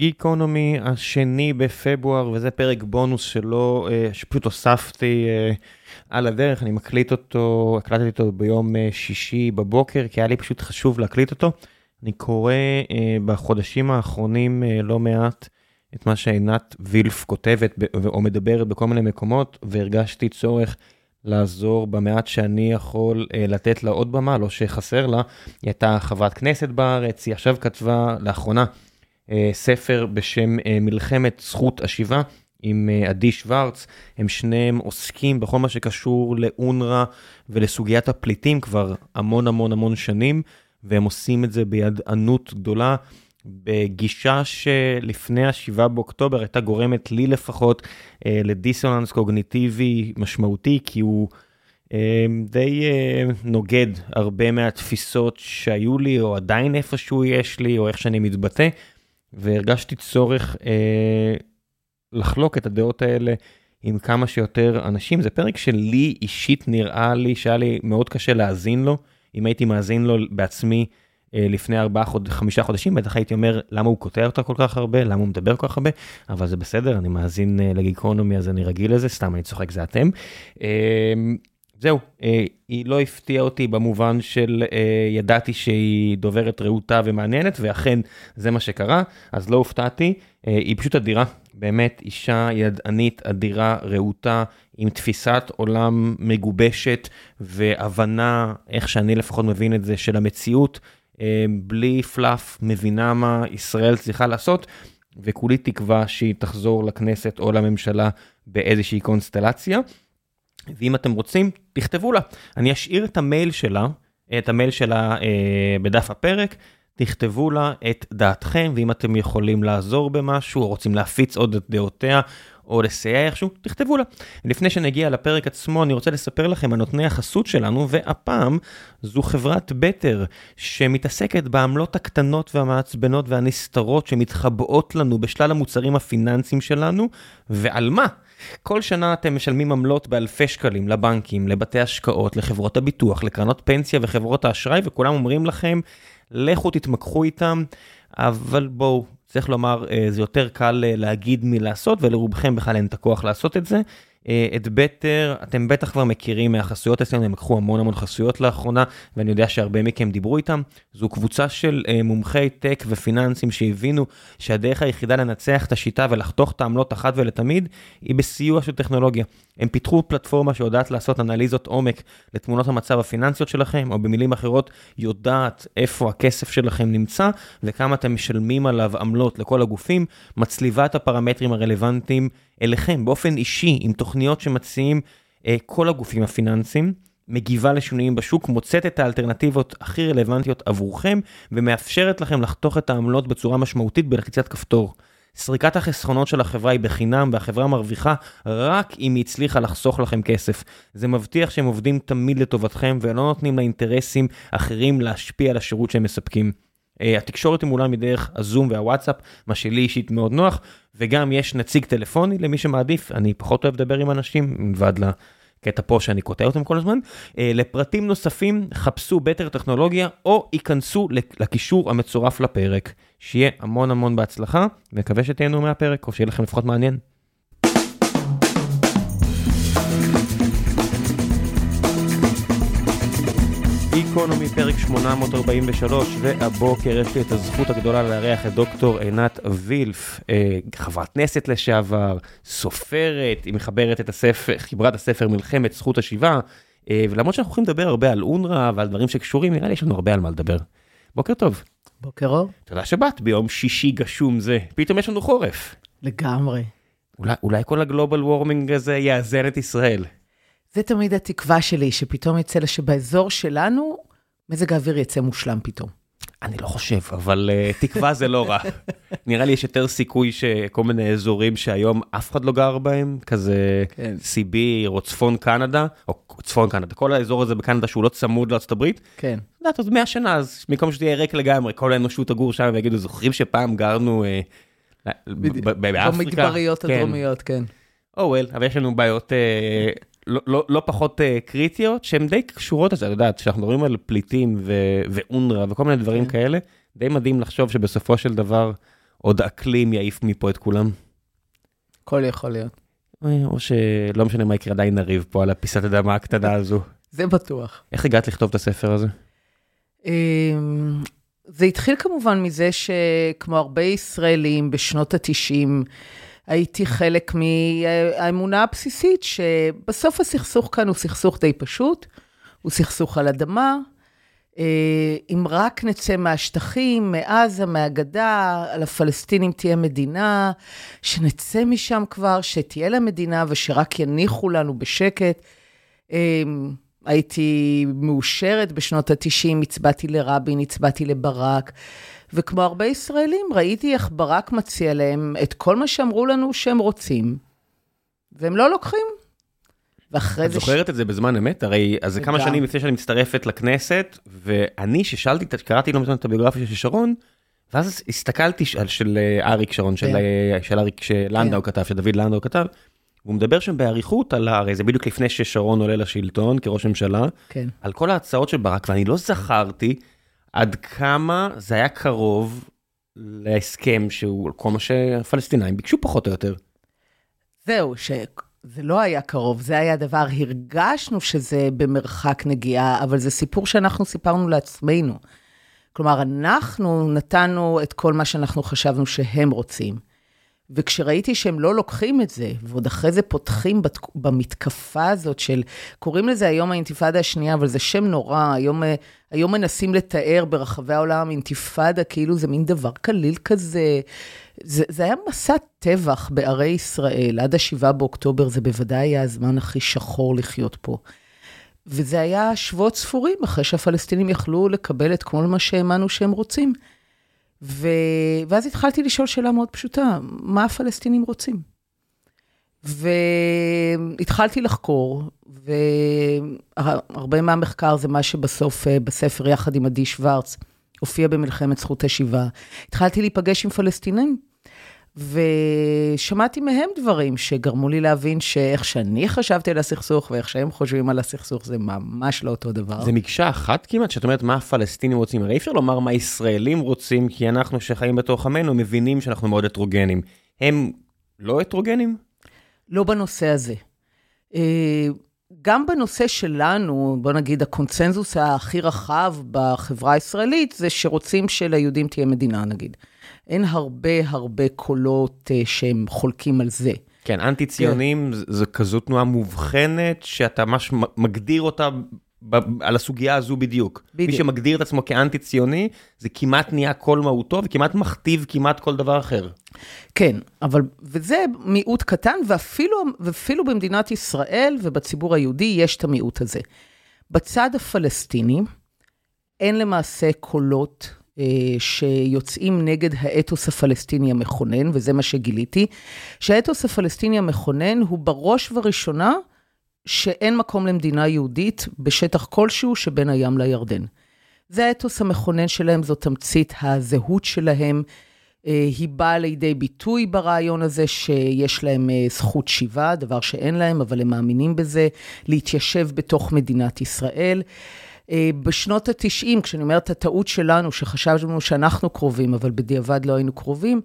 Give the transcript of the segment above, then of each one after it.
גיקונומי השני בפברואר, וזה פרק בונוס שלו, אה, שפשוט הוספתי אה, על הדרך, אני מקליט אותו, הקלטתי אותו ביום אה, שישי בבוקר, כי היה לי פשוט חשוב להקליט אותו. אני קורא בחודשים האחרונים לא מעט את מה שעינת וילף כותבת או מדברת בכל מיני מקומות, והרגשתי צורך לעזור במעט שאני יכול לתת לה עוד במה, לא שחסר לה. היא הייתה חברת כנסת בארץ, היא עכשיו כתבה לאחרונה. אה, ספר בשם אה, מלחמת זכות השיבה עם אה, עדי שוורץ, הם שניהם עוסקים בכל מה שקשור לאונר"א ולסוגיית הפליטים כבר המון המון המון שנים, והם עושים את זה בידענות גדולה, בגישה שלפני ה-7 באוקטובר הייתה גורמת לי לפחות לדיסוננס קוגניטיבי משמעותי, כי הוא די נוגד הרבה מהתפיסות שהיו לי, או עדיין איפשהו יש לי, או איך שאני מתבטא. והרגשתי צורך אה, לחלוק את הדעות האלה עם כמה שיותר אנשים. זה פרק שלי אישית נראה לי שהיה לי מאוד קשה להאזין לו. אם הייתי מאזין לו בעצמי אה, לפני ארבעה חוד, חודשים, בטח הייתי אומר למה הוא קוטע אותה כל כך הרבה, למה הוא מדבר כל כך הרבה, אבל זה בסדר, אני מאזין אה, לגיקונומי אז אני רגיל לזה, סתם אני צוחק, זה אתם. אה, זהו, אה, היא לא הפתיעה אותי במובן של אה, ידעתי שהיא דוברת רהוטה ומעניינת, ואכן זה מה שקרה, אז לא הופתעתי, אה, היא פשוט אדירה, באמת אישה ידענית אדירה, רהוטה, עם תפיסת עולם מגובשת והבנה, איך שאני לפחות מבין את זה, של המציאות, בלי פלאף, מבינה מה ישראל צריכה לעשות. וכולי תקווה שהיא תחזור לכנסת או לממשלה באיזושהי קונסטלציה. ואם אתם רוצים, תכתבו לה. אני אשאיר את המייל שלה, את המייל שלה אה, בדף הפרק, תכתבו לה את דעתכם, ואם אתם יכולים לעזור במשהו, או רוצים להפיץ עוד את דעותיה, או לסייע איכשהו, תכתבו לה. לפני שנגיע לפרק עצמו, אני רוצה לספר לכם על נותני החסות שלנו, והפעם זו חברת בטר, שמתעסקת בעמלות הקטנות והמעצבנות והנסתרות שמתחבאות לנו בשלל המוצרים הפיננסיים שלנו, ועל מה? כל שנה אתם משלמים עמלות באלפי שקלים לבנקים, לבתי השקעות, לחברות הביטוח, לקרנות פנסיה וחברות האשראי, וכולם אומרים לכם, לכו תתמקחו איתם, אבל בואו, צריך לומר, אה, זה יותר קל אה, להגיד מלעשות, ולרובכם בכלל אין את הכוח לעשות את זה. אה, את בטר, אתם בטח כבר מכירים מהחסויות אצלנו, הם לקחו המון המון חסויות לאחרונה, ואני יודע שהרבה מכם דיברו איתם. זו קבוצה של אה, מומחי טק ופיננסים שהבינו שהדרך היחידה לנצח את השיטה ולחתוך את העמלות אחת ולתמיד, היא בסיוע של טכנולוגיה. הם פיתחו פלטפורמה שיודעת לעשות אנליזות עומק לתמונות המצב הפיננסיות שלכם, או במילים אחרות, יודעת איפה הכסף שלכם נמצא, וכמה אתם משלמים עליו עמלות לכל הגופים, מצליבה את הפרמטרים הרלוונטיים. אליכם באופן אישי עם תוכניות שמציעים אה, כל הגופים הפיננסיים, מגיבה לשינויים בשוק, מוצאת את האלטרנטיבות הכי רלוונטיות עבורכם ומאפשרת לכם לחתוך את העמלות בצורה משמעותית בלחיצת כפתור. סריקת החסכונות של החברה היא בחינם והחברה מרוויחה רק אם היא הצליחה לחסוך לכם כסף. זה מבטיח שהם עובדים תמיד לטובתכם ולא נותנים לאינטרסים אחרים להשפיע על השירות שהם מספקים. Uh, התקשורת היא דרך הזום והוואטסאפ, מה שלי אישית מאוד נוח, וגם יש נציג טלפוני למי שמעדיף, אני פחות אוהב לדבר עם אנשים, מלבד לקטע פה שאני קוטע אותם כל הזמן. Uh, לפרטים נוספים, חפשו בטר טכנולוגיה, או ייכנסו לקישור המצורף לפרק. שיהיה המון המון בהצלחה, מקווה שתהנו מהפרק, או שיהיה לכם לפחות מעניין. גיקונומי פרק 843, והבוקר יש לי את הזכות הגדולה לארח את דוקטור עינת וילף, אה, חברת כנסת לשעבר, סופרת, היא מחברת את הספר, חיברה את הספר מלחמת זכות השיבה, אה, ולמרות שאנחנו יכולים לדבר הרבה על אונר"א ועל דברים שקשורים, נראה לי יש לנו הרבה על מה לדבר. בוקר טוב. בוקר אור. תודה שבאת ביום שישי גשום זה, פתאום יש לנו חורף. לגמרי. אולי, אולי כל הגלובל וורמינג הזה יאזן את ישראל. זה תמיד התקווה שלי, שפתאום יצא לה שבאזור שלנו, מזג האוויר יצא מושלם פתאום. אני לא חושב, אבל uh, תקווה זה לא רע. נראה לי יש יותר סיכוי שכל מיני אזורים שהיום אף אחד לא גר בהם, כזה כן. סיביר או צפון קנדה, או צפון קנדה, כל האזור הזה בקנדה שהוא לא צמוד לארצות הברית. כן. את יודעת, עוד 100 שנה, אז במקום שתהיה ריק לגמרי, כל האנושות תגור שם ויגידו, זוכרים שפעם גרנו uh, באפריקה? במדבריות כן. הדרומיות, כן. או oh, well, אבל יש לנו בעיות uh, לא, לא, לא פחות uh, קריטיות, שהן די קשורות לזה, את יודעת, כשאנחנו מדברים על פליטים ואונר"א וכל מיני דברים כן. כאלה, די מדהים לחשוב שבסופו של דבר עוד אקלים יעיף מפה את כולם? הכל יכול להיות. או שלא משנה מה יקרה, עדיין נריב פה על הפיסת אדמה הקטנה הזו. זה בטוח. איך הגעת לכתוב את הספר הזה? אמ, זה התחיל כמובן מזה שכמו הרבה ישראלים בשנות ה-90, הייתי חלק מהאמונה הבסיסית שבסוף הסכסוך כאן הוא סכסוך די פשוט, הוא סכסוך על אדמה. אה, אם רק נצא מהשטחים, מעזה, מהגדה, על הפלסטינים תהיה מדינה, שנצא משם כבר, שתהיה לה מדינה ושרק יניחו לנו בשקט. אמ, הייתי מאושרת בשנות ה-90, הצבעתי לרבין, הצבעתי לברק, וכמו הרבה ישראלים, ראיתי איך ברק מציע להם את כל מה שאמרו לנו שהם רוצים, והם לא לוקחים. ואחרי זה... את זוכרת ש... את זה בזמן אמת? הרי אז זה כמה שנים לפני שאני מצטרפת לכנסת, ואני ששאלתי, קראתי לא מזמן את הביוגרפיה של שרון, ואז הסתכלתי על של אה, אריק שרון, של, כן. אה, של אריק שלנדאו כן. כתב, שדוד לנדאו כתב, והוא מדבר שם באריכות על, הרי זה בדיוק לפני ששרון עולה לשלטון כראש ממשלה, כן. על כל ההצעות של ברק, ואני לא זכרתי עד כמה זה היה קרוב להסכם שהוא כל מה שהפלסטינאים ביקשו פחות או יותר. זהו, שזה לא היה קרוב, זה היה דבר, הרגשנו שזה במרחק נגיעה, אבל זה סיפור שאנחנו סיפרנו לעצמנו. כלומר, אנחנו נתנו את כל מה שאנחנו חשבנו שהם רוצים. וכשראיתי שהם לא לוקחים את זה, ועוד אחרי זה פותחים בת... במתקפה הזאת של, קוראים לזה היום האינתיפאדה השנייה, אבל זה שם נורא, היום, היום מנסים לתאר ברחבי העולם אינתיפאדה, כאילו זה מין דבר קליל כזה. זה, זה היה מסע טבח בערי ישראל, עד ה-7 באוקטובר, זה בוודאי היה הזמן הכי שחור לחיות פה. וזה היה שבועות ספורים אחרי שהפלסטינים יכלו לקבל את כל מה שהאמנו שהם רוצים. ו... ואז התחלתי לשאול שאלה מאוד פשוטה, מה הפלסטינים רוצים? והתחלתי לחקור, והרבה מהמחקר זה מה שבסוף אה, בספר, יחד עם עדי שוורץ, הופיע במלחמת זכות השיבה. התחלתי להיפגש עם פלסטינים, ושמעתי מהם דברים שגרמו לי להבין שאיך שאני חשבתי על הסכסוך ואיך שהם חושבים על הסכסוך זה ממש לא אותו דבר. זה מקשה אחת כמעט, שאת אומרת מה הפלסטינים רוצים, הרי אי אפשר לומר מה ישראלים רוצים, כי אנחנו שחיים בתוך עמנו מבינים שאנחנו מאוד הטרוגנים. הם לא הטרוגנים? לא בנושא הזה. אה, גם בנושא שלנו, בוא נגיד, הקונצנזוס הכי רחב בחברה הישראלית, זה שרוצים שליהודים תהיה מדינה, נגיד. אין הרבה הרבה קולות uh, שהם חולקים על זה. כן, אנטי ציונים כן. זו כזו תנועה מובחנת, שאתה ממש מגדיר אותה ב- על הסוגיה הזו בדיוק. בדיוק. מי שמגדיר את עצמו כאנטי ציוני, זה כמעט נהיה כל מהותו וכמעט מכתיב כמעט כל דבר אחר. כן, אבל, וזה מיעוט קטן, ואפילו, ואפילו במדינת ישראל ובציבור היהודי יש את המיעוט הזה. בצד הפלסטיני, אין למעשה קולות אה, שיוצאים נגד האתוס הפלסטיני המכונן, וזה מה שגיליתי, שהאתוס הפלסטיני המכונן הוא בראש ובראשונה שאין מקום למדינה יהודית בשטח כלשהו שבין הים לירדן. זה האתוס המכונן שלהם, זו תמצית הזהות שלהם. אה, היא באה לידי ביטוי ברעיון הזה שיש להם אה, זכות שיבה, דבר שאין להם, אבל הם מאמינים בזה, להתיישב בתוך מדינת ישראל. אה, בשנות ה-90, כשאני אומרת הטעות שלנו, שחשבנו שאנחנו קרובים, אבל בדיעבד לא היינו קרובים,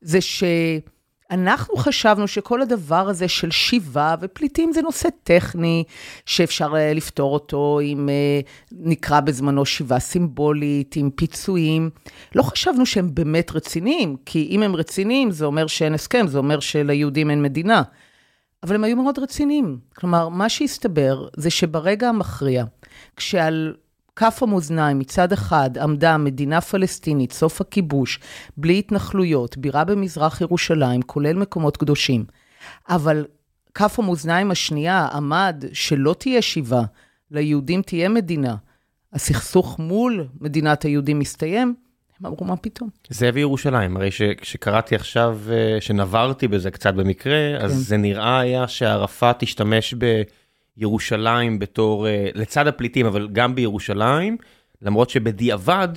זה שאנחנו חשבנו שכל הדבר הזה של שיבה ופליטים זה נושא טכני, שאפשר אה, לפתור אותו עם, אה, נקרא בזמנו שיבה סימבולית, עם פיצויים. לא חשבנו שהם באמת רציניים, כי אם הם רציניים, זה אומר שאין הסכם, זה אומר שליהודים אין מדינה. אבל הם היו מאוד רציניים. כלומר, מה שהסתבר זה שברגע המכריע, כשעל כף המאזניים מצד אחד עמדה מדינה פלסטינית, סוף הכיבוש, בלי התנחלויות, בירה במזרח ירושלים, כולל מקומות קדושים, אבל כף המאזניים השנייה עמד שלא תהיה שיבה, ליהודים תהיה מדינה, הסכסוך מול מדינת היהודים מסתיים, הם אמרו, מה פתאום? זה הביא ירושלים, הרי שקראתי עכשיו, אה, שנברתי בזה קצת במקרה, כן. אז זה נראה היה שערפאת השתמש בירושלים בתור, אה, לצד הפליטים, אבל גם בירושלים, למרות שבדיעבד,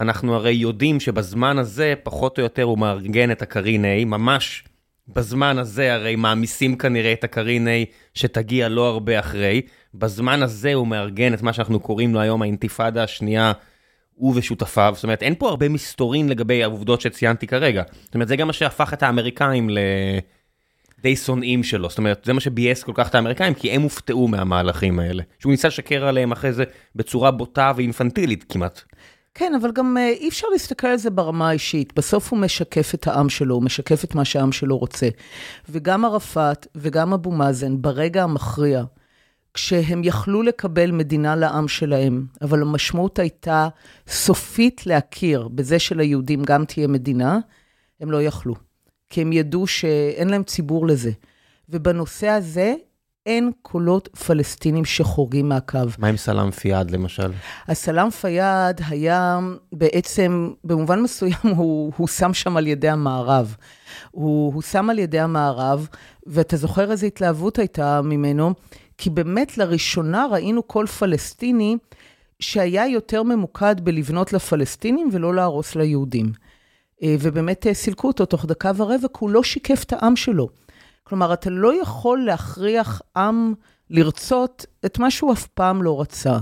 אנחנו הרי יודעים שבזמן הזה, פחות או יותר הוא מארגן את הקרין A, ממש בזמן הזה הרי מעמיסים כנראה את הקרין A שתגיע לא הרבה אחרי, בזמן הזה הוא מארגן את מה שאנחנו קוראים לו היום האינתיפאדה השנייה. הוא ושותפיו, זאת אומרת, אין פה הרבה מסתורין לגבי העובדות שציינתי כרגע. זאת אומרת, זה גם מה שהפך את האמריקאים לדי שונאים שלו. זאת אומרת, זה מה שביאס כל כך את האמריקאים, כי הם הופתעו מהמהלכים האלה. שהוא ניסה לשקר עליהם אחרי זה בצורה בוטה ואינפנטילית כמעט. כן, אבל גם אה, אי אפשר להסתכל על זה ברמה האישית. בסוף הוא משקף את העם שלו, הוא משקף את מה שהעם שלו רוצה. וגם ערפאת וגם אבו מאזן, ברגע המכריע, כשהם יכלו לקבל מדינה לעם שלהם, אבל המשמעות הייתה סופית להכיר בזה שליהודים גם תהיה מדינה, הם לא יכלו. כי הם ידעו שאין להם ציבור לזה. ובנושא הזה, אין קולות פלסטינים שחורגים מהקו. מה עם סלאם פיאד למשל? הסלאם פיאד היה בעצם, במובן מסוים, הוא, הוא שם שם על ידי המערב. הוא, הוא שם על ידי המערב, ואתה זוכר איזו התלהבות הייתה ממנו, כי באמת לראשונה ראינו קול פלסטיני שהיה יותר ממוקד בלבנות לפלסטינים ולא להרוס ליהודים. אה, ובאמת אה, סילקו אותו תוך דקה ורבע, כי הוא לא שיקף את העם שלו. כלומר, אתה לא יכול להכריח עם לרצות את מה שהוא אף פעם לא רצה.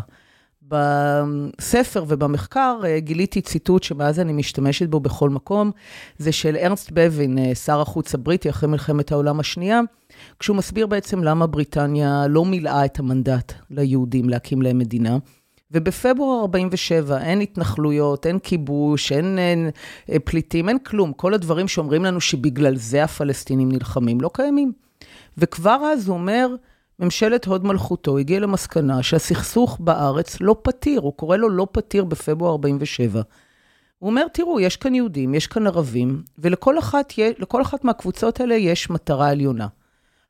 בספר ובמחקר אה, גיליתי ציטוט שמאז אני משתמשת בו בכל מקום, זה של ארנסט בבין, שר החוץ הבריטי אחרי מלחמת העולם השנייה, כשהוא מסביר בעצם למה בריטניה לא מילאה את המנדט ליהודים להקים להם מדינה. ובפברואר 47' אין התנחלויות, אין כיבוש, אין, אין אה, פליטים, אין כלום. כל הדברים שאומרים לנו שבגלל זה הפלסטינים נלחמים לא קיימים. וכבר אז הוא אומר, ממשלת הוד מלכותו הגיעה למסקנה שהסכסוך בארץ לא פתיר, הוא קורא לו לא פתיר בפברואר 47'. הוא אומר, תראו, יש כאן יהודים, יש כאן ערבים, ולכל אחת, אחת מהקבוצות האלה יש מטרה עליונה.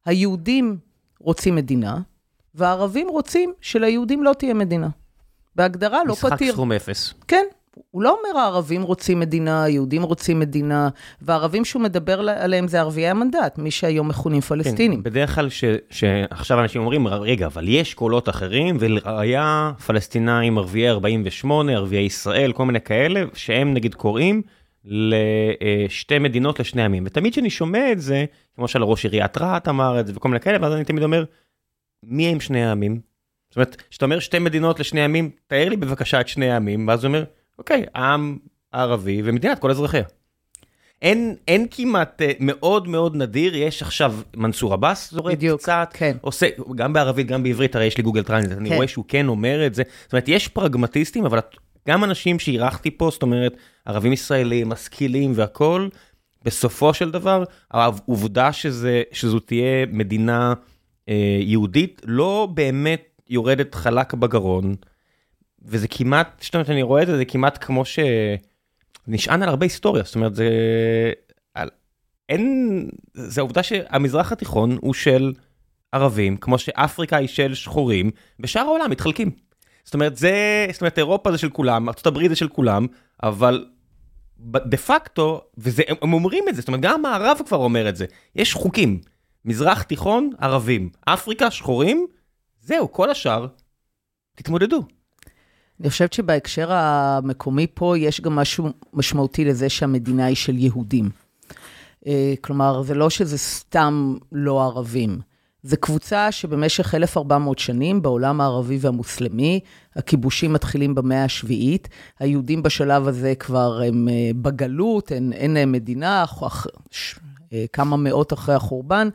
היהודים רוצים מדינה, והערבים רוצים שליהודים לא תהיה מדינה. בהגדרה לא פתיר. משחק סכום אפס. כן. הוא לא אומר הערבים רוצים מדינה, היהודים רוצים מדינה, והערבים שהוא מדבר עליהם זה ערביי המנדט, מי שהיום מכונים פלסטינים. כן, בדרך כלל ש, שעכשיו אנשים אומרים, רגע, אבל יש קולות אחרים, ולראיה פלסטינאים, ערביי 48, ערביי ישראל, כל מיני כאלה, שהם נגיד קוראים לשתי מדינות לשני עמים. ותמיד כשאני שומע את זה, כמו שלראש עיריית רהט אמר את זה וכל מיני כאלה, ואז אני תמיד אומר, מי הם שני העמים? אומרת, כשאתה אומר שתי מדינות לשני עמים, תאר לי בבקשה את שני העמים, ואז הוא אומר, אוקיי, עם ערבי ומדינת כל אזרחיה. אין, אין כמעט, אה, מאוד מאוד נדיר, יש עכשיו מנסור עבאס זורק בדיוק, קצת, כן. עושה, גם בערבית, גם בעברית, הרי יש לי Google Translate, כן. אני רואה שהוא כן אומר את זה. זאת אומרת, יש פרגמטיסטים, אבל גם אנשים שאירחתי פה, זאת אומרת, ערבים ישראלים, משכילים והכול, בסופו של דבר, העובדה שזה, שזו תהיה מדינה אה, יהודית, לא באמת יורדת חלק בגרון, וזה כמעט, זאת אומרת, אני רואה את זה, זה כמעט כמו ש... נשען על הרבה היסטוריה, זאת אומרת, זה... על... אין... זה העובדה שהמזרח התיכון הוא של ערבים, כמו שאפריקה היא של שחורים, ושאר העולם מתחלקים. זאת אומרת, זה... זאת אומרת, אירופה זה של כולם, ארה"ב זה של כולם, אבל דה פקטו, והם אומרים את זה, זאת אומרת, גם המערב כבר אומר את זה, יש חוקים. מזרח תיכון, ערבים. אפריקה, שחורים, זהו, כל השאר, תתמודדו. אני חושבת שבהקשר המקומי פה יש גם משהו משמעותי לזה שהמדינה היא של יהודים. אה, כלומר, זה לא שזה סתם לא ערבים. זו קבוצה שבמשך 1,400 שנים בעולם הערבי והמוסלמי, הכיבושים מתחילים במאה השביעית, היהודים בשלב הזה כבר הם אה, בגלות, אין, להם מדינה, אה, כמה מאות אחרי החורבן.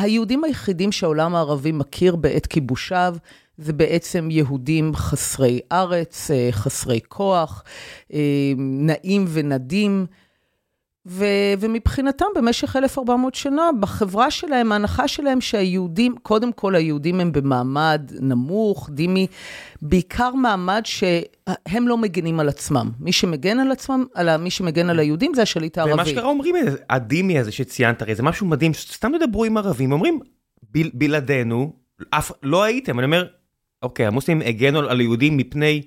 היהודים היחידים שהעולם הערבי מכיר בעת כיבושיו, זה בעצם יהודים חסרי ארץ, אה, חסרי כוח, אה, נעים ונדים. ו, ומבחינתם, במשך 1,400 שנה, בחברה שלהם, ההנחה שלהם שהיהודים, קודם כל היהודים הם במעמד נמוך, דימי, בעיקר מעמד שהם לא מגנים על עצמם. מי שמגן על עצמם, על מי שמגן על היהודים זה השליט הערבי. ומה שקרה אומרים, הדימי הזה שציינת, הרי זה משהו מדהים, סתם תדברו עם ערבים, אומרים, ב, בלעדינו, אף, לא הייתם, אני אומר, אוקיי, המוסלמים הגנו על היהודים מפני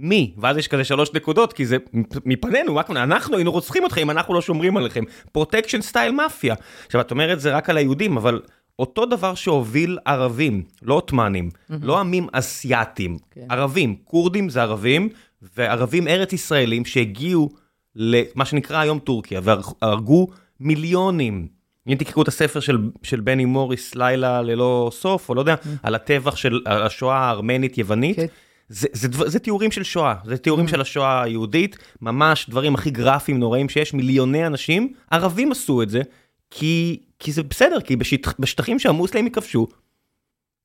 מי? ואז יש כזה שלוש נקודות, כי זה מפנינו, אנחנו היינו רוצחים אתכם אם אנחנו לא שומרים עליכם. protection style מאפיה. עכשיו, את אומרת זה רק על היהודים, אבל אותו דבר שהוביל ערבים, לא עות'מאנים, mm-hmm. לא עמים אסייתים, okay. כן. ערבים, כורדים זה ערבים, וערבים ארץ ישראלים שהגיעו למה שנקרא היום טורקיה, והרגו מיליונים. אם תקראו את הספר של, של בני מוריס, לילה ללא סוף, או לא יודע, mm. על הטבח של השואה הארמנית-יוונית, okay. זה, זה, זה, זה תיאורים של שואה, זה תיאורים mm. של השואה היהודית, ממש דברים הכי גרפיים נוראים שיש, מיליוני אנשים, ערבים עשו את זה, כי, כי זה בסדר, כי בשטח, בשטחים שהמוסלמים כבשו,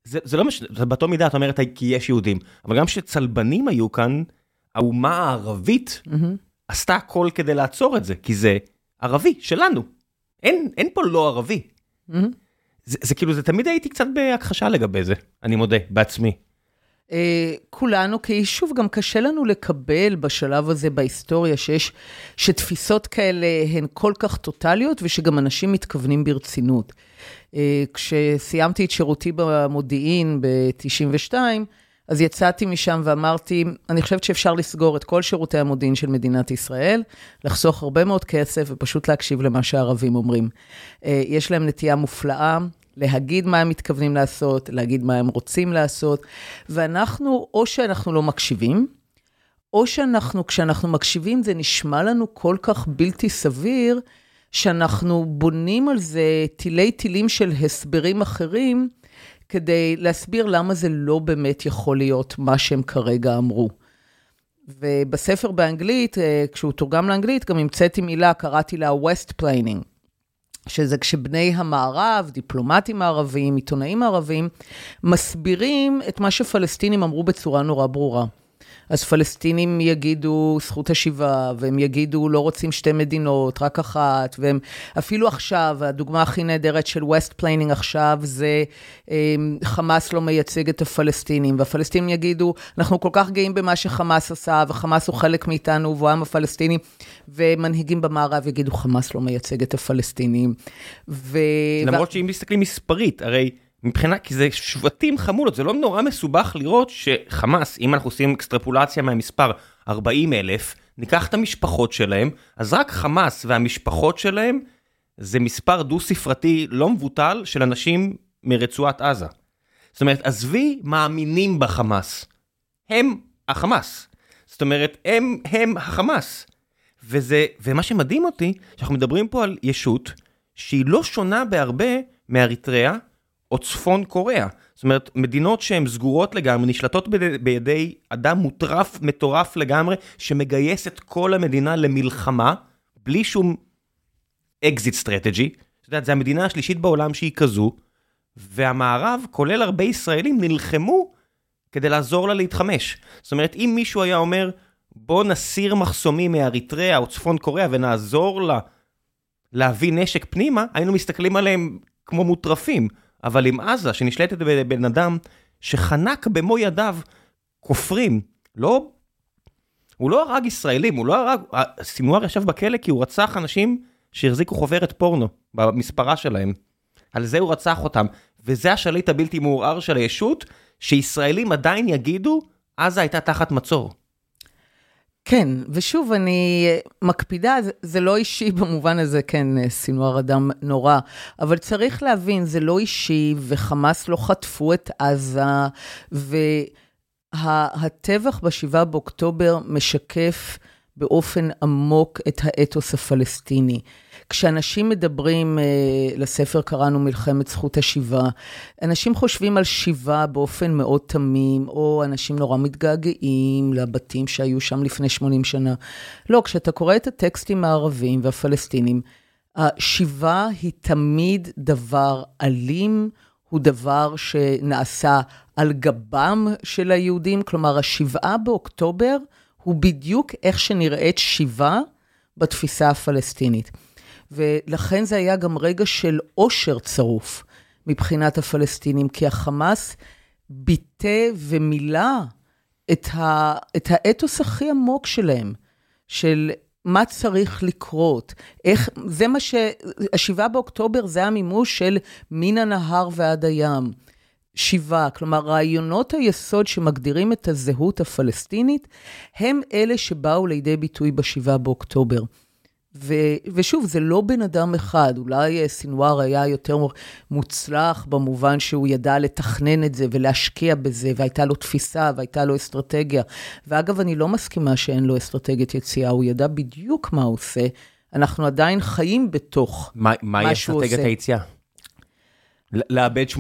זה, זה לא משנה, זה באותו מידה, את אומרת, כי יש יהודים, אבל גם כשצלבנים היו כאן, האומה הערבית mm-hmm. עשתה הכל כדי לעצור את זה, כי זה ערבי, שלנו. אין, אין פה לא ערבי. Mm-hmm. זה, זה כאילו, זה תמיד הייתי קצת בהכחשה לגבי זה, אני מודה, בעצמי. Uh, כולנו כיישוב, גם קשה לנו לקבל בשלב הזה בהיסטוריה שיש, שתפיסות כאלה הן כל כך טוטליות ושגם אנשים מתכוונים ברצינות. Uh, כשסיימתי את שירותי במודיעין ב-92, אז יצאתי משם ואמרתי, אני חושבת שאפשר לסגור את כל שירותי המודיעין של מדינת ישראל, לחסוך הרבה מאוד כסף ופשוט להקשיב למה שהערבים אומרים. אה, יש להם נטייה מופלאה. להגיד מה הם מתכוונים לעשות, להגיד מה הם רוצים לעשות, ואנחנו, או שאנחנו לא מקשיבים, או שאנחנו, כשאנחנו מקשיבים, זה נשמע לנו כל כך בלתי סביר, שאנחנו בונים על זה תילי תילים של הסברים אחרים, כדי להסביר למה זה לא באמת יכול להיות מה שהם כרגע אמרו. ובספר באנגלית, אה, כשהוא תורגם לאנגלית, גם המצאתי מילה, קראתי לה West Planning, שזה כשבני המערב, דיפלומטים מערבים, עיתונאים מערבים, מסבירים את מה שפלסטינים אמרו בצורה נורא ברורה. אז פלסטינים יגידו זכות השיבה, והם יגידו לא רוצים שתי מדינות, רק אחת, והם אפילו עכשיו, הדוגמה הכי נהדרת של westplaining עכשיו זה אמ, חמאס לא מייצג את הפלסטינים, והפלסטינים יגידו, אנחנו כל כך גאים במה שחמאס עשה, וחמאס הוא חלק מאיתנו, והוא העם הפלסטיני, ומנהיגים במערב יגידו, חמאס לא מייצג את הפלסטינים. ו... למרות שאם מסתכלים מספרית, הרי... מבחינה, כי זה שבטים חמולות, זה לא נורא מסובך לראות שחמאס, אם אנחנו עושים אקסטרפולציה מהמספר 40 אלף, ניקח את המשפחות שלהם, אז רק חמאס והמשפחות שלהם זה מספר דו-ספרתי לא מבוטל של אנשים מרצועת עזה. זאת אומרת, עזבי מאמינים בחמאס. הם החמאס. זאת אומרת, הם, הם החמאס. וזה, ומה שמדהים אותי, שאנחנו מדברים פה על ישות שהיא לא שונה בהרבה מאריתריאה, או צפון קוריאה. זאת אומרת, מדינות שהן סגורות לגמרי, נשלטות בידי, בידי אדם מוטרף, מטורף לגמרי, שמגייס את כל המדינה למלחמה, בלי שום exit strategy. את יודעת, זו המדינה השלישית בעולם שהיא כזו, והמערב, כולל הרבה ישראלים, נלחמו כדי לעזור לה להתחמש. זאת אומרת, אם מישהו היה אומר, בוא נסיר מחסומים מאריתריאה או צפון קוריאה ונעזור לה להביא נשק פנימה, היינו מסתכלים עליהם כמו מוטרפים. אבל עם עזה, שנשלטת בבן אדם שחנק במו ידיו כופרים, לא... הוא לא הרג ישראלים, הוא לא הרג... סינואר ישב בכלא כי הוא רצח אנשים שהחזיקו חוברת פורנו במספרה שלהם. על זה הוא רצח אותם. וזה השליט הבלתי מעורער של הישות, שישראלים עדיין יגידו, עזה הייתה תחת מצור. כן, ושוב, אני מקפידה, זה, לא אישי במובן הזה, כן, סינואר אדם נורא, אבל צריך להבין, זה לא אישי, וחמאס לא חטפו את עזה, והטבח ב-7 באוקטובר משקף באופן עמוק את האתוס הפלסטיני. כשאנשים מדברים, אה, לספר קראנו מלחמת זכות השיבה, אנשים חושבים על שיבה באופן מאוד תמים, או אנשים נורא מתגעגעים לבתים שהיו שם לפני 80 שנה. לא, כשאתה קורא את הטקסטים הערבים והפלסטינים, השיבה היא תמיד דבר אלים, הוא דבר שנעשה על גבם של היהודים, כלומר, השבעה באוקטובר הוא בדיוק איך שנראית שיבה בתפיסה הפלסטינית. ולכן זה היה גם רגע של עושר צרוף מבחינת הפלסטינים, כי החמאס ביטא ומילא את, ה, את האתוס הכי עמוק שלהם, של מה צריך לקרות, איך, זה מה ש... השבעה באוקטובר זה המימוש של מן הנהר ועד הים. שיבה, כלומר רעיונות היסוד שמגדירים את הזהות הפלסטינית, הם אלה שבאו לידי ביטוי בשבעה באוקטובר. ו, ושוב, זה לא בן אדם אחד, אולי אה, סינואר היה יותר מוצלח במובן שהוא ידע לתכנן את זה ולהשקיע בזה, והייתה לו תפיסה והייתה לו אסטרטגיה. ואגב, אני לא מסכימה שאין לו אסטרטגיית יציאה, הוא ידע בדיוק מה הוא עושה. אנחנו עדיין חיים בתוך מה, מה שהוא עושה. מהי אסטרטגיית היציאה? לאבד 80%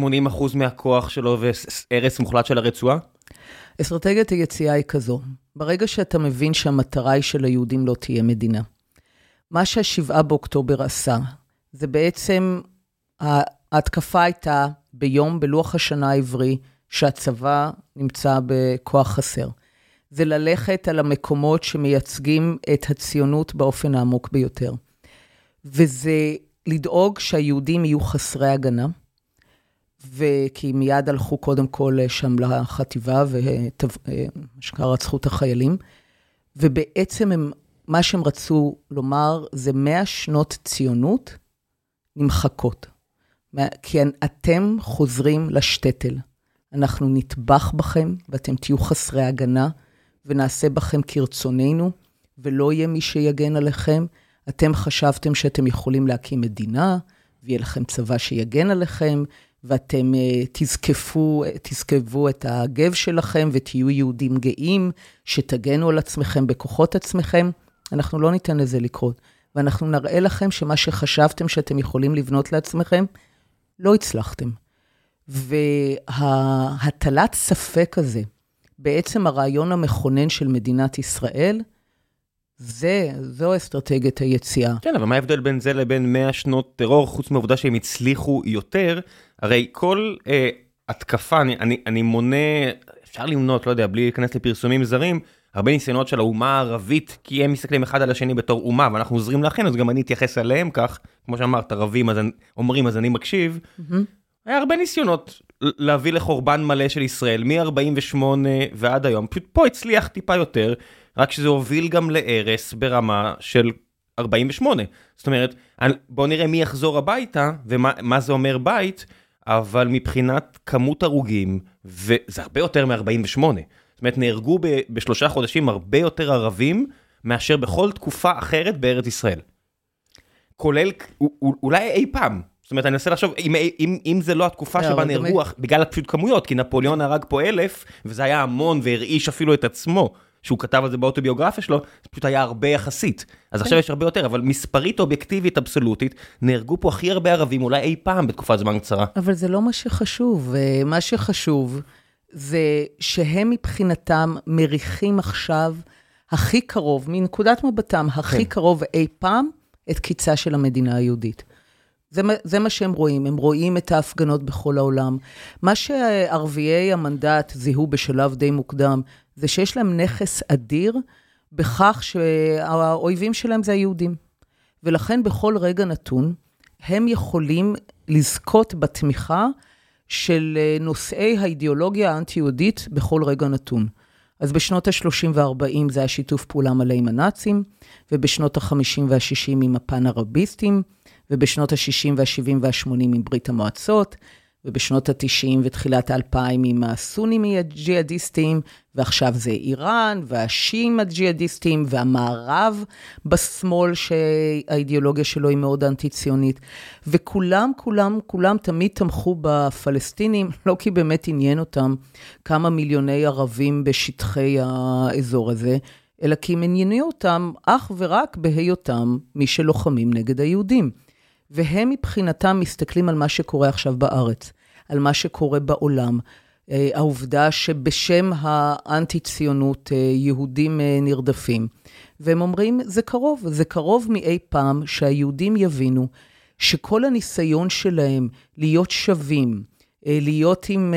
מהכוח שלו והרס מוחלט של הרצועה? אסטרטגיית היציאה היא כזו, ברגע שאתה מבין שהמטרה היא שליהודים לא תהיה מדינה. מה שהשבעה באוקטובר עשה, זה בעצם, ההתקפה הייתה ביום, בלוח השנה העברי, שהצבא נמצא בכוח חסר. זה ללכת על המקומות שמייצגים את הציונות באופן העמוק ביותר. וזה לדאוג שהיהודים יהיו חסרי הגנה, וכי מיד הלכו קודם כל שם לחטיבה, ומה שנקרא רצחו את החיילים, ובעצם הם, מה שהם רצו לומר זה 100 שנות ציונות נמחקות. כי אתם חוזרים לשטטל. אנחנו נטבח בכם ואתם תהיו חסרי הגנה, ונעשה בכם כרצוננו, ולא יהיה מי שיגן עליכם. אתם חשבתם שאתם יכולים להקים מדינה, ויהיה לכם צבא שיגן עליכם, ואתם uh, תזקפו, תזקפו את הגב שלכם ותהיו יהודים גאים, שתגנו על עצמכם בכוחות עצמכם. אנחנו לא ניתן לזה לקרות, ואנחנו נראה לכם שמה שחשבתם שאתם יכולים לבנות לעצמכם, לא הצלחתם. והטלת ספק הזה, בעצם הרעיון המכונן של מדינת ישראל, זה, זו אסטרטגיית היציאה. כן, אבל מה ההבדל בין זה לבין 100 שנות טרור, חוץ מהעובדה שהם הצליחו יותר? הרי כל אה, התקפה, אני, אני, אני מונה, אפשר למנות, לא יודע, בלי להיכנס לפרסומים זרים, הרבה ניסיונות של האומה הערבית, כי הם מסתכלים אחד על השני בתור אומה, ואנחנו עוזרים לכם, אז גם אני אתייחס אליהם כך, כמו שאמרת, ערבים אז אומרים, אז אני מקשיב. Mm-hmm. היה הרבה ניסיונות להביא לחורבן מלא של ישראל, מ-48 ועד היום, פשוט פה הצליח טיפה יותר, רק שזה הוביל גם להרס ברמה של 48. זאת אומרת, בואו נראה מי יחזור הביתה, ומה זה אומר בית, אבל מבחינת כמות הרוגים, וזה הרבה יותר מ-48. זאת אומרת, נהרגו בשלושה חודשים הרבה יותר ערבים, מאשר בכל תקופה אחרת בארץ ישראל. כולל, אולי אי פעם. זאת אומרת, אני מנסה לחשוב, אם, אם, אם זה לא התקופה לא, שבה נהרגו. בגלל פשוט כמויות, כי נפוליאון הרג פה אלף, וזה היה המון והרעיש אפילו את עצמו. שהוא כתב על זה באוטוביוגרפיה שלו, זה פשוט היה הרבה יחסית. אז עכשיו יש הרבה יותר, אבל מספרית אובייקטיבית אבסולוטית, נהרגו פה הכי הרבה ערבים אולי אי פעם בתקופת זמן קצרה. אבל זה לא מה שחשוב. אה, מה שחשוב זה שהם מבחינתם מריחים עכשיו הכי קרוב, מנקודת מבטם, הכי כן. קרוב אי פעם, את קיצה של המדינה היהודית. זה, זה מה שהם רואים, הם רואים את ההפגנות בכל העולם. מה שערביי המנדט זיהו בשלב די מוקדם, זה שיש להם נכס אדיר בכך שהאויבים שלהם זה היהודים. ולכן בכל רגע נתון, הם יכולים לזכות בתמיכה של אה, נושאי האידיאולוגיה האנטי-יהודית בכל רגע נתון. אז בשנות ה-30 וה-40 זה היה שיתוף פעולה מלא עם הנאצים, ובשנות ה-50 וה-60 עם הפן-ערביסטים, ובשנות ה-60 וה-70 וה-80 עם ברית המועצות, ובשנות ה-90 ותחילת ה-2000 עם הסונים הג'יהאדיסטים, ועכשיו זה איראן, והשיעים הג'יהאדיסטים, והמערב בשמאל, שהאידיאולוגיה שלו היא מאוד אנטי-ציונית. וכולם, כולם, כולם תמיד תמכו בפלסטינים, לא כי באמת עניין אותם כמה מיליוני ערבים בשטחי האזור הזה, אלא כי הם עניינו אותם אך ורק בהיותם מי שלוחמים נגד היהודים. והם מבחינתם מסתכלים על מה שקורה עכשיו בארץ, על מה שקורה בעולם. אה, העובדה שבשם האנטי-ציונות אה, יהודים אה, נרדפים. והם אומרים, זה קרוב, זה קרוב מאי פעם שהיהודים יבינו שכל הניסיון שלהם להיות שווים, להיות עם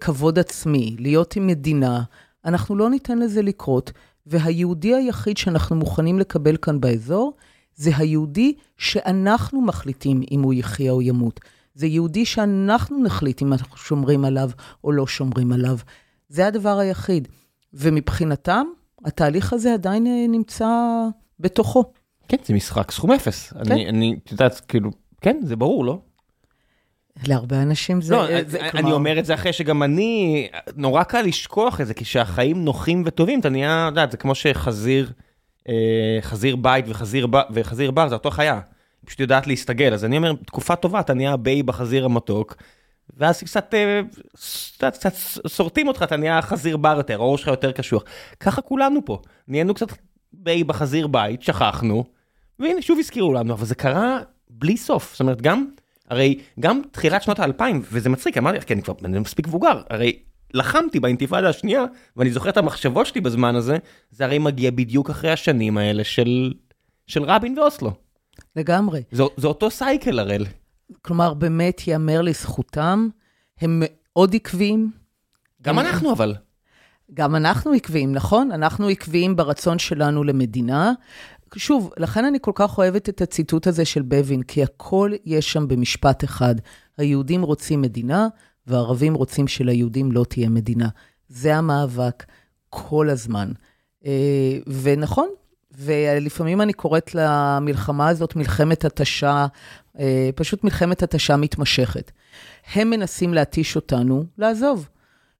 כבוד עצמי, להיות עם מדינה, אנחנו לא ניתן לזה לקרות, והיהודי היחיד שאנחנו מוכנים לקבל כאן באזור, זה היהודי שאנחנו מחליטים אם הוא יחיה או ימות. זה יהודי שאנחנו נחליט אם אנחנו שומרים עליו או לא שומרים עליו. זה הדבר היחיד. ומבחינתם, התהליך הזה עדיין אה, נמצא בתוכו. כן, זה משחק סכום אפס. כן. אני, אני, את יודעת, כאילו, כן, זה ברור, לא? להרבה אנשים זה... לא, זה, אני כלומר... אומר את זה אחרי שגם אני, נורא קל לשכוח את זה, כי כשהחיים נוחים וטובים, אתה נהיה, את יודעת, זה כמו שחזיר... אה, חזיר בית וחזיר, וחזיר בר זה אותו חיה, היא פשוט יודעת להסתגל, אז אני אומר, תקופה טובה, אתה נהיה ביי בחזיר המתוק, ואז קצת, אה, קצת, קצת שורטים אותך, אתה נהיה חזיר בר יותר, הראש שלך יותר קשוח. ככה כולנו פה, נהיינו קצת ביי בחזיר בית, שכחנו, והנה שוב הזכירו לנו, אבל זה קרה בלי סוף, זאת אומרת, גם, הרי גם תחילת שנות האלפיים, וזה מצחיק, אמרתי לך, כי אני כבר אני מספיק מבוגר, הרי לחמתי באינתיפאדה השנייה, ואני זוכר את המחשבות שלי בזמן הזה, זה הרי מגיע בדיוק אחרי השנים האלה של, של רבין ואוסלו. לגמרי. זה, זה אותו סייקל הראל. כלומר, באמת ייאמר לזכותם, הם מאוד עקביים. גם הם... אנחנו אבל. גם אנחנו עקביים, נכון? אנחנו עקביים ברצון שלנו למדינה. שוב, לכן אני כל כך אוהבת את הציטוט הזה של בווין, כי הכל יש שם במשפט אחד. היהודים רוצים מדינה, והערבים רוצים שליהודים לא תהיה מדינה. זה המאבק כל הזמן. אה, ונכון, ולפעמים אני קוראת למלחמה הזאת מלחמת התשה, אה, פשוט מלחמת התשה מתמשכת. הם מנסים להתיש אותנו לעזוב.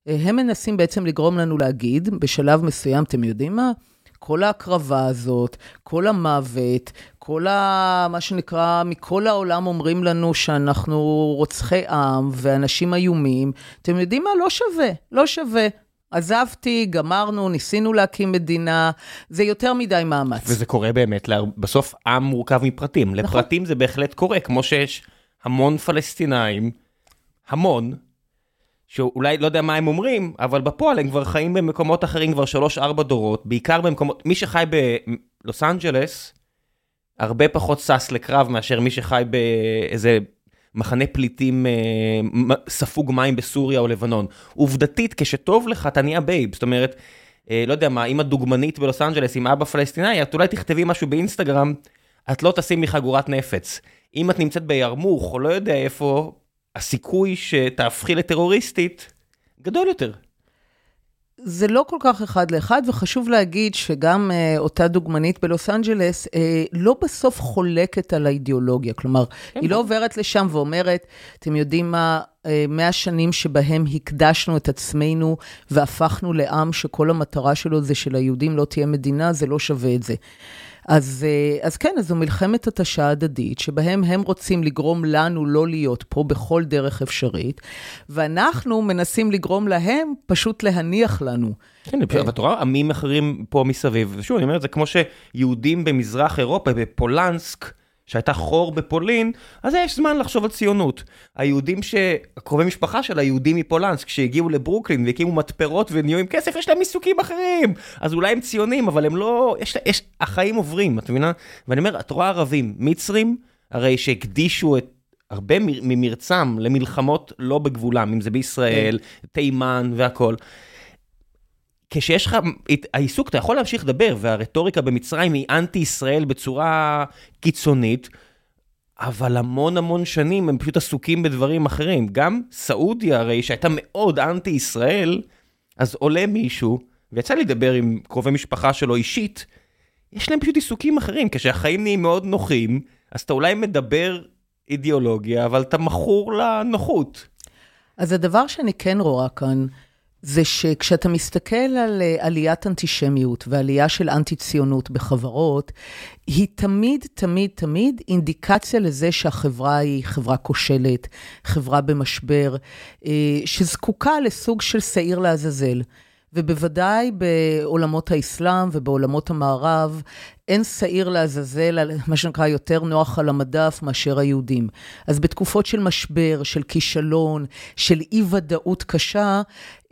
אה, הם מנסים בעצם לגרום לנו להגיד, בשלב מסוים, אתם יודעים מה? כל ההקרבה הזאת, כל המוות, כל ה... מה שנקרא, מכל העולם אומרים לנו שאנחנו רוצחי עם ואנשים איומים. אתם יודעים מה? לא שווה, לא שווה. עזבתי, גמרנו, ניסינו להקים מדינה, זה יותר מדי מאמץ. וזה קורה באמת, בסוף עם מורכב מפרטים. נכון. לפרטים זה בהחלט קורה, כמו שיש המון פלסטינאים, המון, שאולי לא יודע מה הם אומרים, אבל בפועל הם כבר חיים במקומות אחרים כבר 3-4 דורות, בעיקר במקומות, מי שחי בלוס אנג'לס, הרבה פחות שש לקרב מאשר מי שחי באיזה מחנה פליטים אה, ספוג מים בסוריה או לבנון. עובדתית, כשטוב לך, אתה נהיה babe, זאת אומרת, אה, לא יודע מה, אם את דוגמנית בלוס אנג'לס עם אבא פלסטיני, את אולי תכתבי משהו באינסטגרם, את לא תשימי חגורת נפץ. אם את נמצאת בירמוך או לא יודע איפה, הסיכוי שתהפכי לטרוריסטית גדול יותר. זה לא כל כך אחד לאחד, וחשוב להגיד שגם אה, אותה דוגמנית בלוס אנג'לס אה, לא בסוף חולקת על האידיאולוגיה. כלומר, כן. היא לא עוברת לשם ואומרת, אתם יודעים מה, אה, מאה שנים שבהם הקדשנו את עצמנו והפכנו לעם שכל המטרה שלו זה שליהודים לא תהיה מדינה, זה לא שווה את זה. אז, אה, אז כן, אז זו מלחמת התשה הדדית, שבהם הם רוצים לגרום לנו לא להיות פה בכל דרך אפשרית, ואנחנו מנסים לגרום להם פשוט להניח לנו. כן, ואת רואה עמים אחרים פה מסביב, ושוב, אני אומר, זה כמו שיהודים במזרח אירופה, בפולנסק, שהייתה חור בפולין, אז יש זמן לחשוב על ציונות. היהודים הקרובי משפחה של היהודים מפולנסק, שהגיעו לברוקלין והקימו מתפרות ונהיו עם כסף, יש להם עיסוקים אחרים. אז אולי הם ציונים, אבל הם לא... יש, יש, החיים עוברים, את מבינה? ואני אומר, את רואה ערבים, מצרים, הרי שהקדישו את הרבה ממרצם למלחמות לא בגבולם, אם זה בישראל, כן. תימן והכל. כשיש לך, העיסוק, אתה יכול להמשיך לדבר, והרטוריקה במצרים היא אנטי-ישראל בצורה קיצונית, אבל המון המון שנים הם פשוט עסוקים בדברים אחרים. גם סעודיה הרי, שהייתה מאוד אנטי-ישראל, אז עולה מישהו, ויצא לי לדבר עם קרובי משפחה שלו אישית, יש להם פשוט עיסוקים אחרים. כשהחיים נהיים מאוד נוחים, אז אתה אולי מדבר אידיאולוגיה, אבל אתה מכור לנוחות. אז הדבר שאני כן רואה כאן, זה שכשאתה מסתכל על אה, עליית אנטישמיות ועלייה של אנטי-ציונות בחברות, היא תמיד, תמיד, תמיד אינדיקציה לזה שהחברה היא חברה כושלת, חברה במשבר, אה, שזקוקה לסוג של שעיר לעזאזל. ובוודאי בעולמות האסלאם ובעולמות המערב, אין שעיר לעזאזל, מה שנקרא, יותר נוח על המדף מאשר היהודים. אז בתקופות של משבר, של כישלון, של אי-ודאות קשה,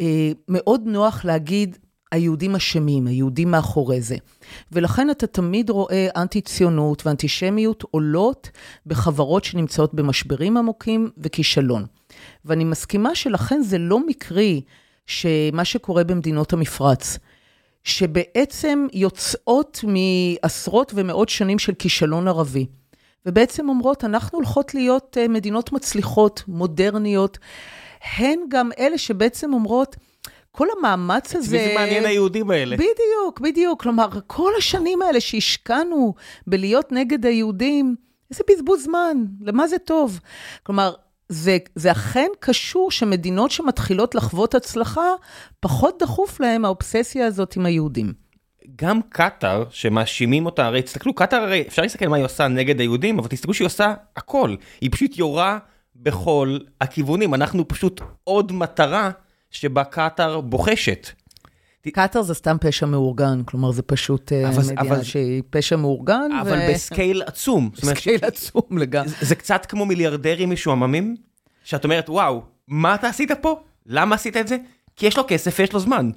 אה, מאוד נוח להגיד, היהודים אשמים, היהודים מאחורי זה. ולכן אתה תמיד רואה אנטי-ציונות ואנטישמיות עולות בחברות שנמצאות במשברים עמוקים וכישלון. ואני מסכימה שלכן זה לא מקרי שמה שקורה במדינות המפרץ, שבעצם יוצאות מעשרות ומאות שנים של כישלון ערבי, ובעצם אומרות, אנחנו הולכות להיות אה, מדינות מצליחות, מודרניות, הן גם אלה שבעצם אומרות, כל המאמץ הזה... מי זה מעניין היהודים האלה? בדיוק, בדיוק. כלומר, כל השנים האלה שהשקענו בלהיות נגד היהודים, איזה בזבוז זמן, למה זה טוב? כלומר, זה, זה אכן קשור שמדינות שמתחילות לחוות הצלחה, פחות דחוף להם האובססיה הזאת עם היהודים. גם קטאר, שמאשימים אותה, הרי תסתכלו, קטאר הרי, אפשר להסתכל מה היא עושה נגד היהודים, אבל תסתכלו שהיא עושה הכל. היא פשוט יורה בכל הכיוונים. אנחנו פשוט עוד מטרה שבה קטאר בוחשת. קטאר זה סתם פשע מאורגן, כלומר זה פשוט אה, אבל, מדינה אבל, שהיא פשע מאורגן. אבל ו... בסקייל עצום. בסקייל עצום לגמרי. זה, זה קצת כמו מיליארדרים משועממים, שאת אומרת, וואו, מה אתה עשית פה? למה עשית את זה? כי יש לו כסף ויש לו זמן.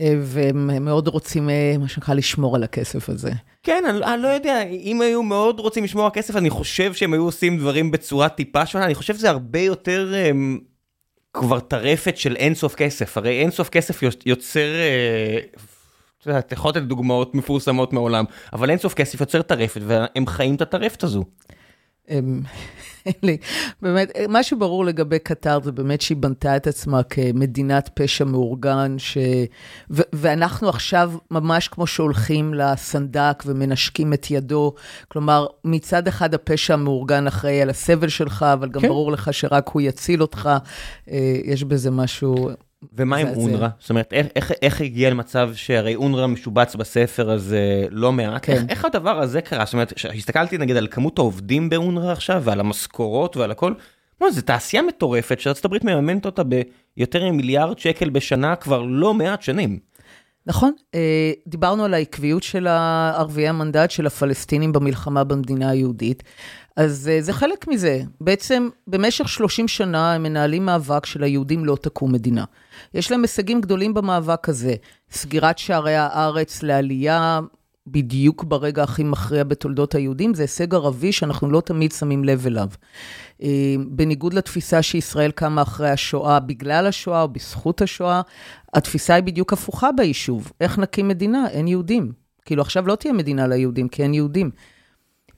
אה, והם מאוד רוצים, אה, מה שנקרא, לשמור על הכסף הזה. כן, אני, אני לא יודע, אם היו מאוד רוצים לשמור על כסף, אני חושב שהם היו עושים דברים בצורה טיפה שונה, אני חושב שזה הרבה יותר um, כבר טרפת של אינסוף כסף. הרי אינסוף כסף יוצר, יודע, אתה יכול לתת דוגמאות מפורסמות מעולם, אבל אינסוף כסף יוצר טרפת, והם חיים את הטרפת הזו. באמת, מה שברור לגבי קטר זה באמת שהיא בנתה את עצמה כמדינת פשע מאורגן, ש... ו- ואנחנו עכשיו ממש כמו שהולכים לסנדק ומנשקים את ידו, כלומר, מצד אחד הפשע המאורגן אחראי על הסבל שלך, אבל גם כן. ברור לך שרק הוא יציל אותך, אה, יש בזה משהו... ומה עם אונר"א? זאת אומרת, איך, איך, איך הגיע למצב שהרי אונר"א משובץ בספר הזה לא מעט? כן. איך, איך הדבר הזה קרה? זאת אומרת, הסתכלתי נגיד על כמות העובדים באונר"א עכשיו, ועל המשכורות ועל הכל, לא, זו תעשייה מטורפת שארצות הברית מממנת אותה ביותר ממיליארד שקל בשנה כבר לא מעט שנים. נכון, אה, דיברנו על העקביות של ערביי המנדט של הפלסטינים במלחמה במדינה היהודית. אז uh, זה חלק מזה. בעצם במשך 30 שנה הם מנהלים מאבק של היהודים לא תקום מדינה. יש להם הישגים גדולים במאבק הזה. סגירת שערי הארץ לעלייה בדיוק ברגע הכי מכריע בתולדות היהודים, זה הישג ערבי שאנחנו לא תמיד שמים לב אליו. Uh, בניגוד לתפיסה שישראל קמה אחרי השואה בגלל השואה או בזכות השואה, התפיסה היא בדיוק הפוכה ביישוב. איך נקים מדינה? אין יהודים. כאילו עכשיו לא תהיה מדינה ליהודים, כי אין יהודים.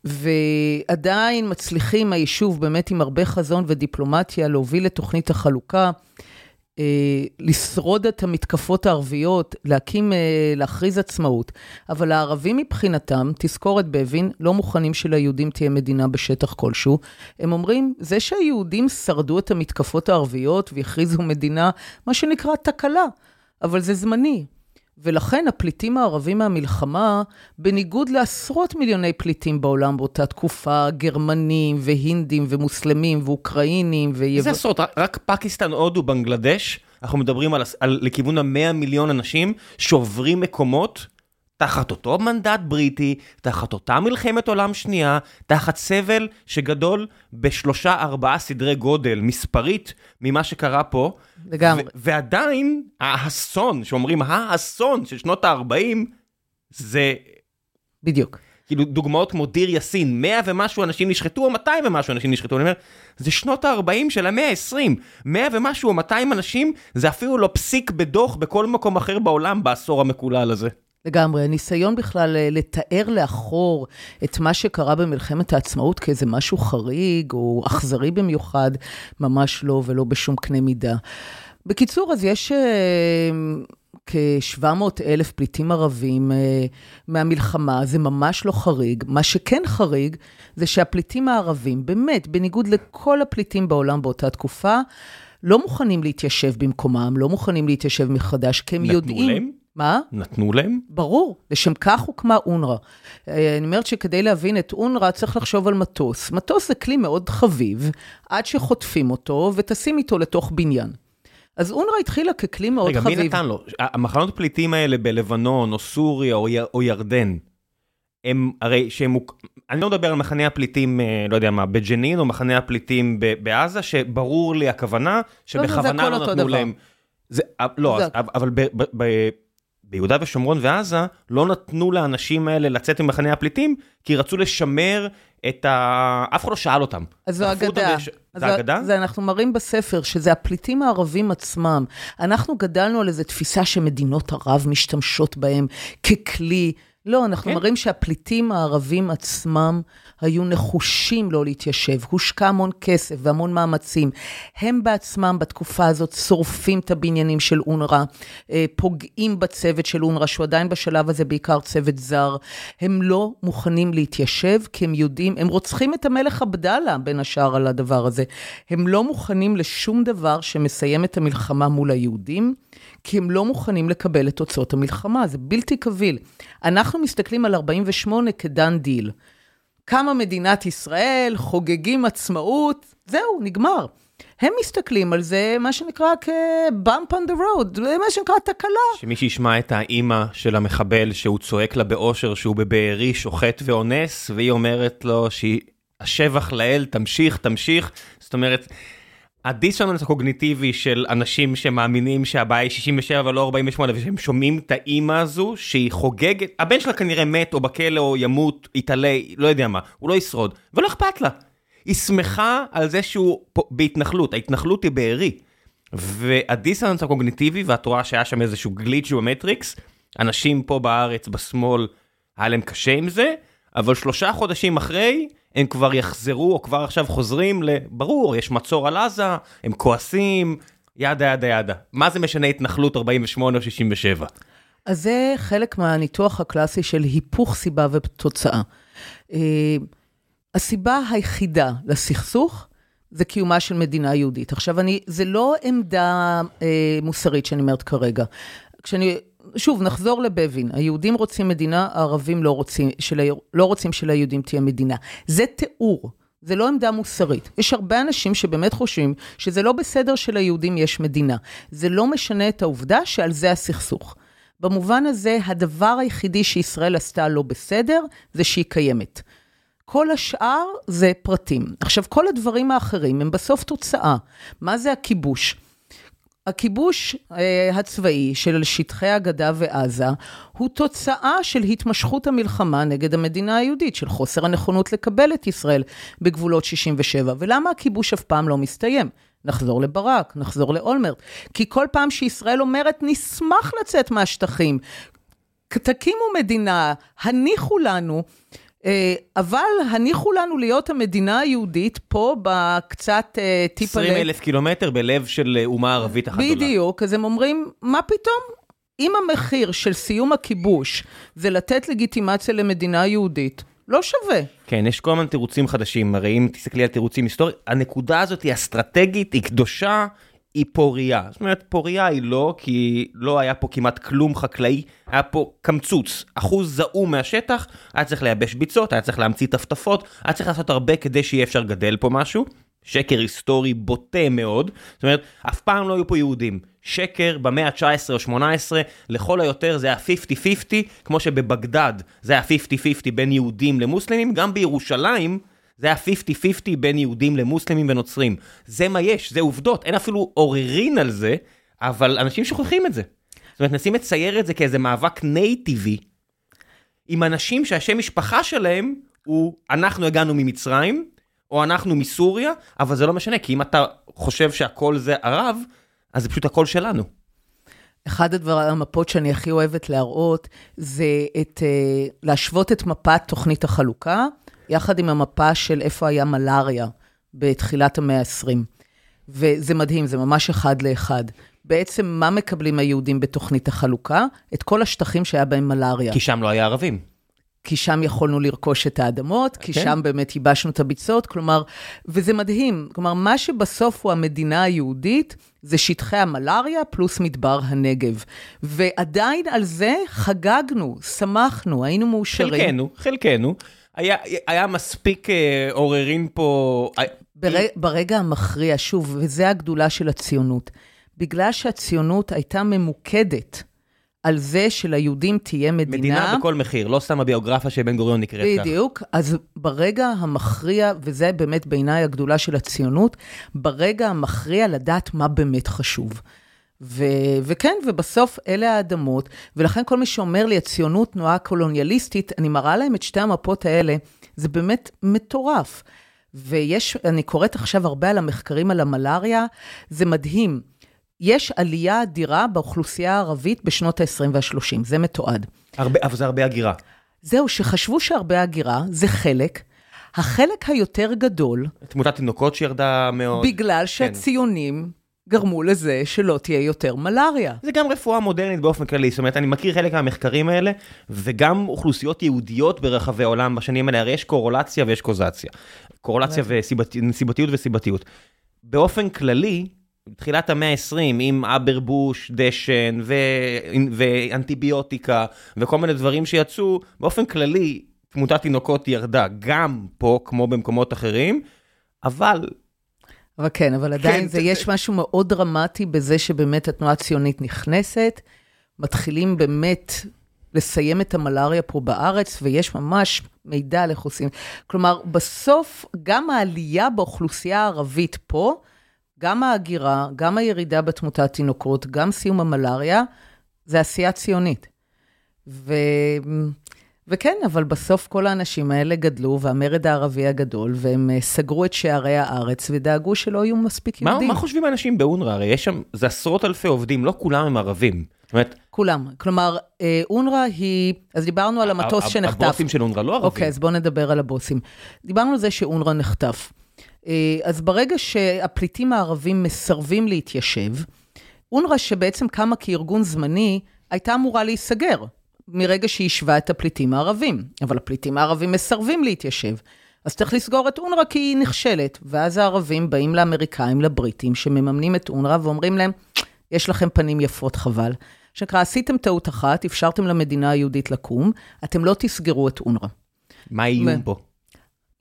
ועדיין מצליחים היישוב באמת עם הרבה חזון ודיפלומטיה להוביל את תוכנית החלוקה, אה, לשרוד את המתקפות הערביות, להקים, אה, להכריז עצמאות. אבל הערבים מבחינתם, תזכורת בבין, לא מוכנים שליהודים תהיה מדינה בשטח כלשהו. הם אומרים, זה שהיהודים שרדו את המתקפות הערביות והכריזו מדינה, מה שנקרא תקלה, אבל זה זמני. ולכן הפליטים הערבים מהמלחמה, בניגוד לעשרות מיליוני פליטים בעולם באותה תקופה, גרמנים והינדים ומוסלמים ואוקראינים ויו... איזה עשרות? רק פקיסטן, הודו, בנגלדש, אנחנו מדברים על, על לכיוון המאה מיליון אנשים שעוברים מקומות תחת אותו מנדט בריטי, תחת אותה מלחמת עולם שנייה, תחת סבל שגדול בשלושה ארבעה סדרי גודל, מספרית, ממה שקרה פה. לגמרי. ועדיין, האסון, שאומרים האסון של שנות ה-40, זה... בדיוק. כאילו דוגמאות כמו דיר יאסין, 100 ומשהו אנשים נשחטו או 200 ומשהו אנשים נשחטו, אני אומר, זה שנות ה-40 של המאה ה-20, 100 ומשהו או 200 אנשים, זה אפילו לא פסיק בדוח בכל מקום אחר בעולם בעשור המקולל הזה. לגמרי, הניסיון בכלל אה, לתאר לאחור את מה שקרה במלחמת העצמאות כאיזה משהו חריג או אכזרי במיוחד, ממש לא ולא בשום קנה מידה. בקיצור, אז יש uh, כ-700 אלף פליטים ערבים uh, מהמלחמה, זה ממש לא חריג. מה שכן חריג, זה שהפליטים הערבים, באמת, בניגוד לכל הפליטים בעולם באותה תקופה, לא מוכנים להתיישב במקומם, לא מוכנים להתיישב מחדש, כי הם יודעים... נתנו להם? מה? נתנו להם? ברור, לשם כך הוקמה אונר"א. אה, אני אומרת שכדי להבין את אונר"א צריך לחשוב על מטוס. מטוס זה כלי מאוד חביב, עד שחוטפים אותו וטסים איתו לתוך בניין. אז אונר"א התחילה ככלי מאוד רגע, חביב. רגע, מי נתן לו? המחנות פליטים האלה בלבנון, או סוריה, או, י... או ירדן, הם הרי שהם, אני לא מדבר על מחנה הפליטים, אה, לא יודע מה, בג'נין, או מחנה הפליטים בעזה, שברור לי הכוונה, שבכוונה לא, לא נתנו להם. זה, אה, לא, זה... אבל ב, ב, ב, ביהודה ושומרון ועזה לא נתנו לאנשים האלה לצאת ממחנה הפליטים, כי רצו לשמר את ה... אף אחד לא שאל אותם. אז זו אגדה. בש... זה אגדה? זה אנחנו מראים בספר, שזה הפליטים הערבים עצמם. אנחנו גדלנו על איזו תפיסה שמדינות ערב משתמשות בהם ככלי. לא, אנחנו כן. מראים שהפליטים הערבים עצמם היו נחושים לא להתיישב. הושקע המון כסף והמון מאמצים. הם בעצמם בתקופה הזאת שורפים את הבניינים של אונר"א, אה, פוגעים בצוות של אונר"א, שהוא עדיין בשלב הזה בעיקר צוות זר. הם לא מוכנים להתיישב, כי הם יודעים, הם רוצחים את המלך עבדאללה, בין השאר, על הדבר הזה. הם לא מוכנים לשום דבר שמסיים את המלחמה מול היהודים, כי הם לא מוכנים לקבל את תוצאות המלחמה, זה בלתי קביל. אנחנו מסתכלים על 48 כדן דיל. קמה מדינת ישראל, חוגגים עצמאות, זהו, נגמר. הם מסתכלים על זה, מה שנקרא כ-bump on the road, מה שנקרא תקלה. שמי שישמע את האימא של המחבל שהוא צועק לה באושר שהוא בבארי שוחט ואונס, והיא אומרת לו שהשבח לאל, תמשיך, תמשיך. זאת אומרת, הדיסוננס הקוגניטיבי של אנשים שמאמינים שהבעיה היא 67 ולא 48 ושהם שומעים את האימא הזו שהיא חוגגת, הבן שלה כנראה מת או בכלא או ימות, יתעלה, לא יודע מה, הוא לא ישרוד, ולא אכפת לה. היא שמחה על זה שהוא פה, בהתנחלות, ההתנחלות היא בארי. והדיסוננס הקוגניטיבי, ואת רואה שהיה שם איזשהו גליץ' במטריקס, אנשים פה בארץ, בשמאל, היה להם קשה עם זה, אבל שלושה חודשים אחרי, הם כבר יחזרו, או כבר עכשיו חוזרים לברור, יש מצור על עזה, הם כועסים, ידה ידה ידה. מה זה משנה התנחלות 48 או 67? אז זה חלק מהניתוח הקלאסי של היפוך סיבה ותוצאה. אה, הסיבה היחידה לסכסוך זה קיומה של מדינה יהודית. עכשיו, אני, זה לא עמדה אה, מוסרית שאני אומרת כרגע. כשאני, שוב, נחזור לבבין. היהודים רוצים מדינה, הערבים לא רוצים, של, לא רוצים שליהודים תהיה מדינה. זה תיאור. זה לא עמדה מוסרית. יש הרבה אנשים שבאמת חושבים שזה לא בסדר שליהודים יש מדינה. זה לא משנה את העובדה שעל זה הסכסוך. במובן הזה, הדבר היחידי שישראל עשתה לא בסדר, זה שהיא קיימת. כל השאר זה פרטים. עכשיו, כל הדברים האחרים הם בסוף תוצאה. מה זה הכיבוש? הכיבוש אה, הצבאי של שטחי הגדה ועזה הוא תוצאה של התמשכות המלחמה נגד המדינה היהודית, של חוסר הנכונות לקבל את ישראל בגבולות 67. ולמה הכיבוש אף פעם לא מסתיים? נחזור לברק, נחזור לאולמרט. כי כל פעם שישראל אומרת, נשמח לצאת מהשטחים, תקימו מדינה, הניחו לנו, אבל הניחו לנו להיות המדינה היהודית פה בקצת אה, טיפה... 20 אלף קילומטר בלב של אה, אומה ערבית אחת גדולה. בדיוק, אז הם אומרים, מה פתאום? אם המחיר של סיום הכיבוש זה לתת לגיטימציה למדינה יהודית, לא שווה. כן, יש כל מיני תירוצים חדשים, הרי אם תסתכלי על תירוצים היסטוריים, הנקודה הזאת היא אסטרטגית, היא קדושה, היא פוריה. זאת אומרת, פוריה היא לא, כי לא היה פה כמעט כלום חקלאי, היה פה קמצוץ, אחוז זעום מהשטח, היה צריך לייבש ביצות, היה צריך להמציא טפטפות, היה צריך לעשות הרבה כדי שיהיה אפשר לגדל פה משהו. שקר היסטורי בוטה מאוד, זאת אומרת, אף פעם לא היו פה יהודים. שקר במאה ה-19 או 18, לכל היותר זה היה 50-50, כמו שבבגדד זה היה 50-50 בין יהודים למוסלמים, גם בירושלים זה היה 50-50 בין יהודים למוסלמים ונוצרים. זה מה יש, זה עובדות, אין אפילו עוררין על זה, אבל אנשים שוכחים את זה. זאת אומרת, מנסים לצייר את זה כאיזה מאבק נייטיבי, עם אנשים שהשם משפחה שלהם הוא אנחנו הגענו ממצרים, או אנחנו מסוריה, אבל זה לא משנה, כי אם אתה חושב שהכל זה ערב, אז זה פשוט הכל שלנו. אחד הדבר, המפות שאני הכי אוהבת להראות, זה את, uh, להשוות את מפת תוכנית החלוקה יחד עם המפה של איפה היה מלאריה בתחילת המאה ה-20. וזה מדהים, זה ממש אחד לאחד. בעצם, מה מקבלים היהודים בתוכנית החלוקה? את כל השטחים שהיה בהם מלאריה. כי שם לא היה ערבים. כי שם יכולנו לרכוש את האדמות, כי כן. שם באמת ייבשנו את הביצות, כלומר, וזה מדהים, כלומר, מה שבסוף הוא המדינה היהודית, זה שטחי המלאריה פלוס מדבר הנגב. ועדיין על זה חגגנו, שמחנו, היינו מאושרים. חלקנו, חלקנו. היה, היה מספיק אה, עוררין פה... בר, ברגע המכריע, שוב, וזה הגדולה של הציונות. בגלל שהציונות הייתה ממוקדת על זה שליהודים תהיה מדינה... מדינה בכל מחיר, לא סתם הביוגרפיה של בן גוריון נקראת כך. בדיוק, אז ברגע המכריע, וזה באמת בעיניי הגדולה של הציונות, ברגע המכריע לדעת מה באמת חשוב. ו- וכן, ובסוף אלה האדמות, ולכן כל מי שאומר לי, הציונות תנועה קולוניאליסטית, אני מראה להם את שתי המפות האלה, זה באמת מטורף. ויש, אני קוראת עכשיו הרבה על המחקרים על המלאריה, זה מדהים. יש עלייה אדירה באוכלוסייה הערבית בשנות ה-20 וה-30, זה מתועד. הרבה, אבל זה הרבה הגירה. זהו, שחשבו שהרבה הגירה, זה חלק. החלק היותר גדול... תמותת תינוקות שירדה מאוד. בגלל כן. שהציונים גרמו לזה שלא תהיה יותר מלאריה. זה גם רפואה מודרנית באופן כללי, זאת אומרת, אני מכיר חלק מהמחקרים האלה, וגם אוכלוסיות יהודיות ברחבי העולם בשנים האלה, הרי יש קורולציה ויש קוזציה. קורולציה ונסיבתיות וסיבתיות. באופן כללי, בתחילת המאה ה-20, עם אברבוש, דשן ו... ואנטיביוטיקה וכל מיני דברים שיצאו, באופן כללי, תמותת תינוקות ירדה גם פה, כמו במקומות אחרים, אבל אבל כן, אבל עדיין כן, זה, יש משהו מאוד דרמטי בזה שבאמת התנועה הציונית נכנסת, מתחילים באמת לסיים את המלאריה פה בארץ, ויש ממש מידע על איך עושים. כלומר, בסוף, גם העלייה באוכלוסייה הערבית פה, גם ההגירה, גם הירידה בתמותת תינוקות, גם סיום המלאריה, זה עשייה ציונית. ו... וכן, אבל בסוף כל האנשים האלה גדלו, והמרד הערבי הגדול, והם אה, סגרו את שערי הארץ ודאגו שלא יהיו מספיק מה, יהודים. מה חושבים האנשים באונר"א? הרי יש שם, זה עשרות אלפי עובדים, לא כולם הם ערבים. זאת אומרת, כולם. כלומר, אה, אונר"א היא, אז דיברנו על המטוס שנחטף. הבוסים של אונר"א לא ערבים. אוקיי, אז בואו נדבר על הבוסים. דיברנו על זה שאונר"א נחטף. אה, אז ברגע שהפליטים הערבים מסרבים להתיישב, אונר"א שבעצם קמה כארגון זמני, הייתה אמורה להיסגר, מרגע שהיא השווה את הפליטים הערבים. אבל הפליטים הערבים מסרבים להתיישב. אז צריך לסגור את אונר"א כי היא נכשלת. ואז הערבים באים לאמריקאים, לבריטים, שמממנים את אונר"א ואומרים להם, יש לכם פנים יפות, חבל. שנקרא, עשיתם טעות אחת, אפשרתם למדינה היהודית לקום, אתם לא תסגרו את אונר"א. מה האיום ו- פה?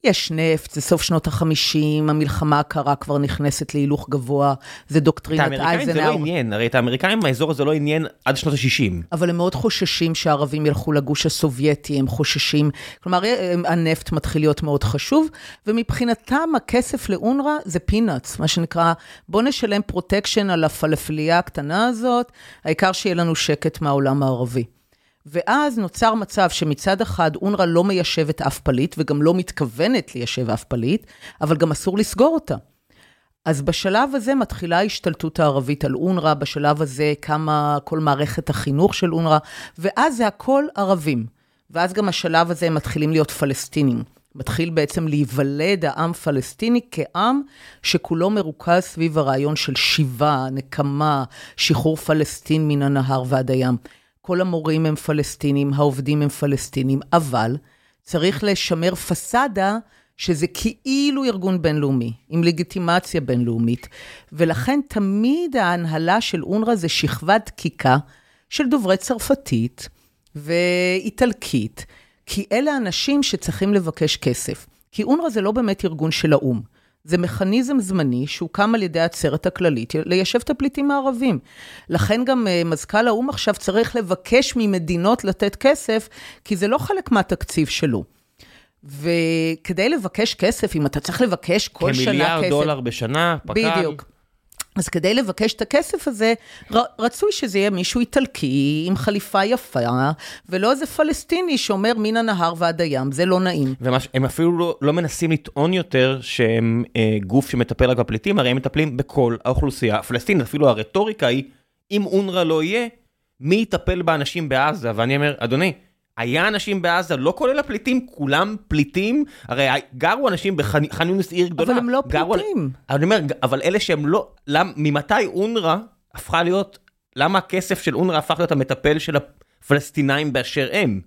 יש נפט, זה סוף שנות ה-50, המלחמה הקרה כבר נכנסת להילוך גבוה, זה את דוקטרינת האמריקאים זה לא. עניין, הרי את האמריקאים האזור הזה לא עניין עד שנות ה-60. אבל הם מאוד חוששים שהערבים ילכו לגוש הסובייטי, הם חוששים, כלומר, הם- הנפט מתחיל להיות מאוד חשוב, ומבחינתם הכסף לאונר"א זה peanuts, מה שנקרא, בוא נשלם פרוטקשן על הפלאפלייה הקטנה הזאת, העיקר שיהיה לנו שקט מהעולם הערבי. ואז נוצר מצב שמצד אחד אונר"א לא מיישבת אף פליט, וגם לא מתכוונת ליישב אף פליט, אבל גם אסור לסגור אותה. אז בשלב הזה מתחילה ההשתלטות הערבית על אונר"א, בשלב הזה קמה כל מערכת החינוך של אונר"א, ואז זה הכל ערבים. ואז גם השלב הזה הם מתחילים להיות פלסטינים. מתחיל בעצם להיוולד העם פלסטיני כעם שכולו מרוכז סביב הרעיון של שיבה, נקמה, שחרור פלסטין מן הנהר ועד הים. כל המורים הם פלסטינים, העובדים הם פלסטינים, אבל צריך לשמר פסאדה שזה כאילו ארגון בינלאומי, עם לגיטימציה בינלאומית, ולכן תמיד ההנהלה של אונר"א זה שכבת דקיקה של דוברי צרפתית ואיטלקית, כי אלה אנשים שצריכים לבקש כסף. כי אונר"א זה לא באמת ארגון של האו"ם. זה מכניזם זמני שהוקם על ידי העצרת הכללית ליישב את הפליטים הערבים. לכן גם uh, מזכ"ל האו"ם עכשיו צריך לבקש ממדינות לתת כסף, כי זה לא חלק מהתקציב שלו. וכדי לבקש כסף, אם אתה צריך לבקש כל שנה כסף... כמיליארד דולר בשנה, פק"ל. בדיוק. אז כדי לבקש את הכסף הזה, ר, רצוי שזה יהיה מישהו איטלקי עם חליפה יפה, ולא איזה פלסטיני שאומר מן הנהר ועד הים, זה לא נעים. והם אפילו לא, לא מנסים לטעון יותר שהם אה, גוף שמטפל רק בפליטים, הרי הם מטפלים בכל האוכלוסייה הפלסטינית, אפילו הרטוריקה היא, אם אונר"א לא יהיה, מי יטפל באנשים בעזה? ואני אומר, אדוני, היה אנשים בעזה, לא כולל הפליטים, כולם פליטים, הרי גרו אנשים בח'אן יונס עיר גדולה. אבל הם לא פליטים. אני אומר, אבל אלה שהם לא, למ, ממתי אונר"א הפכה להיות, למה הכסף של אונר"א הפך להיות המטפל של הפלסטינאים באשר הם?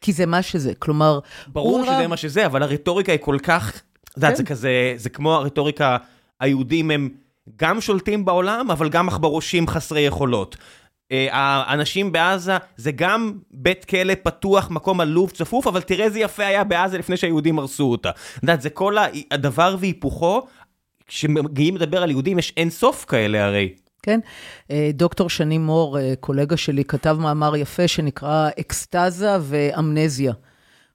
כי זה מה שזה, כלומר, ברור אונר"א- שזה מה שזה, אבל הרטוריקה היא כל כך, את יודעת, כן. זה כזה, זה כמו הרטוריקה, היהודים הם גם שולטים בעולם, אבל גם עכברושים חסרי יכולות. אה, האנשים בעזה זה גם בית כלא פתוח, מקום עלוב, צפוף, אבל תראה איזה יפה היה בעזה לפני שהיהודים הרסו אותה. את יודעת, זה כל הדבר והיפוכו, כשמגיעים לדבר על יהודים יש אין סוף כאלה הרי. כן? אה, דוקטור שני מור, אה, קולגה שלי, כתב מאמר יפה שנקרא אקסטזה ואמנזיה.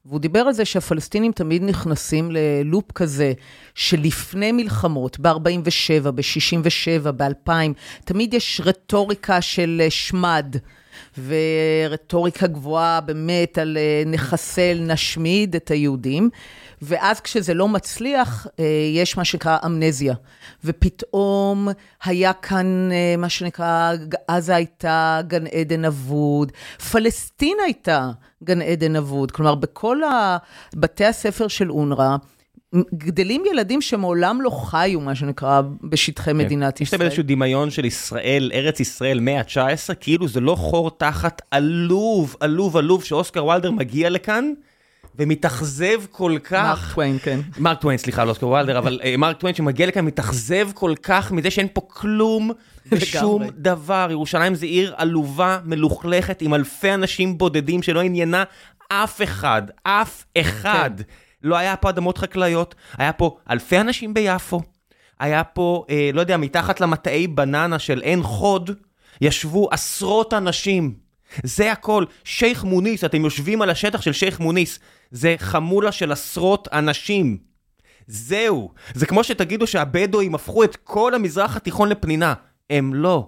והוא דיבר על זה שהפלסטינים תמיד נכנסים ללופ כזה שלפני מלחמות, ב-47, ב-67, ב-2000, תמיד יש רטוריקה של אה, שמד. ורטוריקה גבוהה באמת על אה, נחסל, נשמיד את היהודים. ואז כשזה לא מצליח, אה, יש מה שנקרא אמנזיה. ופתאום היה כאן מה שנקרא, עזה הייתה גן עדן אבוד, פלסטין הייתה גן עדן אבוד. כלומר, בכל בתי הספר של אונר"א, גדלים ילדים שמעולם לא חיו, מה שנקרא, בשטחי מדינת יש להם ישראל. איזשהו דמיון של ישראל, ארץ ישראל, מאה ה-19, כאילו זה לא חור תחת עלוב, עלוב, עלוב, שאוסקר וולדר מגיע לכאן ומתאכזב כל כך. מרק טוויין, כן. מרק טוויין, סליחה, לא אוסקר וולדר, אבל אה, מרק טוויין שמגיע לכאן מתאכזב כל כך מזה שאין פה כלום ושום. דבר. ירושלים זה עיר עלובה, מלוכלכת, עם אלפי אנשים בודדים שלא עניינה אף אחד, אף אחד. לא היה פה אדמות חקלאיות, היה פה אלפי אנשים ביפו, היה פה, אה, לא יודע, מתחת למטעי בננה של עין חוד, ישבו עשרות אנשים. זה הכל. שייח' מוניס, אתם יושבים על השטח של שייח' מוניס, זה חמולה של עשרות אנשים. זהו. זה כמו שתגידו שהבדואים הפכו את כל המזרח התיכון לפנינה. הם לא.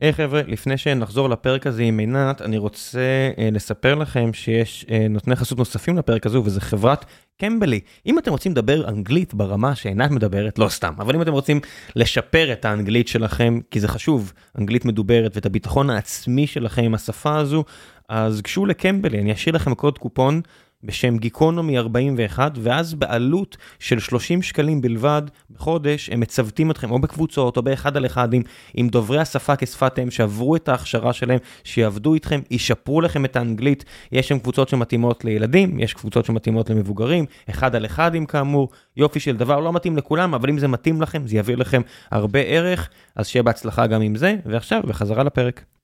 היי hey, חבר'ה, לפני שנחזור לפרק הזה עם עינת, אני רוצה uh, לספר לכם שיש uh, נותני חסות נוספים לפרק הזו, וזה חברת קמבלי. אם אתם רוצים לדבר אנגלית ברמה שעינת מדברת, לא סתם, אבל אם אתם רוצים לשפר את האנגלית שלכם, כי זה חשוב, אנגלית מדוברת ואת הביטחון העצמי שלכם עם השפה הזו, אז גשו לקמבלי, אני אשאיר לכם קוד קופון בשם גיקונומי 41, ואז בעלות של 30 שקלים בלבד בחודש, הם מצוותים אתכם או בקבוצות או באחד על אחד עם, עם דוברי השפה כשפת אם, שעברו את ההכשרה שלהם, שיעבדו איתכם, ישפרו לכם את האנגלית. יש שם קבוצות שמתאימות לילדים, יש קבוצות שמתאימות למבוגרים, אחד על אחד עם כאמור, יופי של דבר, לא מתאים לכולם, אבל אם זה מתאים לכם, זה יביא לכם הרבה ערך, אז שיהיה בהצלחה גם עם זה, ועכשיו, בחזרה לפרק.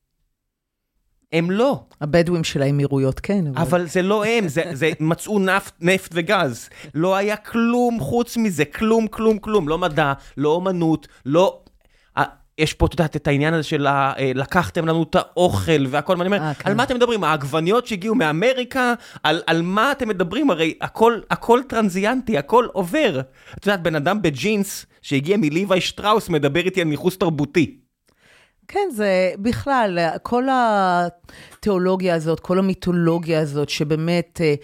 הם לא. הבדואים של האמירויות כן. אבל, אבל זה לא הם, זה, זה מצאו נפט, נפט וגז. לא היה כלום חוץ מזה, כלום, כלום, כלום. לא מדע, לא אומנות, לא... יש פה, את יודעת, את העניין הזה של לקחתם לנו את האוכל והכל, ואני אומר, 아, כן. על מה אתם מדברים? העגבניות שהגיעו מאמריקה? על, על מה אתם מדברים? הרי הכל, הכל טרנזיאנטי, הכל עובר. את יודעת, בן אדם בג'ינס שהגיע מליוואי שטראוס מדבר איתי על ניחוס תרבותי. כן, זה בכלל, כל התיאולוגיה הזאת, כל המיתולוגיה הזאת, שבאמת אה,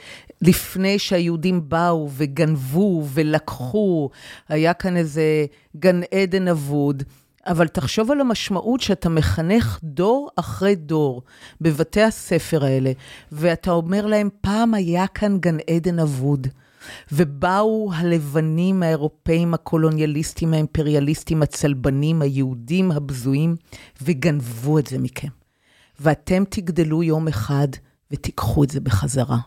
לפני שהיהודים באו וגנבו ולקחו, היה כאן איזה גן עדן אבוד. אבל תחשוב על המשמעות שאתה מחנך דור אחרי דור בבתי הספר האלה, ואתה אומר להם, פעם היה כאן גן עדן אבוד. ובאו הלבנים האירופאים הקולוניאליסטים, האימפריאליסטים, הצלבנים, היהודים הבזויים, וגנבו את זה מכם. ואתם תגדלו יום אחד ותיקחו את זה בחזרה.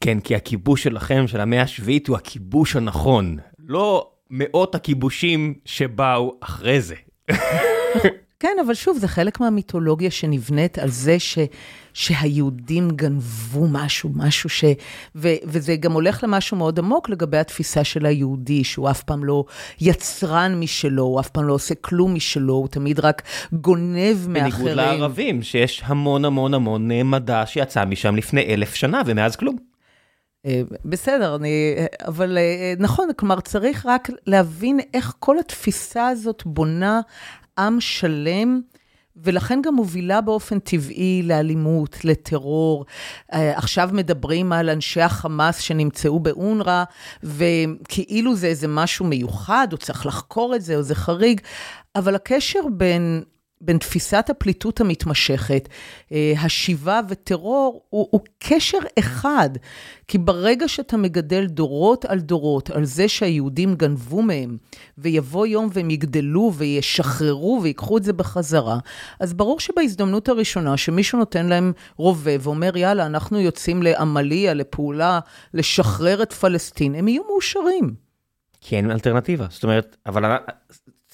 כן, כי הכיבוש שלכם, של המאה השביעית, הוא הכיבוש הנכון. לא מאות הכיבושים שבאו אחרי זה. כן, אבל שוב, זה חלק מהמיתולוגיה שנבנית על זה ש, שהיהודים גנבו משהו, משהו ש... ו, וזה גם הולך למשהו מאוד עמוק לגבי התפיסה של היהודי, שהוא אף פעם לא יצרן משלו, הוא אף פעם לא עושה כלום משלו, הוא תמיד רק גונב מאחרים. בניגוד לערבים, שיש המון המון המון מדע שיצא משם לפני אלף שנה, ומאז כלום. אה, בסדר, אני, אבל אה, נכון, כלומר צריך רק להבין איך כל התפיסה הזאת בונה עם שלם. ולכן גם מובילה באופן טבעי לאלימות, לטרור. אה, עכשיו מדברים על אנשי החמאס שנמצאו באונר"א, וכאילו זה איזה משהו מיוחד, או צריך לחקור את זה, או זה חריג, אבל הקשר בין בין תפיסת הפליטות המתמשכת, אה, השיבה וטרור, הוא, הוא קשר אחד. כי ברגע שאתה מגדל דורות על דורות על זה שהיהודים גנבו מהם, ויבוא יום והם יגדלו וישחררו ויקחו את זה בחזרה, אז ברור שבהזדמנות הראשונה שמישהו נותן להם רובה ואומר, יאללה, אנחנו יוצאים לעמליה, לפעולה, לשחרר את פלסטין, הם יהיו מאושרים. כי אין אלטרנטיבה, זאת אומרת, אבל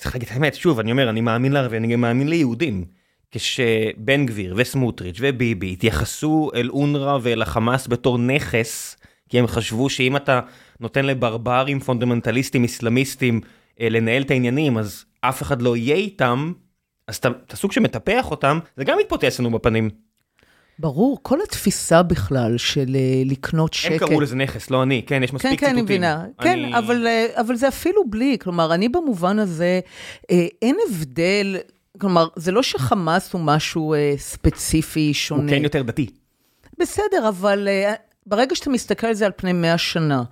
צריך להגיד את האמת, שוב, אני אומר, אני מאמין לערבי, אני גם מאמין ליהודים. כשבן גביר וסמוטריץ' וביבי התייחסו אל אונר"א ואל החמאס בתור נכס, כי הם חשבו שאם אתה נותן לברברים פונדמנטליסטים אסלאמיסטים אה, לנהל את העניינים, אז אף אחד לא יהיה איתם, אז אתה סוג שמטפח אותם, זה גם מתפוצץ לנו בפנים. ברור, כל התפיסה בכלל של אה, לקנות שקט. הם קראו לזה נכס, לא אני, כן, יש מספיק ציטוטים. כן, כן, אני מבינה. כן, אבל, אה, אבל זה אפילו בלי, כלומר, אני במובן הזה, אה, אין הבדל, כלומר, זה לא שחמאס הוא משהו ספציפי, שונה. הוא כן יותר דתי. בסדר, אבל ברגע שאתה מסתכל על זה על פני 100 שנה,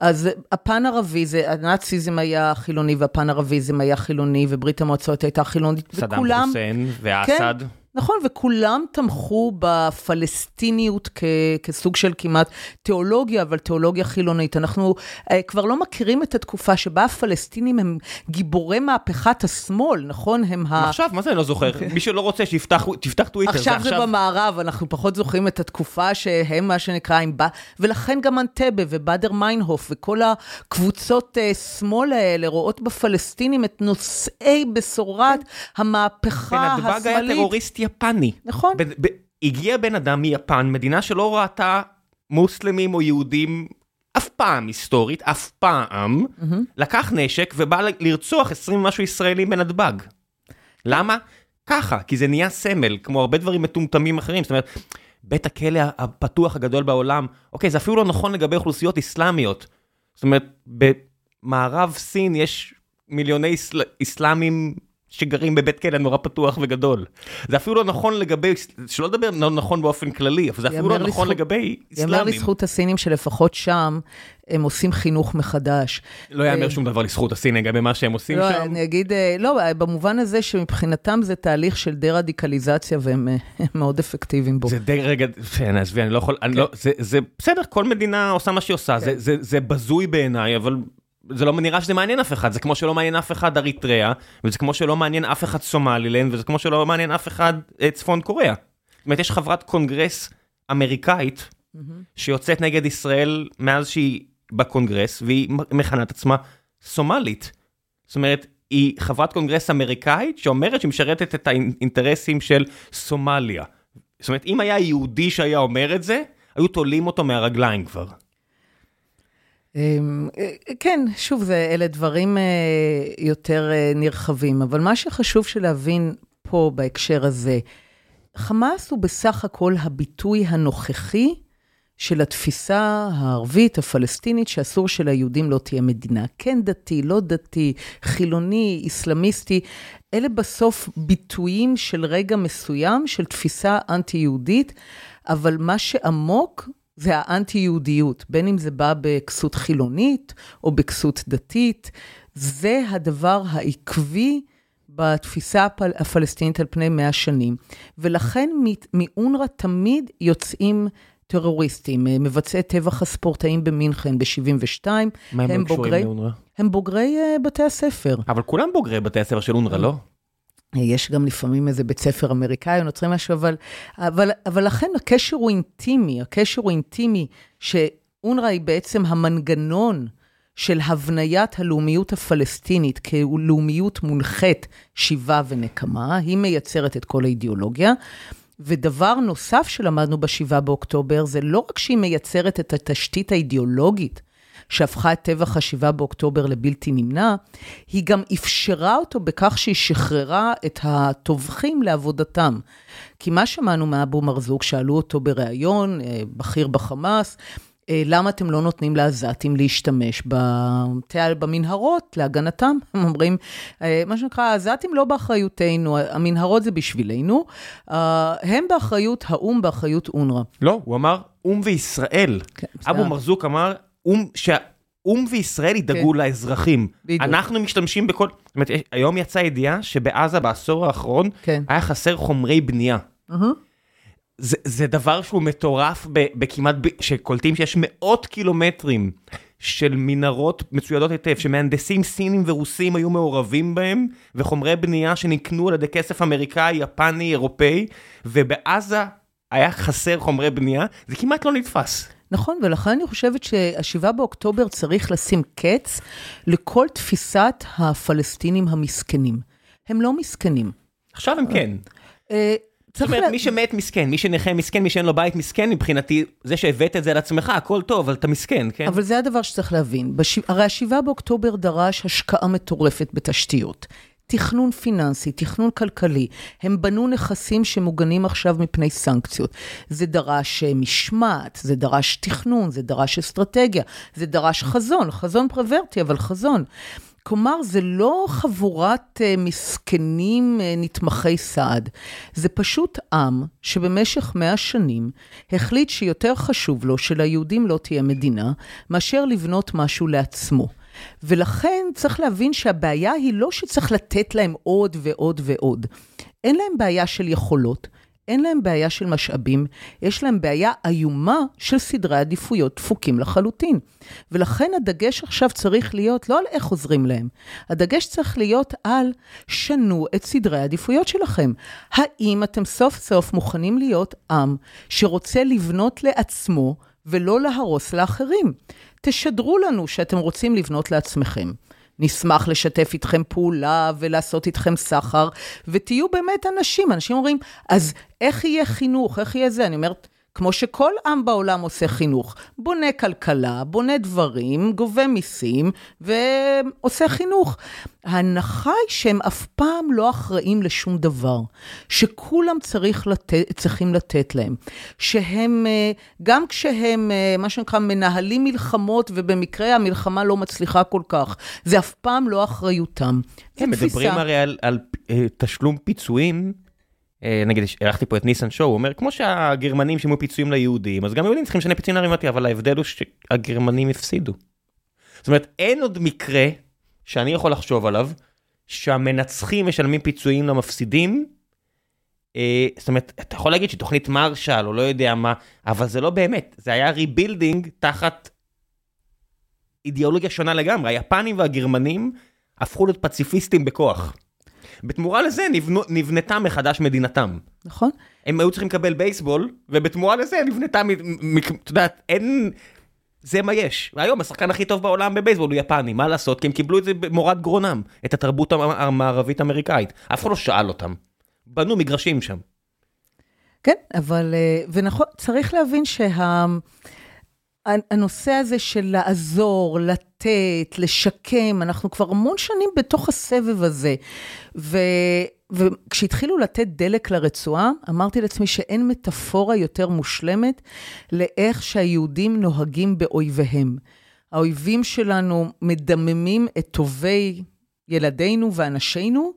אז הפן ערבי, זה, הנאציזם היה חילוני והפן ערביזם היה חילוני, וברית המועצות הייתה חילונית, וכולם... סדאם חוסיין ואסד. כן, נכון, וכולם תמכו בפלסטיניות כ, כסוג של כמעט תיאולוגיה, אבל תיאולוגיה חילונית. אנחנו uh, כבר לא מכירים את התקופה שבה הפלסטינים הם גיבורי מהפכת השמאל, נכון? הם ה... עכשיו, מה זה אני לא זוכר? מי שלא רוצה, שיפתח טוויטר. עכשיו זה עכשיו... במערב, אנחנו פחות זוכרים את התקופה שהם מה שנקרא עם... ולכן גם אנטבה ובאדר מיינהוף וכל הקבוצות uh, שמאל האלה רואות בפלסטינים את נושאי בשורת המהפכה השמאלית. בנתב"ג היה טרוריסט יפני. נכון. ב- ב- הגיע בן אדם מיפן, מדינה שלא ראתה מוסלמים או יהודים אף פעם היסטורית, אף פעם, mm-hmm. לקח נשק ובא לרצוח 20 משהו ישראלים בנתב"ג. למה? ככה, כי זה נהיה סמל, כמו הרבה דברים מטומטמים אחרים. זאת אומרת, בית הכלא הפתוח הגדול בעולם, אוקיי, זה אפילו לא נכון לגבי אוכלוסיות אסלאמיות. זאת אומרת, במערב סין יש מיליוני איסל... איסלאמים שגרים בבית כלא נורא פתוח וגדול. זה אפילו לא נכון לגבי, שלא לדבר לא נכון באופן כללי, אבל זה אפילו לא נכון לזכות, לגבי איסלאמים. יאמר לזכות הסינים שלפחות שם הם עושים חינוך מחדש. לא יאמר אה, שום דבר לזכות הסינים לגבי מה שהם עושים לא, שם. אני אגיד, אה, לא, במובן הזה שמבחינתם זה תהליך של דה-רדיקליזציה והם אה, מאוד אפקטיביים בו. זה די רגע, כן, עזבי, אני לא יכול, אני לא, זה, זה בסדר, כל מדינה עושה מה שהיא עושה, זה, כן. זה, זה בזוי בעיניי, אבל זה לא נראה שזה מעניין אף אחד, זה כמו שלא מעניין אף אחד אריתריאה, וזה כמו שלא מעניין אף אחד סומלילנד, וזה כמו שלא מעניין אף אחד אה, צפון קוריאה. זאת אומרת, יש חברת קונגרס אמריקאית שיוצאת נגד ישראל מאז שהיא בקונגרס, והיא מכנה את עצמה סומלית. זאת אומרת, היא חברת קונגרס אמריקאית שאומרת שהיא משרתת את האינטרסים של סומליה. זאת אומרת, אם היה יהודי שהיה אומר את זה, היו תולים אותו מהרגליים כבר. אמ, כן, שוב, זה, אלה דברים אה, יותר אה, נרחבים, אבל מה שחשוב שלהבין פה בהקשר הזה, חמאס הוא בסך הכל הביטוי הנוכחי של התפיסה הערבית, הפלסטינית, שאסור שליהודים לא תהיה מדינה. כן דתי, לא דתי, חילוני, איסלאמיסטי, אלה בסוף ביטויים של רגע מסוים, של תפיסה אנטי-יהודית, אבל מה שעמוק זה האנטי-יהודיות, בין אם זה בא בכסות חילונית או בכסות דתית, זה הדבר העקבי בתפיסה הפל, הפלסטינית על פני מאה שנים. ולכן מאונר"א תמיד יוצאים טרוריסטים, מבצעי טבח הספורטאים במינכן ב-72. מה הם, הם לא קשורים לאונר"א? הם בוגרי uh, בתי הספר. אבל כולם בוגרי בתי הספר של אונר"א, לא? יש גם לפעמים איזה בית ספר אמריקאי נוצרי משהו, אבל, אבל, אבל לכן הקשר הוא אינטימי, הקשר הוא אינטימי, שאונר"א היא בעצם המנגנון של הבניית הלאומיות הפלסטינית כלאומיות מונחית שיבה ונקמה, היא מייצרת את כל האידיאולוגיה. ודבר נוסף שלמדנו ב-7 באוקטובר, זה לא רק שהיא מייצרת את התשתית האידיאולוגית שהפכה את טבח ה-7 באוקטובר לבלתי נמנע, היא גם אפשרה אותו בכך שהיא שחררה את הטובחים לעבודתם. כי מה שמענו מאבו מרזוק, שאלו אותו בריאיון, אה, בכיר בחמאס, אה, למה אתם לא נותנים לעזתים להשתמש במנהרות להגנתם? הם אומרים, אה, מה שנקרא, העזתים לא באחריותנו, המנהרות זה בשבילנו, הם באחריות האו"ם, באחריות אונר"א. לא, הוא אמר או"ם וישראל. כן, אבו מרזוק אמר, שהאו"ם וישראל ידאגו כן. לאזרחים. בדיוק. אנחנו משתמשים בכל... זאת אומרת, היום יצאה ידיעה שבעזה בעשור האחרון כן. היה חסר חומרי בנייה. Uh-huh. זה, זה דבר שהוא מטורף בכמעט, שקולטים שיש מאות קילומטרים של מנהרות מצוידות היטב, שמהנדסים סינים ורוסים היו מעורבים בהם, וחומרי בנייה שנקנו על ידי כסף אמריקאי, יפני, אירופאי, ובעזה היה חסר חומרי בנייה, זה כמעט לא נתפס. נכון, ולכן אני חושבת שהשבעה באוקטובר צריך לשים קץ לכל תפיסת הפלסטינים המסכנים. הם לא מסכנים. עכשיו הם כן. אה, זאת אומרת, מי שמת מסכן, מי שנכה מסכן, מי שאין לו בית מסכן, מבחינתי, זה שהבאת את זה על עצמך, הכל טוב, אבל אתה מסכן, כן? אבל זה הדבר שצריך להבין. הרי השבעה באוקטובר דרש השקעה מטורפת בתשתיות. תכנון פיננסי, תכנון כלכלי. הם בנו נכסים שמוגנים עכשיו מפני סנקציות. זה דרש אה, משמעת, זה דרש תכנון, זה דרש אסטרטגיה, זה דרש חזון, חזון פרוורטי, אבל חזון. כלומר, זה לא חבורת uh, מסכנים uh, נתמכי סעד, זה פשוט עם שבמשך מאה שנים החליט שיותר חשוב לו שליהודים לא תהיה מדינה, מאשר לבנות משהו לעצמו. ולכן צריך להבין שהבעיה היא לא שצריך לתת להם עוד ועוד ועוד. אין להם בעיה של יכולות, אין להם בעיה של משאבים, יש להם בעיה איומה של סדרי עדיפויות דפוקים לחלוטין. ולכן הדגש עכשיו צריך להיות לא על איך עוזרים להם, הדגש צריך להיות על שנו את סדרי העדיפויות שלכם. האם אתם סוף סוף מוכנים להיות עם שרוצה לבנות לעצמו ולא להרוס לאחרים? תשדרו לנו שאתם רוצים לבנות לעצמכם. נשמח לשתף איתכם פעולה ולעשות איתכם סחר, ותהיו באמת אנשים. אנשים אומרים, אז איך יהיה חינוך, איך יהיה זה? אני אומרת, כמו שכל עם בעולם עושה חינוך. בונה כלכלה, בונה דברים, גובה מיסים ועושה חינוך. ההנחה היא שהם אף פעם לא אחראים לשום דבר, שכולם צריך לת... צריכים לתת להם, שהם, אה, גם כשהם, אה, מה שנקרא, מנהלים מלחמות, ובמקרה המלחמה לא מצליחה כל כך, זה אף פעם לא אחריותם. כן, מדברים הרי על, על אה, תשלום פיצויים. אה, נגיד, אירחתי פה את ניסן שור, הוא אומר, כמו שהגרמנים שילמו פיצויים ליהודים, אז גם היהודים צריכים לשלם פיצויים לערבים, אבל ההבדל הוא שהגרמנים הפסידו. זאת אומרת, אין עוד מקרה שאני יכול לחשוב עליו, שהמנצחים משלמים פיצויים למפסידים. אה, זאת אומרת, אתה יכול להגיד שתוכנית מרשל או לא יודע מה, אבל זה לא באמת, זה היה rebuilding תחת אידיאולוגיה שונה לגמרי. היפנים והגרמנים הפכו להיות פציפיסטים בכוח. בתמורה לזה נבנו, נבנתה מחדש מדינתם. נכון. הם היו צריכים לקבל בייסבול, ובתמורה לזה נבנתה, את יודעת, אין, זה מה יש. והיום השחקן הכי טוב בעולם בבייסבול הוא יפני, מה לעשות? כי הם קיבלו את זה במורת גרונם, את התרבות המערבית-אמריקאית. אף אחד לא שאל אותם. בנו מגרשים שם. כן, אבל, אה, ונכון, צריך להבין שהנושא שה... הזה של לעזור, לתת, לשקם, אנחנו כבר המון שנים בתוך הסבב הזה. ו... וכשהתחילו לתת דלק לרצועה, אמרתי לעצמי שאין מטאפורה יותר מושלמת לאיך שהיהודים נוהגים באויביהם. האויבים שלנו מדממים את טובי ילדינו ואנשינו,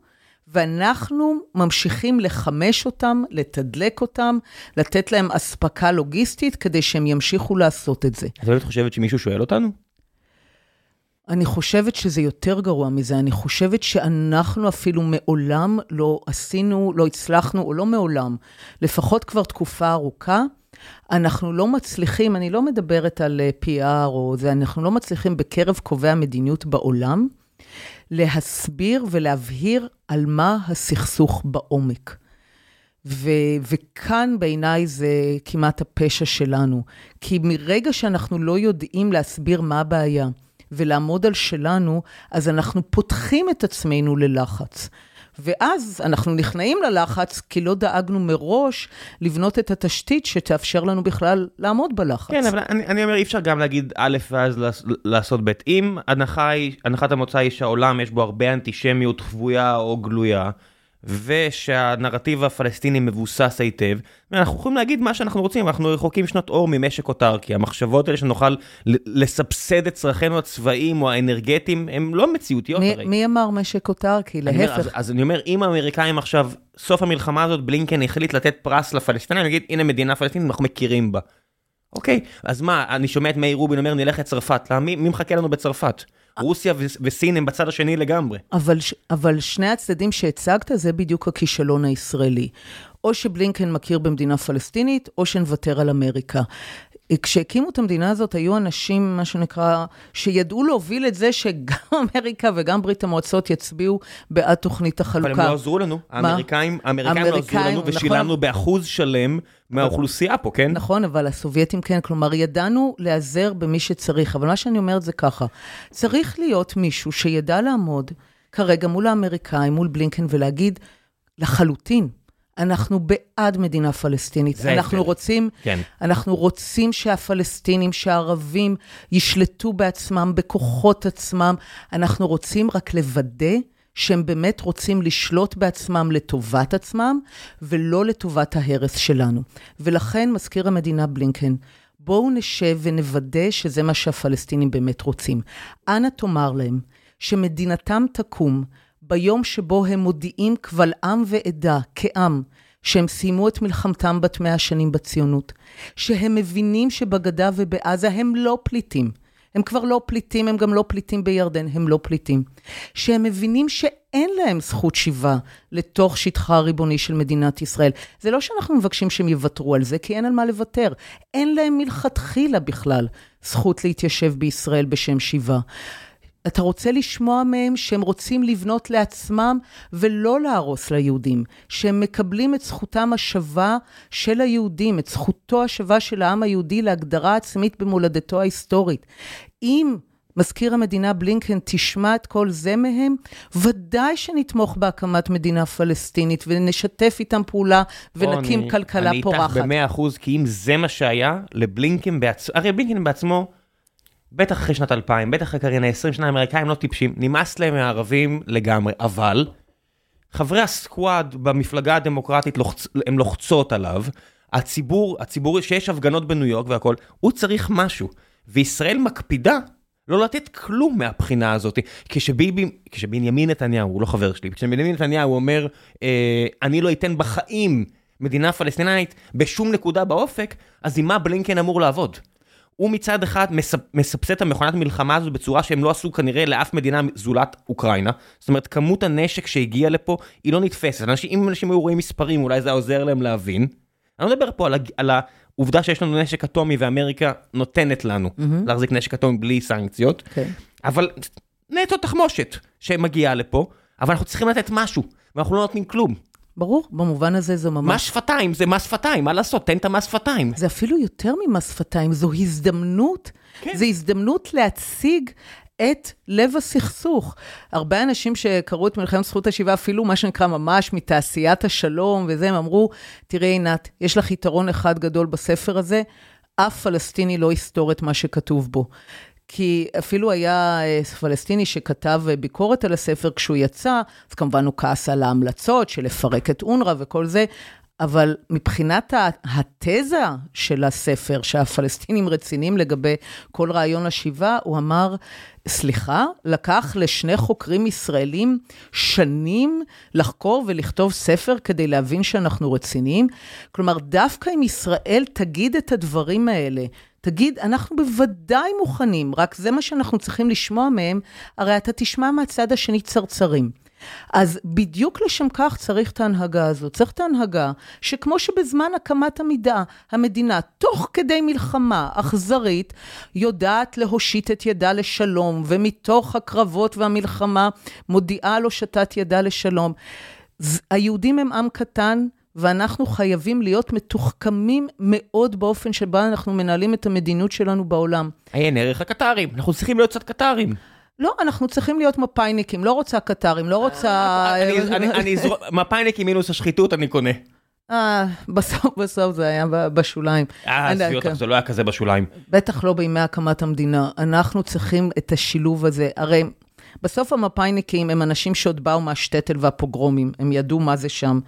ואנחנו ממשיכים לחמש אותם, לתדלק אותם, לתת להם אספקה לוגיסטית כדי שהם ימשיכו לעשות את זה. את חושבת שמישהו שואל אותנו? אני חושבת שזה יותר גרוע מזה, אני חושבת שאנחנו אפילו מעולם לא עשינו, לא הצלחנו, או לא מעולם, לפחות כבר תקופה ארוכה, אנחנו לא מצליחים, אני לא מדברת על אה, PR או זה, אנחנו לא מצליחים בקרב קובעי המדיניות בעולם, להסביר ולהבהיר על מה הסכסוך בעומק. ו- וכאן בעיניי זה כמעט הפשע שלנו. כי מרגע שאנחנו לא יודעים להסביר מה הבעיה, ולעמוד על שלנו, אז אנחנו פותחים את עצמנו ללחץ. ואז אנחנו נכנעים ללחץ, כי לא דאגנו מראש לבנות את התשתית שתאפשר לנו בכלל לעמוד בלחץ. כן, אבל אני, אני אומר, אי אפשר גם להגיד א' ואז לעשות ב'. אם הנחת המוצא היא שהעולם יש בו הרבה אנטישמיות חבויה או גלויה, ושהנרטיב הפלסטיני מבוסס היטב, אנחנו יכולים להגיד מה שאנחנו רוצים, אנחנו רחוקים שנות אור ממשק אוטרקי, המחשבות האלה שנוכל לסבסד את צרכינו הצבאיים או האנרגטיים, הן לא מציאותיות מי, הרי. מי אמר משק אוטרקי? להפך. אז, אז אני אומר, אם האמריקאים עכשיו, סוף המלחמה הזאת, בלינקן החליט לתת פרס לפלסטינים, נגיד, הנה מדינה פלסטינית, אנחנו מכירים בה. אוקיי, אז מה, אני שומע את מאיר רובין אומר, נלך לצרפת, מי, מי מחכה לנו בצרפת? רוסיה וסין הם בצד השני לגמרי. אבל, אבל שני הצדדים שהצגת, זה בדיוק הכישלון הישראלי. או שבלינקן מכיר במדינה פלסטינית, או שנוותר על אמריקה. כשהקימו את המדינה הזאת, היו אנשים, מה שנקרא, שידעו להוביל את זה שגם אמריקה וגם ברית המועצות יצביעו בעד תוכנית החלוקה. אבל הם לא עזרו לנו. האמריקאים, האמריקאים לא עזרו לנו, נכון. ושילמנו נכון, באחוז שלם מהאוכלוסייה פה, כן? נכון, אבל הסובייטים כן. כלומר, ידענו להיעזר במי שצריך. אבל מה שאני אומרת זה ככה, צריך להיות מישהו שידע לעמוד כרגע מול האמריקאים, מול בלינקן, ולהגיד, לחלוטין, אנחנו בעד מדינה פלסטינית. זה אנחנו ההבדל. רוצים, כן. אנחנו רוצים שהפלסטינים, שהערבים, ישלטו בעצמם, בכוחות עצמם. אנחנו רוצים רק לוודא שהם באמת רוצים לשלוט בעצמם לטובת עצמם, ולא לטובת ההרס שלנו. ולכן מזכיר המדינה בלינקן, בואו נשב ונוודא שזה מה שהפלסטינים באמת רוצים. אנא תאמר להם שמדינתם תקום ביום שבו הם מודיעים קבל עם ועדה, כעם, שהם סיימו את מלחמתם בת מאה שנים בציונות, שהם מבינים שבגדה ובעזה הם לא פליטים. הם כבר לא פליטים, הם גם לא פליטים בירדן, הם לא פליטים. שהם מבינים שאין להם זכות שיבה לתוך שטחה הריבוני של מדינת ישראל. זה לא שאנחנו מבקשים שהם יוותרו על זה, כי אין על מה לוותר. אין להם מלכתחילה בכלל זכות להתיישב בישראל בשם שיבה. אתה רוצה לשמוע מהם שהם רוצים לבנות לעצמם ולא להרוס ליהודים, שהם מקבלים את זכותם השווה של היהודים, את זכותו השווה של העם היהודי להגדרה עצמית במולדתו ההיסטורית. אם מזכיר המדינה בלינקן, תשמע את כל זה מהם, ודאי שנתמוך בהקמת מדינה פלסטינית ונשתף איתם פעולה ונקים אני- כלכלה אני פורחת. איתך במאה אחוז, כי אם זה מה שהיה, לבלינקן בעצמו, הרי בלינקן בעצמו, בטח אחרי שנת 2000, בטח אחרי קריינה 20 שנה, האמריקאים לא טיפשים, נמאס להם מהערבים לגמרי, אבל חברי הסקוואד במפלגה הדמוקרטית לוחצ... הם לוחצות עליו, הציבור, הציבור, שיש הפגנות בניו יורק והכל, הוא צריך משהו. וישראל מקפידה לא לתת כלום מהבחינה הזאת. כשביבי, כשבנימין נתניהו, הוא לא חבר שלי, כשבנימין נתניהו אומר, אה, אני לא אתן בחיים מדינה פלסטינאית בשום נקודה באופק, אז עם מה בלינקן אמור לעבוד? הוא מצד אחד. מסבסד את המכונת מלחמה הזו בצורה שהם לא עשו כנראה לאף מדינה זולת אוקראינה. זאת אומרת, כמות הנשק שהגיעה לפה היא לא נתפסת. אנשים, אם אנשים היו רואים מספרים, אולי זה היה עוזר להם להבין. אני לא מדבר פה על. על העובדה שיש לנו נשק אטומי ואמריקה נותנת לנו mm-hmm. להחזיק נשק אטומי בלי סנקציות, כן. אבל נטו תחמושת שמגיעה לפה, אבל אנחנו צריכים לתת משהו, ואנחנו לא נותנים כלום. ברור, במובן הזה זה ממש... מס שפתיים זה מס שפתיים, מה לעשות? תן את המס שפתיים. זה אפילו יותר ממס שפתיים, זו הזדמנות, כן. זו הזדמנות להציג את לב הסכסוך. הרבה אנשים שקראו את מלחמת זכות השיבה, אפילו מה שנקרא ממש מתעשיית השלום וזה, הם אמרו, תראי עינת, יש לך יתרון אחד גדול בספר הזה, אף פלסטיני לא יסתור את מה שכתוב בו. כי אפילו היה אה, פלסטיני שכתב אה, ביקורת על הספר כשהוא יצא, אז כמובן הוא כעס על ההמלצות של לפרק את אונר"א וכל זה, אבל מבחינת התזה של הספר, שהפלסטינים רציניים לגבי כל רעיון השיבה, הוא אמר, סליחה, לקח לשני חוקרים ישראלים שנים לחקור ולכתוב ספר כדי להבין שאנחנו רציניים? כלומר, דווקא אם ישראל תגיד את הדברים האלה, תגיד, אנחנו בוודאי מוכנים, רק זה מה שאנחנו צריכים לשמוע מהם, הרי אתה תשמע מהצד השני צרצרים. אז בדיוק לשם כך צריך את ההנהגה הזאת. צריך את ההנהגה שכמו שבזמן הקמת המידה, המדינה, תוך כדי מלחמה אכזרית, יודעת להושיט את ידה לשלום, ומתוך הקרבות והמלחמה מודיעה על הושטת ידה לשלום. היהודים הם עם קטן, ואנחנו חייבים להיות מתוחכמים מאוד באופן שבה אנחנו מנהלים את המדיניות שלנו בעולם. עיין ערך הקטרים, אנחנו צריכים להיות קצת קטרים. לא, אנחנו צריכים להיות מפאיניקים, לא רוצה קטרים, לא רוצה... אני- אני- אני זרוק, מפאיניקים מינוס השחיתות אני קונה. אה, בסוף, בסוף זה היה בשוליים. אה, עזבי אותך, כן. זה לא היה כזה בשוליים. בטח לא בימי הקמת המדינה. אנחנו צריכים את השילוב הזה. הרי בסוף המפאיניקים הם אנשים שעוד באו מהשטטל והפוגרומים, הם ידעו מה זה שם.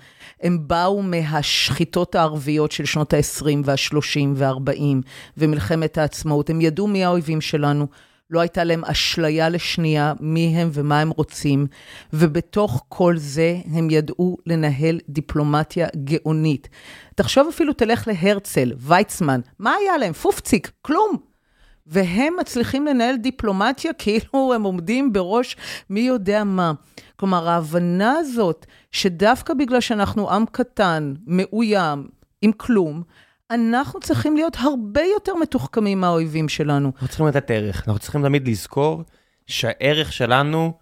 הם באו מהשחיטות הערביות של שנות ה-20 וה-30 וה-40 ומלחמת העצמאות. הם ידעו מי האויבים שלנו. לא הייתה להם אשליה לשנייה מי הם ומה הם רוצים, ובתוך כל זה הם ידעו לנהל דיפלומטיה גאונית. תחשוב אפילו, תלך להרצל, ויצמן, מה היה להם? פופציק, כלום. והם מצליחים לנהל דיפלומטיה כאילו הם עומדים בראש מי יודע מה. כלומר, ההבנה הזאת, שדווקא בגלל שאנחנו עם קטן, מאוים, עם כלום, אנחנו צריכים להיות הרבה יותר מתוחכמים מהאויבים שלנו. אנחנו צריכים לתת ערך, אנחנו צריכים תמיד לזכור שהערך שלנו,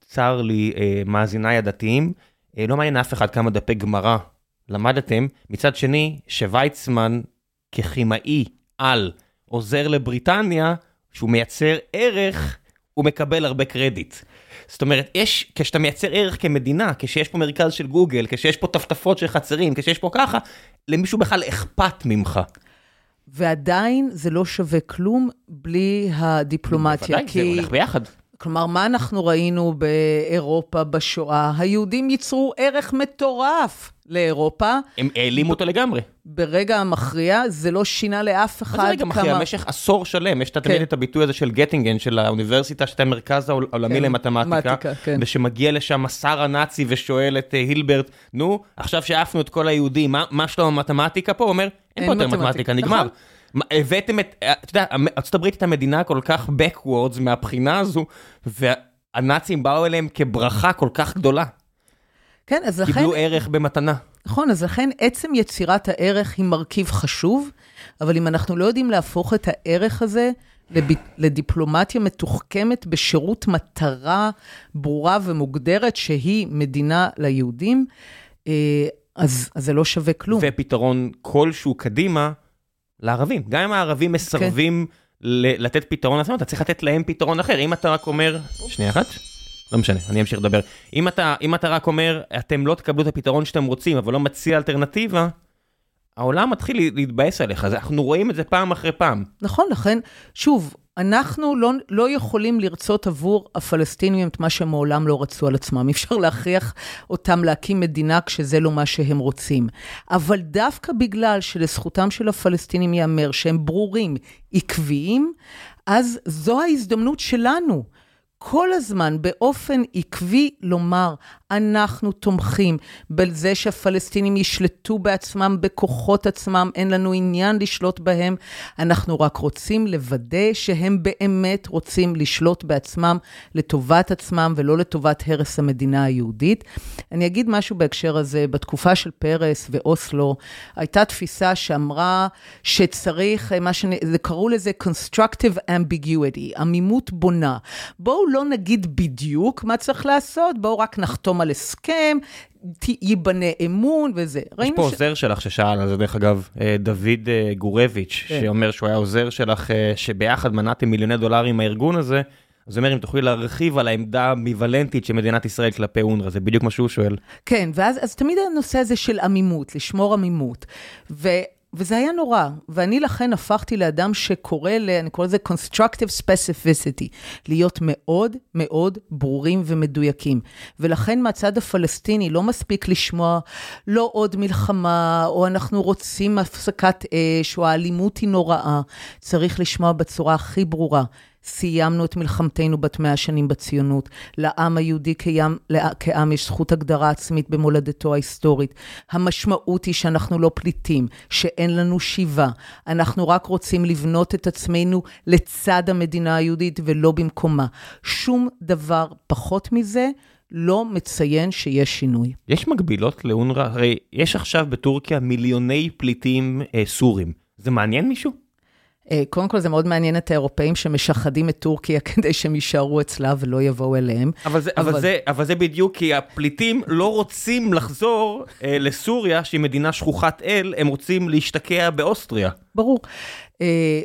צר לי, אה, מאזיניי הדתיים, אה, לא מעניין אף אחד כמה דפי גמרא למדתם. מצד שני, שוויצמן ככימאי על עוזר לבריטניה, שהוא מייצר ערך, הוא מקבל הרבה קרדיט. זאת אומרת, יש, כשאתה מייצר ערך כמדינה, כשיש פה מרכז של גוגל, כשיש פה טפטפות של חצרים, כשיש פה ככה, למישהו בכלל אכפת ממך. ועדיין זה לא שווה כלום בלי הדיפלומטיה. בוודאי, זה הולך ביחד. כלומר, מה אנחנו ראינו באירופה בשואה? היהודים ייצרו ערך מטורף לאירופה. הם העלימו אותו לגמרי. ברגע המכריע, זה לא שינה לאף אחד מה זה רגע מכריע? במשך עשור שלם, יש תמיד כן. את הביטוי הזה של גטינגן, של האוניברסיטה, שאתה מרכז העול- העולמי כן, למתמטיקה, מתמטיקה, כן. ושמגיע לשם השר הנאצי ושואל את אה, הילברט, נו, עכשיו שהעפנו את כל היהודים, מה- מה שלום המתמטיקה פה? הוא אומר, אין פה יותר מתמטיקה." מתמטיקה, נגמר. הבאתם את, אה, אתה יודע, ארה"ב הייתה מדינה כל כך backwards מהבחינה הזו, והנאצים באו אליהם כברכה כל כך גדולה. כן, אז לכן, קיבלו ערך במתנה. נכון, אז לכן עצם יצירת הערך היא מרכיב חשוב, אבל אם אנחנו לא יודעים להפוך את הערך הזה לב... לדיפלומטיה מתוחכמת בשירות מטרה ברורה ומוגדרת, שהיא מדינה ליהודים, אה, אז, אז זה לא שווה כלום. ופתרון כלשהו קדימה לערבים. גם אם הערבים מסרבים לתת פתרון לעצמם, אתה צריך לתת להם פתרון אחר. אם אתה רק אומר, שנייה אחת, לא משנה, אני אמשיך לדבר. אם אתה, אם אתה רק אומר, אתם לא תקבלו את הפתרון שאתם רוצים, אבל לא מציע אלטרנטיבה, העולם מתחיל להתבאס עליך, אז אנחנו רואים את זה פעם אחרי פעם. נכון, לכן, שוב, אנחנו לא, לא יכולים לרצות עבור הפלסטינים את מה שהם מעולם לא רצו על עצמם. אי אפשר להכריח אותם להקים מדינה כשזה לא מה שהם רוצים. אבל דווקא בגלל שלזכותם של הפלסטינים ייאמר שהם ברורים, עקביים, אז זו ההזדמנות שלנו. כל הזמן באופן עקבי לומר, אנחנו תומכים בזה שהפלסטינים ישלטו בעצמם, בכוחות עצמם, אין לנו עניין לשלוט בהם, אנחנו רק רוצים לוודא שהם באמת רוצים לשלוט בעצמם לטובת עצמם ולא לטובת הרס המדינה היהודית. אני אגיד משהו בהקשר הזה, בתקופה של פרס ואוסלו, הייתה תפיסה שאמרה שצריך, מה שקראו לזה constructive ambiguity, עמימות בונה. בואו לא נגיד בדיוק מה צריך לעשות, בואו רק נחתום על הסכם, ייבנה אמון וזה. יש פה ש... עוזר שלך ששאל על זה, דרך אגב, אה, דוד אה, גורביץ', כן. שאומר שהוא היה עוזר שלך, אה, שביחד מנעתם מיליוני דולרים מהארגון הזה. אז אומר, אם תוכלי להרחיב על העמדה האמביוולנטית של מדינת ישראל כלפי אונר"א, זה בדיוק מה שהוא שואל. כן, ואז תמיד הנושא הזה של עמימות, לשמור עמימות. ו... וזה היה נורא, ואני לכן הפכתי לאדם שקורא ל... אני קורא לזה constructive specificity, להיות מאוד מאוד ברורים ומדויקים. ולכן מהצד הפלסטיני לא מספיק לשמוע לא עוד מלחמה, או אנחנו רוצים הפסקת אש, או האלימות היא נוראה. צריך לשמוע בצורה הכי ברורה. סיימנו את מלחמתנו בת מאה שנים בציונות. לעם היהודי כעם, כעם יש זכות הגדרה עצמית במולדתו ההיסטורית. המשמעות היא שאנחנו לא פליטים, שאין לנו שיבה. אנחנו רק רוצים לבנות את עצמנו לצד המדינה היהודית ולא במקומה. שום דבר פחות מזה. לא מציין שיש שינוי. יש מקבילות לאונר"א? הרי יש עכשיו בטורקיה מיליוני פליטים אה, סורים. זה מעניין מישהו? אה, קודם כל, זה מאוד מעניין את האירופאים שמשחדים את טורקיה כדי שהם יישארו אצלה ולא יבואו אליהם. אבל זה, אבל... אבל זה, אבל זה בדיוק כי הפליטים לא רוצים לחזור אה, לסוריה, שהיא מדינה שכוחת אל, הם רוצים להשתקע באוסטריה. ברור. אה,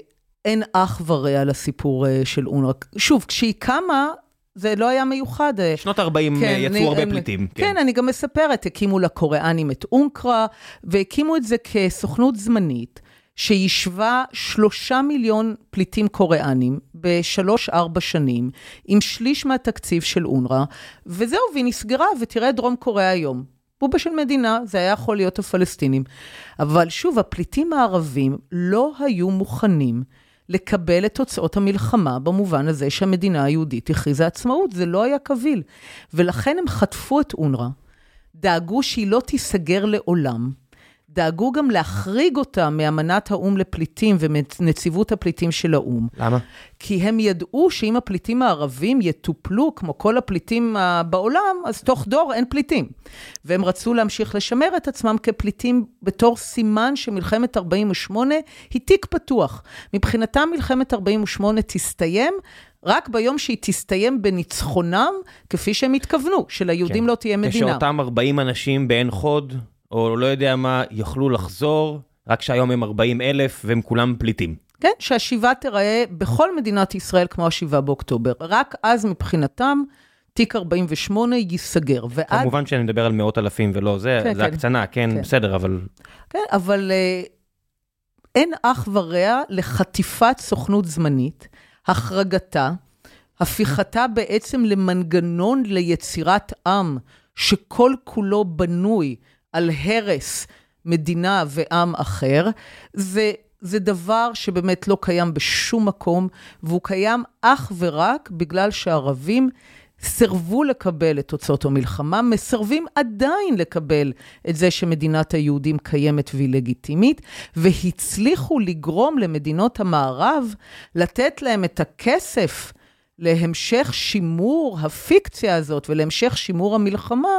אין אח ורע לסיפור אה, של אונר"א. שוב, כשהיא קמה, זה לא היה מיוחד. אה, שנות 40 כן, יצאו אני, הרבה אני, פליטים. כן. כן, אני גם מספרת, הקימו לקוריאנים את אונקרה, והקימו את זה כסוכנות זמנית. שיישבה שלושה מיליון פליטים קוריאנים בשלוש-ארבע שנים, עם שליש מהתקציב של אונר"א, וזהו, והיא נסגרה, ותראה דרום קוריאה היום. בובה של מדינה, זה היה יכול להיות הפלסטינים. אבל שוב, הפליטים הערבים לא היו מוכנים לקבל את תוצאות המלחמה במובן הזה שהמדינה היהודית הכריזה עצמאות, זה לא היה קביל. ולכן הם חטפו את אונר"א, דאגו שהיא לא תיסגר לעולם, דאגו גם להחריג אותה מאמנת האו"ם לפליטים ונציבות הפליטים של האו"ם. למה? כי הם ידעו שאם הפליטים הערבים יטופלו כמו כל הפליטים בעולם, אז תוך דור אין פליטים. והם רצו להמשיך לשמר את עצמם כפליטים בתור סימן שמלחמת 48 היא תיק פתוח. מבחינתם מלחמת 48 תסתיים רק ביום שהיא תסתיים בניצחונם, כפי שהם התכוונו, שליהודים כן. לא תהיה מדינה. כשאותם 40 אנשים בעין חוד או לא יודע מה, יוכלו לחזור, רק שהיום הם 40 אלף והם כולם פליטים. כן, שהשיבה תיראה בכל מדינת ישראל כמו השיבה באוקטובר. רק אז מבחינתם, תיק 48 ייסגר. ועד... כמובן שאני מדבר על מאות אלפים ולא זה, כן, זה כן. הקצנה, כן, כן, בסדר, אבל... כן, אבל uh, אין אח ורע לחטיפת סוכנות זמנית, החרגתה, הפיכתה בעצם למנגנון ליצירת עם שכל כולו בנוי על הרס מדינה ועם אחר, זה, זה דבר שבאמת לא קיים בשום מקום, והוא קיים אך ורק בגלל שהערבים סירבו לקבל את תוצאות המלחמה, מסרבים עדיין לקבל את זה שמדינת היהודים קיימת והיא לגיטימית, והצליחו לגרום למדינות המערב לתת להם את הכסף להמשך שימור הפיקציה הזאת ולהמשך שימור המלחמה,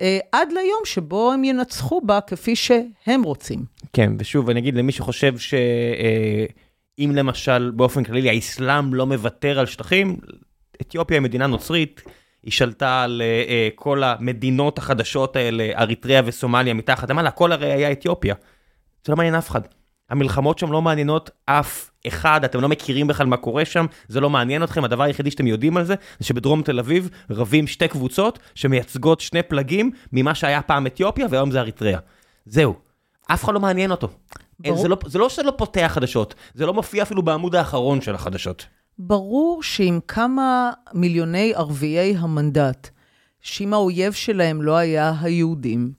אה, עד ליום שבו הם ינצחו בה כפי שהם רוצים. כן, ושוב, אני אגיד למי שחושב שאם אה, למשל באופן כללי האסלאם לא מוותר על שטחים, אתיופיה היא מדינה נוצרית, היא שלטה על אה, כל המדינות החדשות האלה, אריתריאה וסומליה מתחת למעלה, הכל הרי היה אתיופיה. זה לא מעניין אף אחד. המלחמות שם לא מעניינות אף אחד, אתם לא מכירים בכלל מה קורה שם, זה לא מעניין אתכם, הדבר היחידי שאתם יודעים על זה, זה שבדרום תל אביב רבים שתי קבוצות שמייצגות שני פלגים ממה שהיה פעם אתיופיה והיום זה אריתריאה. זהו. אף אחד לא מעניין אותו. זה לא, זה לא שזה לא פותח חדשות, זה לא מופיע אפילו בעמוד האחרון של החדשות. ברור שעם כמה מיליוני ערביי המנדט, שאם האויב שלהם לא היה היהודים,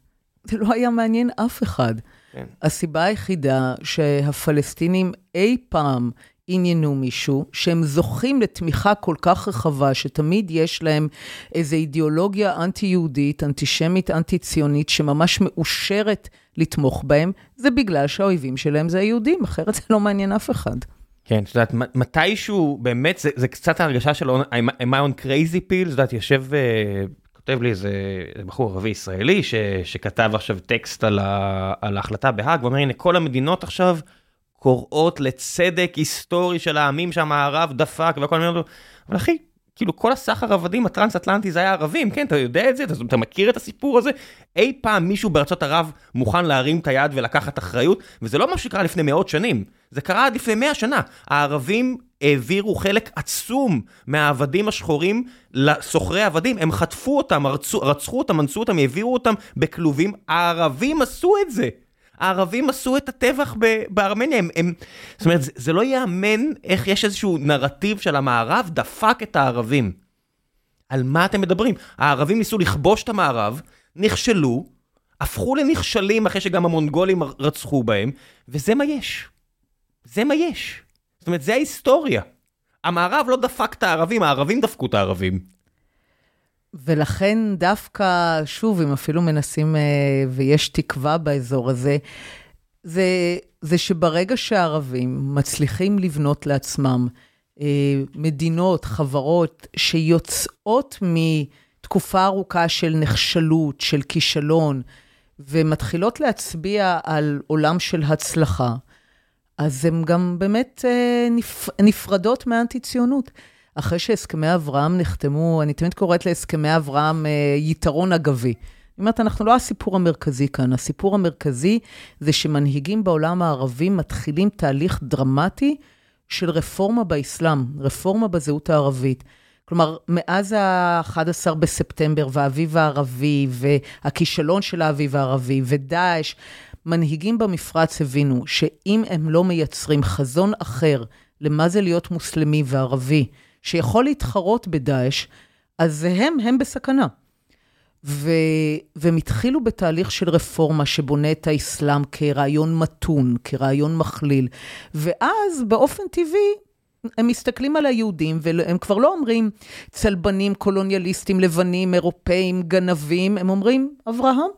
זה לא היה מעניין אף אחד. כן. הסיבה היחידה שהפלסטינים אי פעם עניינו מישהו, שהם זוכים לתמיכה כל כך רחבה, שתמיד יש להם איזו אידיאולוגיה אנטי-יהודית, אנטישמית, אנטי-ציונית, שממש מאושרת לתמוך בהם, זה בגלל שהאויבים שלהם זה היהודים, אחרת זה לא מעניין אף אחד. כן, את יודעת, מתישהו, באמת, זה, זה קצת ההרגשה של am I on crazy pill, את יודעת, יושב, uh, כותב לי איזה בחור ערבי ישראלי, ש, שכתב עכשיו טקסט על, ה, על ההחלטה בהאג, ואומר, הנה, כל המדינות עכשיו קוראות לצדק היסטורי של העמים שהמערב דפק וכל מיני, אבל אחי, כאילו כל הסחר עבדים הטרנס-אטלנטי זה היה ערבים, כן, אתה יודע את זה, אתה, אתה מכיר את הסיפור הזה? אי פעם מישהו בארצות ערב מוכן להרים את היד ולקחת אחריות, וזה לא משהו שקרה לפני מאות שנים, זה קרה עד לפני מאה שנה. הערבים העבירו חלק עצום מהעבדים השחורים לסוחרי עבדים, הם חטפו אותם, רצו, רצחו אותם, אנסו אותם, העבירו אותם בכלובים, הערבים עשו את זה. הערבים עשו את הטבח בארמניה, הם, הם, זאת אומרת, זה, זה לא ייאמן איך יש איזשהו נרטיב של המערב דפק את הערבים. על מה אתם מדברים? הערבים ניסו לכבוש את המערב, נכשלו, הפכו לנכשלים אחרי שגם המונגולים רצחו בהם, וזה מה יש. זה מה יש. זאת אומרת, זה ההיסטוריה. המערב לא דפק את הערבים, הערבים דפקו את הערבים. ולכן דווקא, שוב, אם אפילו מנסים, אה, ויש תקווה באזור הזה, זה, זה שברגע שהערבים מצליחים לבנות לעצמם אה, מדינות, חברות, שיוצאות מתקופה ארוכה של נחשלות, של כישלון, ומתחילות להצביע על עולם של הצלחה, אז הן גם באמת אה, נפרדות מאנטי-ציונות. אחרי שהסכמי אברהם נחתמו, אני תמיד קוראת להסכמי אברהם אה, יתרון אגבי. זאת אומרת, אנחנו לא הסיפור המרכזי כאן, הסיפור המרכזי זה שמנהיגים בעולם הערבי מתחילים תהליך דרמטי של רפורמה באסלאם, רפורמה בזהות הערבית. כלומר, מאז ה-11 בספטמבר והאביב הערבי והכישלון של האביב הערבי ודאעש, מנהיגים במפרץ הבינו שאם הם לא מייצרים חזון אחר למה זה להיות מוסלמי וערבי, שיכול להתחרות בדאעש, אז הם, הם בסכנה. ו, והם התחילו בתהליך של רפורמה שבונה את האסלאם כרעיון מתון, כרעיון מכליל. ואז באופן טבעי, הם מסתכלים על היהודים, והם כבר לא אומרים צלבנים, קולוניאליסטים, לבנים, אירופאים, גנבים, הם אומרים אברהם,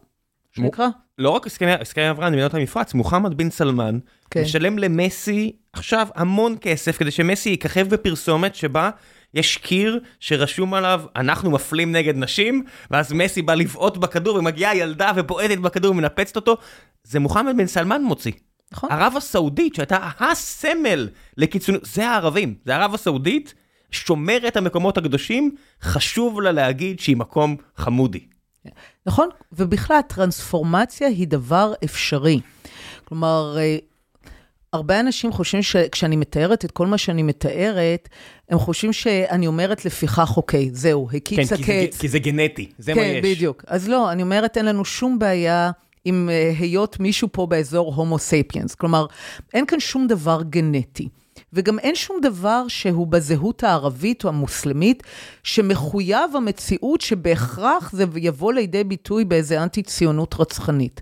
שנקרא. לא רק הסכמי אברהם, מדינות המפרץ, מוחמד בן סלמן כן. משלם למסי עכשיו המון כסף כדי שמסי יככב בפרסומת שבה יש קיר שרשום עליו אנחנו מפלים נגד נשים ואז מסי בא לבעוט בכדור ומגיעה ילדה ובועטת בכדור ומנפצת אותו זה מוחמד בן סלמן מוציא. נכון. ערב הסעודית שהייתה הסמל לקיצוניות זה הערבים זה ערב הסעודית שומרת המקומות הקדושים חשוב לה להגיד שהיא מקום חמודי. נכון ובכלל טרנספורמציה היא דבר אפשרי. כלומר הרבה אנשים חושבים שכשאני מתארת את כל מה שאני מתארת, הם חושבים שאני אומרת לפיכך, אוקיי, זהו, הקיץ כן, הקץ. כן, כי, כי זה גנטי, זה כן, מה יש. כן, בדיוק. אז לא, אני אומרת, אין לנו שום בעיה עם uh, היות מישהו פה באזור הומו ספיאנס. כלומר, אין כאן שום דבר גנטי. וגם אין שום דבר שהוא בזהות הערבית או המוסלמית שמחויב המציאות שבהכרח זה יבוא לידי ביטוי באיזה אנטי-ציונות רצחנית.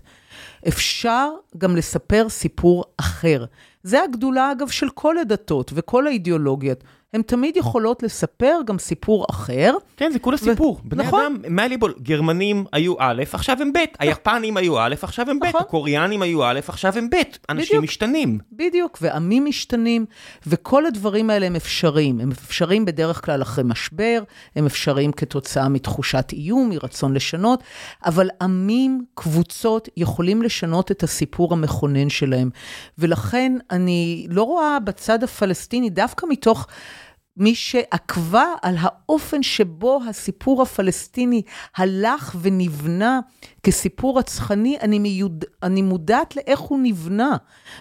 אפשר גם לספר סיפור אחר. זה הגדולה, אגב, של כל הדתות וכל האידיאולוגיות. הן תמיד יכולות לספר גם סיפור אחר. כן, זה כולה סיפור. ו... בני נכון. אדם, מהליבול, גרמנים היו א', עכשיו הם ב', היפנים היו א', עכשיו הם ב', נכון. הקוריאנים היו א', עכשיו הם ב', אנשים בדיוק. משתנים. בדיוק, ועמים משתנים, וכל הדברים האלה הם אפשריים. הם אפשריים בדרך כלל אחרי משבר, הם אפשריים כתוצאה מתחושת איום, מרצון לשנות, אבל עמים, קבוצות, יכולים לשנות את הסיפור המכונן שלהם. ולכן אני לא רואה בצד הפלסטיני, דווקא מתוך... מי שעקבה על האופן שבו הסיפור הפלסטיני הלך ונבנה כסיפור רצחני, אני, מיוד... אני מודעת לאיך הוא נבנה.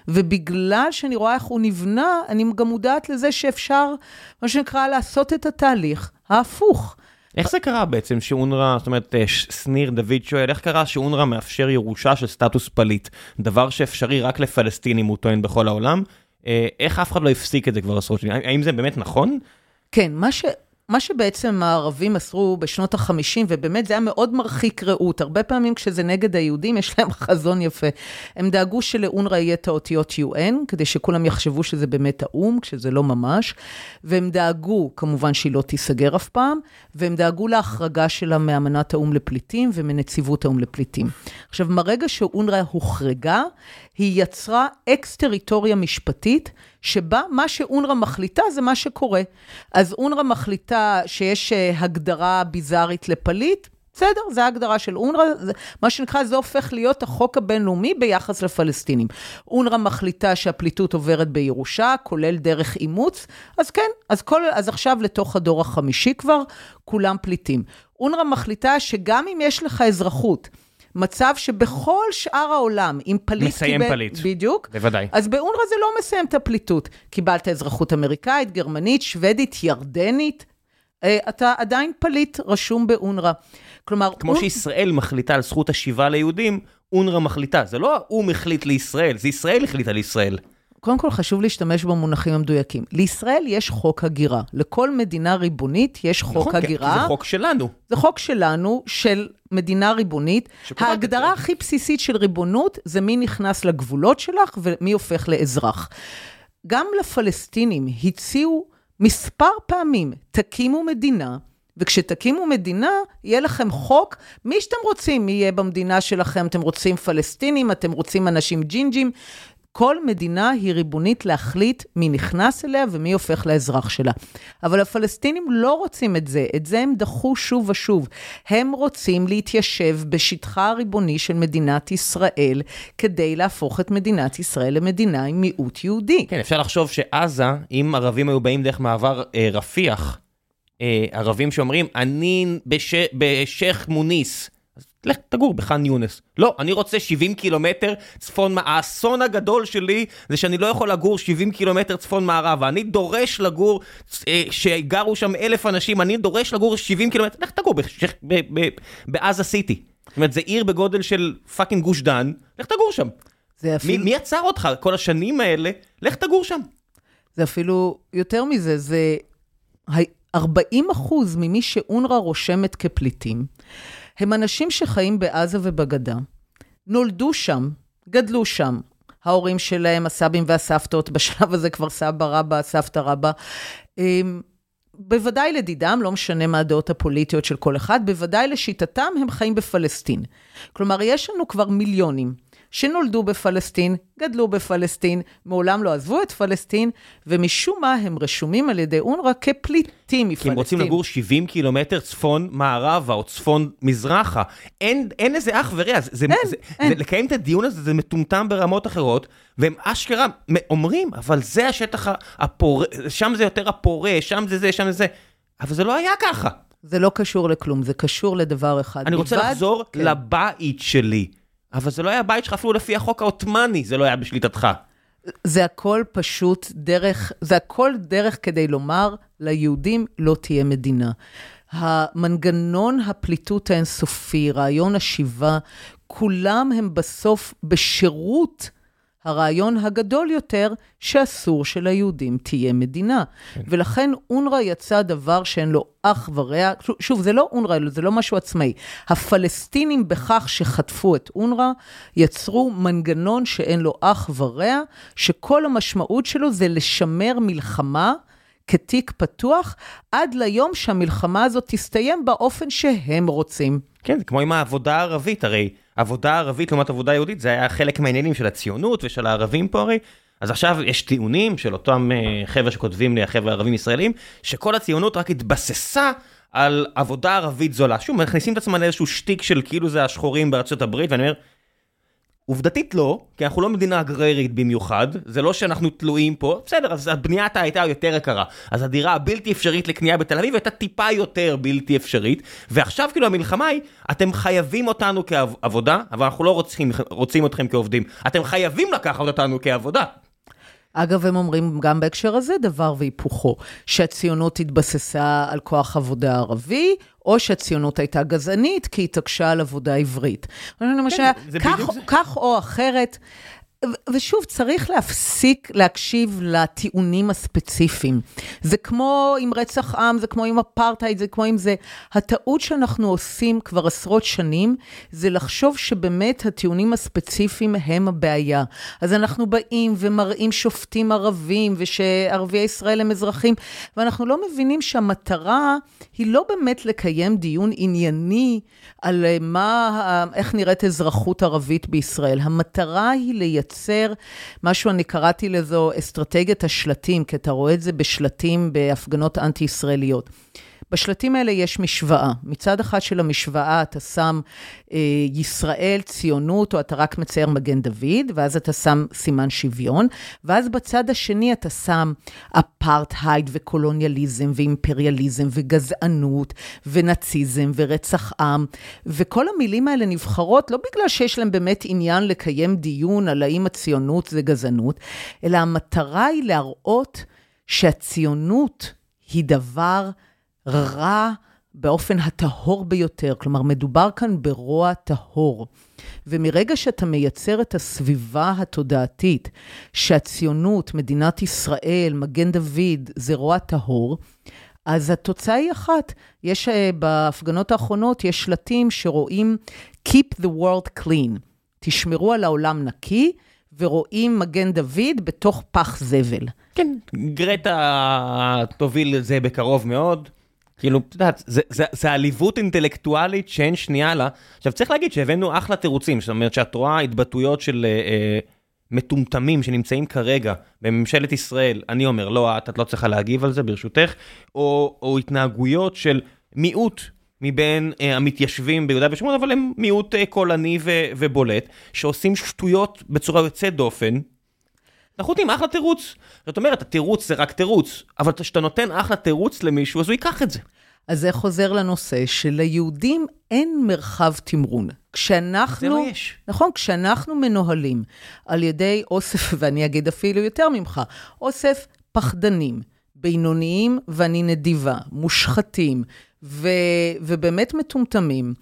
ובגלל שאני רואה איך הוא נבנה, אני גם מודעת לזה שאפשר, מה שנקרא, לעשות את התהליך ההפוך. איך זה קרה בעצם שאונר"א, זאת אומרת, אה, שניר דוד שואל, איך קרה שאונר"א מאפשר ירושה של סטטוס פליט? דבר שאפשרי רק לפלסטינים, הוא טוען, בכל העולם. אה, איך אף אחד לא הפסיק את זה כבר עשרות שנים? האם זה באמת נכון? כן, מה ש... מה שבעצם הערבים מסרו בשנות ה-50, ובאמת זה היה מאוד מרחיק ראות, הרבה פעמים כשזה נגד היהודים, יש להם חזון יפה. הם דאגו שלאונר"א יהיה את האותיות UN, כדי שכולם יחשבו שזה באמת האו"ם, כשזה לא ממש, והם דאגו, כמובן שהיא לא תיסגר אף פעם, והם דאגו להחרגה שלה מאמנת האו"ם לפליטים ומנציבות האו"ם לפליטים. עכשיו, מרגע שאונר"א הוחרגה, היא יצרה אקס-טריטוריה משפטית, שבה מה שאונר"א מחליטה זה מה שקורה. אז אונר"א מחליטה שיש אה, הגדרה ביזארית לפליט, בסדר, זו ההגדרה של אונר"א, מה שנקרא, זה הופך להיות החוק הבינלאומי ביחס לפלסטינים. אונר"א מחליטה שהפליטות עוברת בירושה, כולל דרך אימוץ, אז כן, אז, כל, אז עכשיו לתוך הדור החמישי כבר, כולם פליטים. אונר"א מחליטה שגם אם יש לך אזרחות, מצב שבכל שאר העולם, אם פליט מסיים קיבל... פליט. בדיוק. בוודאי. אז באונר"א זה לא מסיים את הפליטות. קיבלת אזרחות אמריקאית, גרמנית, שוודית, ירדנית, אה, אתה עדיין פליט רשום באונר"א. כלומר... כמו אונ... שישראל מחליטה על זכות השיבה ליהודים, אונר"א מחליטה. זה לא האו"ם החליט לישראל, זה ישראל החליטה לישראל. קודם כל חשוב להשתמש במונחים המדויקים. לישראל יש חוק הגירה. לכל מדינה ריבונית יש חוק נכון, הגירה. נכון, כי זה חוק שלנו. זה חוק שלנו, של מדינה ריבונית. ההגדרה הכי בסיסית של ריבונות זה מי נכנס לגבולות שלך ומי הופך לאזרח. גם לפלסטינים הציעו מספר פעמים, תקימו מדינה. וכשתקימו מדינה, יהיה לכם חוק, מי שאתם רוצים, מי יהיה במדינה שלכם, אתם רוצים פלסטינים, אתם רוצים אנשים ג'ינג'ים, כל מדינה היא ריבונית להחליט מי נכנס אליה ומי הופך לאזרח שלה. אבל הפלסטינים לא רוצים את זה, את זה הם דחו שוב ושוב. הם רוצים להתיישב בשטחה הריבוני של מדינת ישראל, כדי להפוך את מדינת ישראל למדינה עם מיעוט יהודי. כן, אפשר לחשוב שעזה, אם ערבים היו באים דרך מעבר אה, רפיח, אה, ערבים שאומרים, אני בש... בשייח' מוניס, לך תגור בח'אן יונס. לא, אני רוצה 70 קילומטר צפון, האסון הגדול שלי זה שאני לא יכול לגור 70 קילומטר צפון מערב, אני דורש לגור, אה, שגרו שם אלף אנשים, אני דורש לגור 70 קילומטר, לך תגור בעזה city. זאת אומרת, זה עיר בגודל של fucking גוש דן, לך תגור שם. אפילו... מי, מי עצר אותך כל השנים האלה? לך תגור שם. זה אפילו יותר מזה, זה 40 אחוז ממי שאונר"א רושמת כפליטים. הם אנשים שחיים בעזה ובגדה, נולדו שם, גדלו שם. ההורים שלהם, הסבים והסבתות, בשלב הזה כבר סבא רבא, סבתא רבא. אמ, בוודאי לדידם, לא משנה מה הדעות הפוליטיות של כל אחד, בוודאי לשיטתם הם חיים בפלסטין. כלומר, יש לנו כבר מיליונים שנולדו בפלסטין, גדלו בפלסטין, מעולם לא עזבו את פלסטין, ומשום מה הם רשומים על ידי אונר"א כפליטים מפלסטין. כי הם רוצים לגור 70 קילומטר צפון מערבה או צפון מזרחה. אין, אין איזה אח ורע, זה, אין, זה, אין. זה, לקיים את הדיון הזה זה מטומטם ברמות אחרות, והם אשכרה אומרים, אבל זה השטח הפורה, שם זה יותר הפורה, שם זה זה, שם זה זה. אבל זה לא היה ככה. זה לא קשור לכלום, זה קשור לדבר אחד. אני רוצה לחזור כן. לבית שלי. אבל זה לא היה בית שלך אפילו לפי החוק העות'מאני, זה לא היה בשליטתך. זה הכל פשוט דרך, זה הכל דרך כדי לומר, ליהודים לא תהיה מדינה. המנגנון הפליטות האינסופי, רעיון השיבה, כולם הם בסוף בשירות הרעיון הגדול יותר, שאסור שליהודים תהיה מדינה. כן. ולכן אונר"א יצא דבר שאין לו אח ורע. שוב, זה לא אונר"א, זה לא משהו עצמאי. הפלסטינים בכך שחטפו את אונר"א, יצרו מנגנון שאין לו אח ורע, שכל המשמעות שלו זה לשמר מלחמה. כתיק פתוח, עד ליום שהמלחמה הזאת תסתיים באופן שהם רוצים. כן, זה כמו עם העבודה הערבית, הרי עבודה ערבית לעומת עבודה יהודית, זה היה חלק מהעניינים של הציונות ושל הערבים פה הרי. אז עכשיו יש טיעונים של אותם uh, חבר'ה שכותבים לי, החבר'ה הערבים ישראלים, שכל הציונות רק התבססה על עבודה ערבית זולה. שוב, מכניסים את עצמם לאיזשהו שטיק של כאילו זה השחורים בארצות הברית, ואני אומר, עובדתית לא, כי אנחנו לא מדינה אגררית במיוחד, זה לא שאנחנו תלויים פה, בסדר, אז הבנייה הייתה יותר יקרה, אז הדירה הבלתי אפשרית לקנייה בתל אביב הייתה טיפה יותר בלתי אפשרית, ועכשיו כאילו המלחמה היא, אתם חייבים אותנו כעבודה, אבל אנחנו לא רוצים, רוצים אתכם כעובדים, אתם חייבים לקחת אותנו כעבודה. אגב, הם אומרים גם בהקשר הזה דבר והיפוכו, שהציונות התבססה על כוח עבודה ערבי, או שהציונות הייתה גזענית כי התעקשה על עבודה עברית. כן, למשל, כך, כך או אחרת, ושוב, צריך להפסיק להקשיב לטיעונים הספציפיים. זה כמו עם רצח עם, זה כמו עם אפרטהייד, זה כמו עם זה. הטעות שאנחנו עושים כבר עשרות שנים, זה לחשוב שבאמת הטיעונים הספציפיים הם הבעיה. אז אנחנו באים ומראים שופטים ערבים, ושערביי ישראל הם אזרחים, ואנחנו לא מבינים שהמטרה היא לא באמת לקיים דיון ענייני על מה, איך נראית אזרחות ערבית בישראל. המטרה היא לייצר... לייצר משהו, אני קראתי לזו אסטרטגיית השלטים, כי אתה רואה את זה בשלטים בהפגנות אנטי-ישראליות. בשלטים האלה יש משוואה. מצד אחד של המשוואה אתה שם אה, ישראל, ציונות, או אתה רק מצייר מגן דוד, ואז אתה שם סימן שוויון, ואז בצד השני אתה שם אפרטהייד וקולוניאליזם ואימפריאליזם וגזענות ונאציזם ורצח עם, וכל המילים האלה נבחרות לא בגלל שיש להם באמת עניין לקיים דיון על האם הציונות זה גזענות, אלא המטרה היא להראות שהציונות היא דבר רע באופן הטהור ביותר. כלומר, מדובר כאן ברוע טהור. ומרגע שאתה מייצר את הסביבה התודעתית, שהציונות, מדינת ישראל, מגן דוד, זה רוע טהור, אז התוצאה היא אחת. יש, אה, בהפגנות האחרונות, יש שלטים שרואים Keep the world clean. תשמרו על העולם נקי, ורואים מגן דוד בתוך פח זבל. כן, גרטה תוביל את זה בקרוב מאוד. כאילו, את יודעת, זה עליבות אינטלקטואלית שאין שנייה לה. עכשיו, צריך להגיד שהבאנו אחלה תירוצים, זאת אומרת שאת רואה התבטאויות של אה, אה, מטומטמים שנמצאים כרגע בממשלת ישראל, אני אומר, לא, את, את לא צריכה להגיב על זה, ברשותך, או, או התנהגויות של מיעוט מבין אה, המתיישבים ביהודה ושומרון, אבל הם מיעוט אה, קולני ובולט, שעושים שטויות בצורה יוצאת דופן, אנחנו נותנים אחלה תירוץ. זאת אומרת, התירוץ זה רק תירוץ, אבל כשאתה נותן אחלה תירוץ למישהו, אז הוא ייקח את זה. אז זה חוזר לנושא שליהודים אין מרחב תמרון. כשאנחנו... זה לא יש. נכון, כשאנחנו מנוהלים על ידי אוסף, ואני אגיד אפילו יותר ממך, אוסף פחדנים, בינוניים, ואני נדיבה, מושחתים, ו... ובאמת מטומטמים.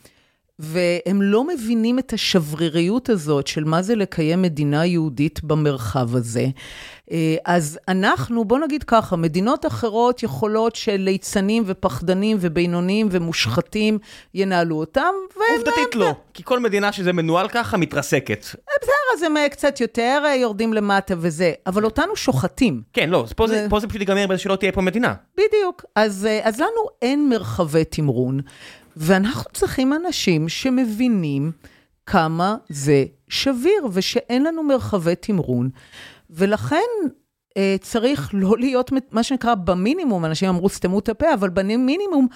והם לא מבינים את השבריריות הזאת של מה זה לקיים מדינה יהודית במרחב הזה. אה, אז אנחנו, בוא נגיד ככה, מדינות אחרות יכולות של ליצנים ופחדנים ובינוניים ומושחתים ינהלו אותם. עובדתית לא, כי כל מדינה שזה מנוהל ככה מתרסקת. אה, בסדר, אז הם אה, קצת יותר יורדים למטה וזה, אבל אותנו שוחטים. כן, לא, פה זה, פה זה פשוט ייגמר בזה שלא תהיה פה מדינה. בדיוק, אז, אז לנו אין מרחבי תמרון. ואנחנו צריכים אנשים שמבינים כמה זה שביר, ושאין לנו מרחבי תמרון. ולכן אה, צריך לא להיות, מה שנקרא, במינימום, אנשים אמרו, סתמו את הפה, אבל במינימום,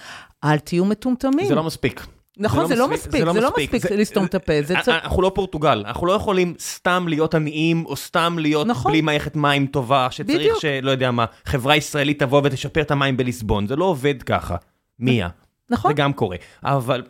אל תהיו מטומטמים. זה לא מספיק. נכון, זה לא מספיק, זה לא מספיק לסתום את הפה. אנחנו לא פורטוגל, אנחנו לא יכולים סתם להיות עניים, או סתם להיות נכון. בלי מערכת מים טובה, שצריך שלא יודע מה, חברה ישראלית תבוא ותשפר את המים בליסבון, זה לא עובד ככה. מיה. נכון. זה גם קורה. אבל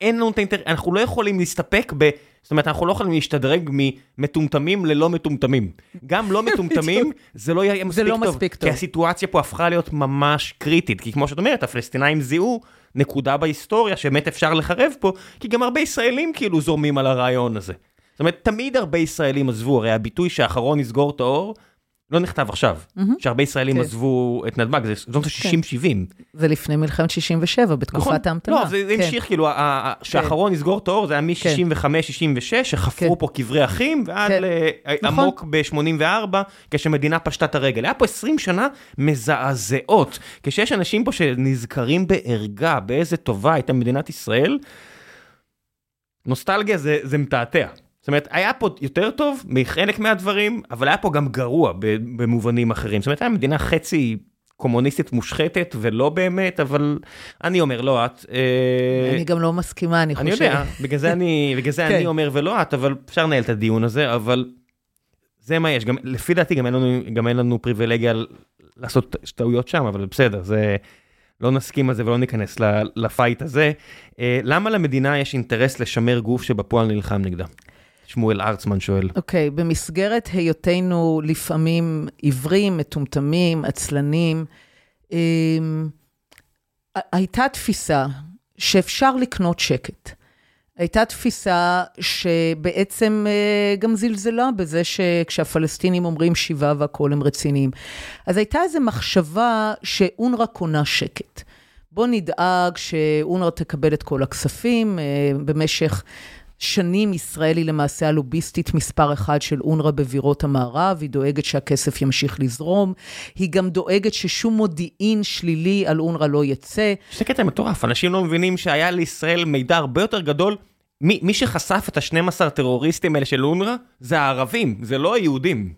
אין לנו את האינטרנט, אנחנו לא יכולים להסתפק ב... זאת אומרת, אנחנו לא יכולים להשתדרג ממטומטמים ללא מטומטמים. גם לא מטומטמים, זה לא יהיה מספיק, לא טוב, מספיק טוב. כי הסיטואציה פה הפכה להיות ממש קריטית. כי כמו שאת אומרת, הפלסטינאים זיהו נקודה בהיסטוריה שבאמת אפשר לחרב פה, כי גם הרבה ישראלים כאילו זורמים על הרעיון הזה. זאת אומרת, תמיד הרבה ישראלים עזבו, הרי הביטוי שהאחרון יסגור את האור, לא נכתב עכשיו, mm-hmm. שהרבה ישראלים כן. עזבו את נתב"ג, זה שנות ה-60-70. כן. זה לפני מלחמת 67, בתקופת נכון. ההמתנה. לא, זה כן. המשיך, כאילו, כן. שהאחרון נסגור את האור, זה היה מ-65-66, כן. שחפרו כן. פה קברי אחים, ועד כן. לעמוק נכון. ב-84, כשמדינה פשטה את הרגל. היה פה 20 שנה מזעזעות, כשיש אנשים פה שנזכרים בערגה, באיזה טובה הייתה מדינת ישראל, נוסטלגיה זה, זה מתעתע. זאת אומרת, היה פה יותר טוב מחלק מהדברים, אבל היה פה גם גרוע במובנים אחרים. זאת אומרת, הייתה מדינה חצי קומוניסטית מושחתת ולא באמת, אבל אני אומר, לא את. אה, אני גם לא מסכימה, אני אני חושבת. יודע, בגלל זה אני, בגלל זה כן. אני אומר ולא את, אבל אפשר לנהל את הדיון הזה, אבל זה מה יש. גם, לפי דעתי גם אין לנו, גם אין לנו פריבילגיה לעשות טעויות שם, אבל בסדר, זה... לא נסכים על זה ולא ניכנס לפייט הזה. אה, למה למדינה יש אינטרס לשמר גוף שבפועל נלחם נגדה? שמואל ארצמן שואל. אוקיי, במסגרת היותנו לפעמים עיוורים, מטומטמים, עצלנים, אמ, ה- הייתה תפיסה שאפשר לקנות שקט. הייתה תפיסה שבעצם אה, גם זלזלה בזה שכשהפלסטינים אומרים שיבה והכול הם רציניים. אז הייתה איזו מחשבה שאונר"א קונה שקט. בוא נדאג שאונר"א תקבל את כל הכספים. אה, במשך שנים ישראל היא למעשה הלוביסטית מספר אחד של אונר"א בבירות המערב, היא דואגת שהכסף ימשיך לזרום, היא גם דואגת ששום מודיעין שלילי על אונר"א לא יצא. זה קטע מטורף, אנשים לא מבינים שהיה לישראל מידע הרבה יותר גדול. מי, מי שחשף את ה-12 טרוריסטים האלה של אונר"א זה הערבים, זה לא היהודים.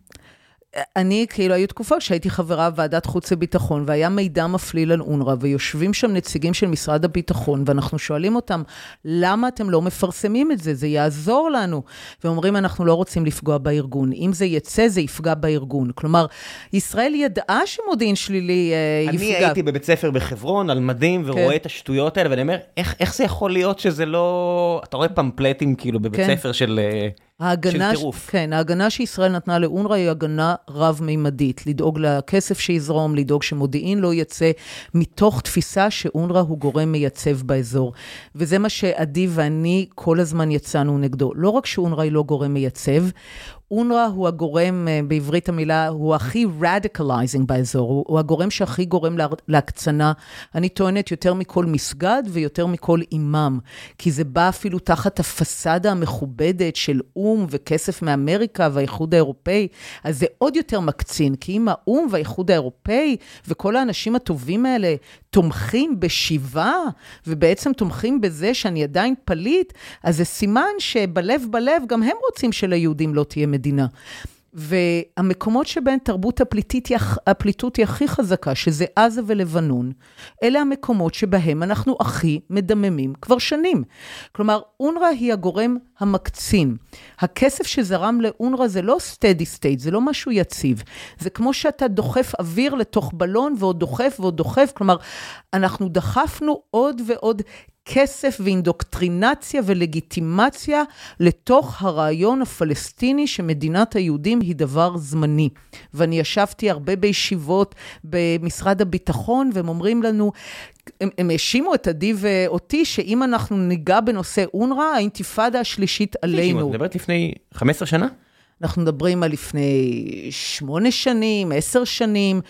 אני, כאילו, היו תקופות שהייתי חברה בוועדת חוץ וביטחון, והיה מידע מפליל על אונר"א, ויושבים שם נציגים של משרד הביטחון, ואנחנו שואלים אותם, למה אתם לא מפרסמים את זה? זה יעזור לנו. ואומרים, אנחנו לא רוצים לפגוע בארגון. אם זה יצא, זה יפגע בארגון. כלומר, ישראל ידעה שמודיעין שלילי אה, אני יפגע. הייתי בבית ספר בחברון על מדים ורואה כן. את השטויות האלה, ואני אומר, איך, איך זה יכול להיות שזה לא... אתה רואה פמפלטים כאילו בבית כן. ספר של... אה, ההגנה, של טירוף. כן, ההגנה שישראל נתנה לאונר"א היא הגנה רב-מימדית. לדאוג לכסף שיזרום, לדאוג שמודיעין לא יצא, מתוך תפיסה שאונר"א הוא גורם מייצב באזור. וזה מה שעדי ואני כל הזמן יצאנו נגדו. לא רק שאונר"א היא לא גורם מייצב, אונר"א הוא הגורם, אה, בעברית המילה, הוא הכי radicalizing באזור, הוא, הוא הגורם שהכי גורם לה, להקצנה. אני טוענת יותר מכל מסגד ויותר מכל אימאם, כי זה בא אפילו תחת הפסאדה המכובדת של או"ם וכסף מאמריקה והאיחוד האירופאי, אז זה עוד יותר מקצין, כי אם האו"ם והאיחוד האירופאי וכל האנשים הטובים האלה תומכים בשיבה, ובעצם תומכים בזה שאני עדיין פליט, אז זה סימן שבלב בלב גם הם רוצים שליהודים לא תהיה מדינה. והמקומות שבהם תרבות הפליטית, הפליטות היא הכי חזקה, שזה עזה ולבנון, אלה המקומות שבהם אנחנו הכי מדממים כבר שנים. כלומר, אונר"א היא הגורם המקצין. הכסף שזרם לאונר"א זה לא steady state, זה לא משהו יציב. זה כמו שאתה דוחף אוויר לתוך בלון ועוד דוחף ועוד דוחף, כלומר, אנחנו דחפנו עוד ועוד כסף ואינדוקטרינציה ולגיטימציה לתוך הרעיון הפלסטיני שמדינת היהודים היא דבר זמני. ואני ישבתי הרבה בישיבות במשרד הביטחון, והם אומרים לנו, הם, הם האשימו את עדי ואותי, שאם אנחנו ניגע בנושא אונר"א, האינתיפאדה השלישית את עלינו. מדברת לפני 15 שנה? אנחנו מדברים על לפני שמונה שנים, עשר שנים,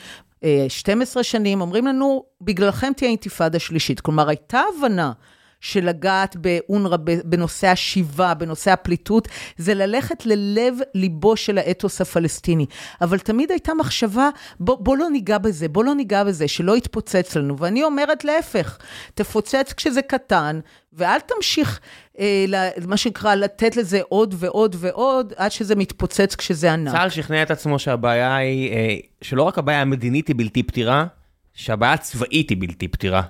12 שנים, אומרים לנו, בגללכם תהיה אינתיפאדה שלישית. כלומר, הייתה הבנה של לגעת באונר"א בנושא השיבה, בנושא הפליטות, זה ללכת ללב ליבו של האתוס הפלסטיני. אבל תמיד הייתה מחשבה, בוא, בוא לא ניגע בזה, בוא לא ניגע בזה, שלא יתפוצץ לנו. ואני אומרת להפך, תפוצץ כשזה קטן, ואל תמשיך, אה, מה שנקרא, לתת לזה עוד ועוד ועוד, עד שזה מתפוצץ כשזה ענק. צה"ל שכנע את עצמו שהבעיה היא, אה, שלא רק הבעיה המדינית היא בלתי פתירה, שהבעיה הצבאית היא בלתי פתירה.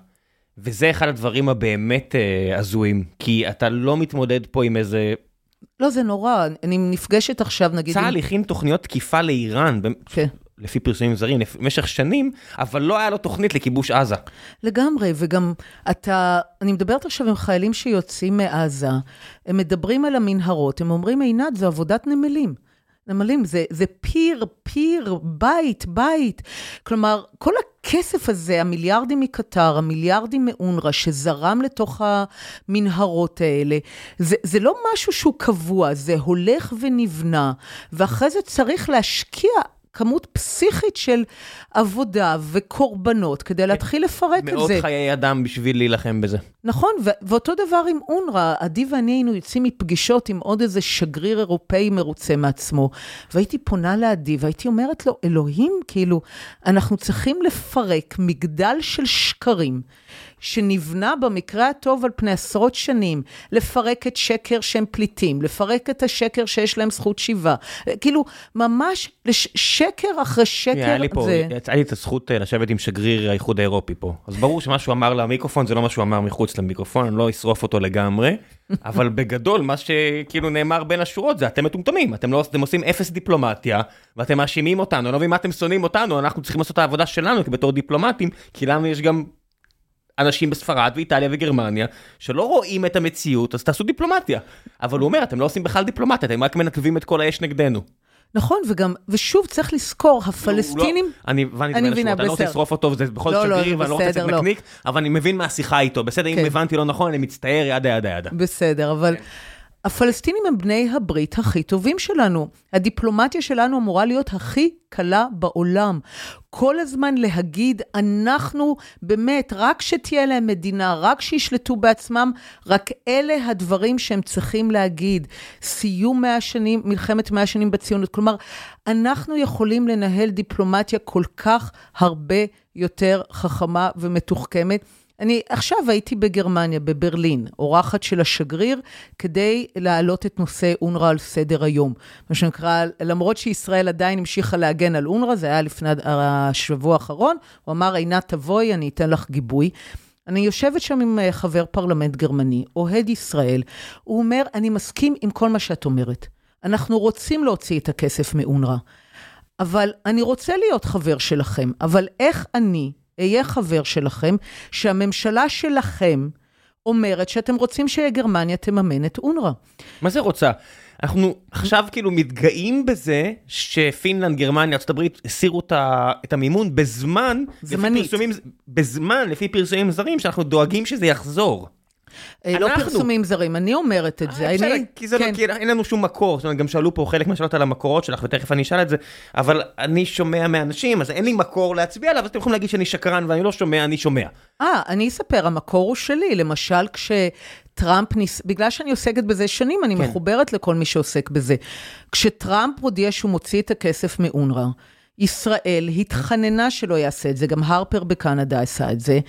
וזה אחד הדברים הבאמת אה, הזויים, כי אתה לא מתמודד פה עם איזה... לא, זה נורא. אני נפגשת עכשיו, נגיד... צה"ל עם- הכין תוכניות תקיפה לאיראן, כן. לפי פרסומים זרים, במשך שנים, אבל לא היה לו תוכנית לכיבוש עזה. לגמרי, וגם אתה, אני מדברת עכשיו עם חיילים שיוצאים מעזה, הם מדברים על המנהרות, הם אומרים, עינת, זו עבודת נמלים. נמלים, זה, זה פיר, פיר, בית, בית. כלומר, כל הכסף הזה, המיליארדים מקטר, המיליארדים מאונר"א, שזרם לתוך המנהרות האלה, זה, זה לא משהו שהוא קבוע, זה הולך ונבנה, ואחרי זה צריך להשקיע כמות פסיכית של עבודה וקורבנות כדי להתחיל לפרק את מאות זה. חיי אדם בשביל להילחם בזה. נכון, ו- ואותו דבר עם אונר"א, עדי ואני היינו יוצאים מפגישות עם עוד איזה שגריר אירופאי מרוצה מעצמו, והייתי פונה לעדי והייתי אומרת לו, אלוהים, כאילו, אנחנו צריכים לפרק מגדל של שקרים. שנבנה במקרה הטוב על פני עשרות שנים, לפרק את שקר שהם פליטים, לפרק את השקר שיש להם זכות שיבה. כאילו, ממש לש- שקר אחרי שקר. היה לי פה, זה... יצאה לי את הזכות אה, לשבת עם שגריר האיחוד האירופי פה. אז ברור שמה שהוא אמר למיקרופון זה לא מה שהוא אמר מחוץ למיקרופון, אני לא אשרוף אותו לגמרי, אבל בגדול מה שכאילו נאמר בין השורות זה אתם מטומטמים, אתם, לא, אתם עושים אפס דיפלומטיה, ואתם מאשימים אותנו, אני לא מבין מה אתם שונאים אותנו, אנחנו צריכים לעשות את העבודה שלנו בתור דיפלומטים, כי לנו יש גם אנשים בספרד ואיטליה וגרמניה שלא רואים את המציאות, אז תעשו דיפלומטיה. אבל הוא אומר, אתם לא עושים בכלל דיפלומטיה, אתם רק מנתבים את כל האש נגדנו. נכון, וגם, ושוב, צריך לזכור, הפלסטינים... לא, אני הבנתי אני מבינה, השורות, אני לא רוצה בסדר. לשרוף אותו, זה בכל לא, זאת לא, שגריר, זה ואני לא רוצה בסדר, לצאת לא. נקניק, אבל אני מבין מהשיחה איתו, בסדר, אם כן. הבנתי לא נכון, אני מצטער, ידה ידה ידה. בסדר, אבל הפלסטינים הם בני הברית הכי טובים שלנו. הדיפלומטיה שלנו אמורה להיות הכי קלה בעולם. כל הזמן להגיד, אנחנו באמת, רק שתהיה להם מדינה, רק שישלטו בעצמם, רק אלה הדברים שהם צריכים להגיד. סיום 100 שנים, מלחמת 100 שנים בציונות. כלומר, אנחנו יכולים לנהל דיפלומטיה כל כך הרבה יותר חכמה ומתוחכמת. אני עכשיו הייתי בגרמניה, בברלין, אורחת של השגריר, כדי להעלות את נושא אונר"א על סדר היום. מה שנקרא, למרות שישראל עדיין המשיכה להגן על אונר"א, זה היה לפני השבוע האחרון, הוא אמר, עינת תבואי, אני אתן לך גיבוי. אני יושבת שם עם אה, חבר פרלמנט גרמני, אוהד ישראל, הוא אומר, אני מסכים עם כל מה שאת אומרת. אנחנו רוצים להוציא את הכסף מאונר"א, אבל אני רוצה להיות חבר שלכם, אבל איך אני אהיה חבר שלכם, שהממשלה שלכם אומרת שאתם רוצים שגרמניה תממן את אונר"א. מה זה רוצה? אנחנו עכשיו כאילו מתגאים בזה שפינלנד, גרמניה, ארה"ב הסירו את המימון בזמן, לפי זמנית. פרסומים, בזמן, לפי פרסומים זרים, שאנחנו דואגים שזה יחזור. אה, לא אנחנו. פרסומים זרים, אני אומרת את זה. אה, בסדר, אני- כי זה לא, כן. כי אין לנו שום מקור, זאת אומרת, גם שאלו פה חלק מהשאלות על המקורות שלך, ותכף אני אשאל את זה, אבל אני שומע מאנשים, אז אין לי מקור להצביע עליו, אז אתם יכולים להגיד שאני שקרן ואני לא שומע, אני שומע. אה, אני אספר, המקור הוא שלי. למשל, כשטראמפ ניס... בגלל שאני עוסקת בזה שנים, אני כן. מחוברת לכל מי שעוסק בזה. כשטראמפ הודיע שהוא מוציא את הכסף מאונר"א, ישראל התחננה שלא יעשה את זה, גם הרפר בקנדה עשה את זה,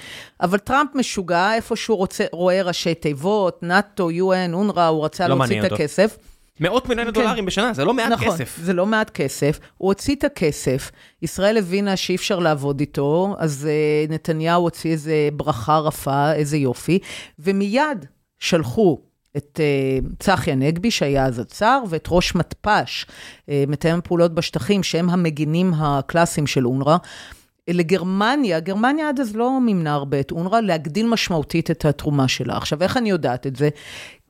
אבל טראמפ משוגע, איפה שהוא רוצה, רואה ראשי תיבות, נאט"ו, UN, אונר"א, הוא רצה לא להוציא את אותו. הכסף. מאות מיליוני כן. דולרים בשנה, זה לא מעט נכון, כסף. זה לא מעט כסף. הוא הוציא את הכסף, ישראל הבינה שאי אפשר לעבוד איתו, אז uh, נתניהו הוציא איזה ברכה רפה, איזה יופי, ומיד שלחו את uh, צחי הנגבי, שהיה אז הצאר, ואת ראש מתפ"ש, uh, מתאם הפעולות בשטחים, שהם המגינים הקלאסיים של אונר"א. לגרמניה, גרמניה עד אז לא מימנה הרבה את אונר"א, להגדיל משמעותית את התרומה שלה. עכשיו, איך אני יודעת את זה?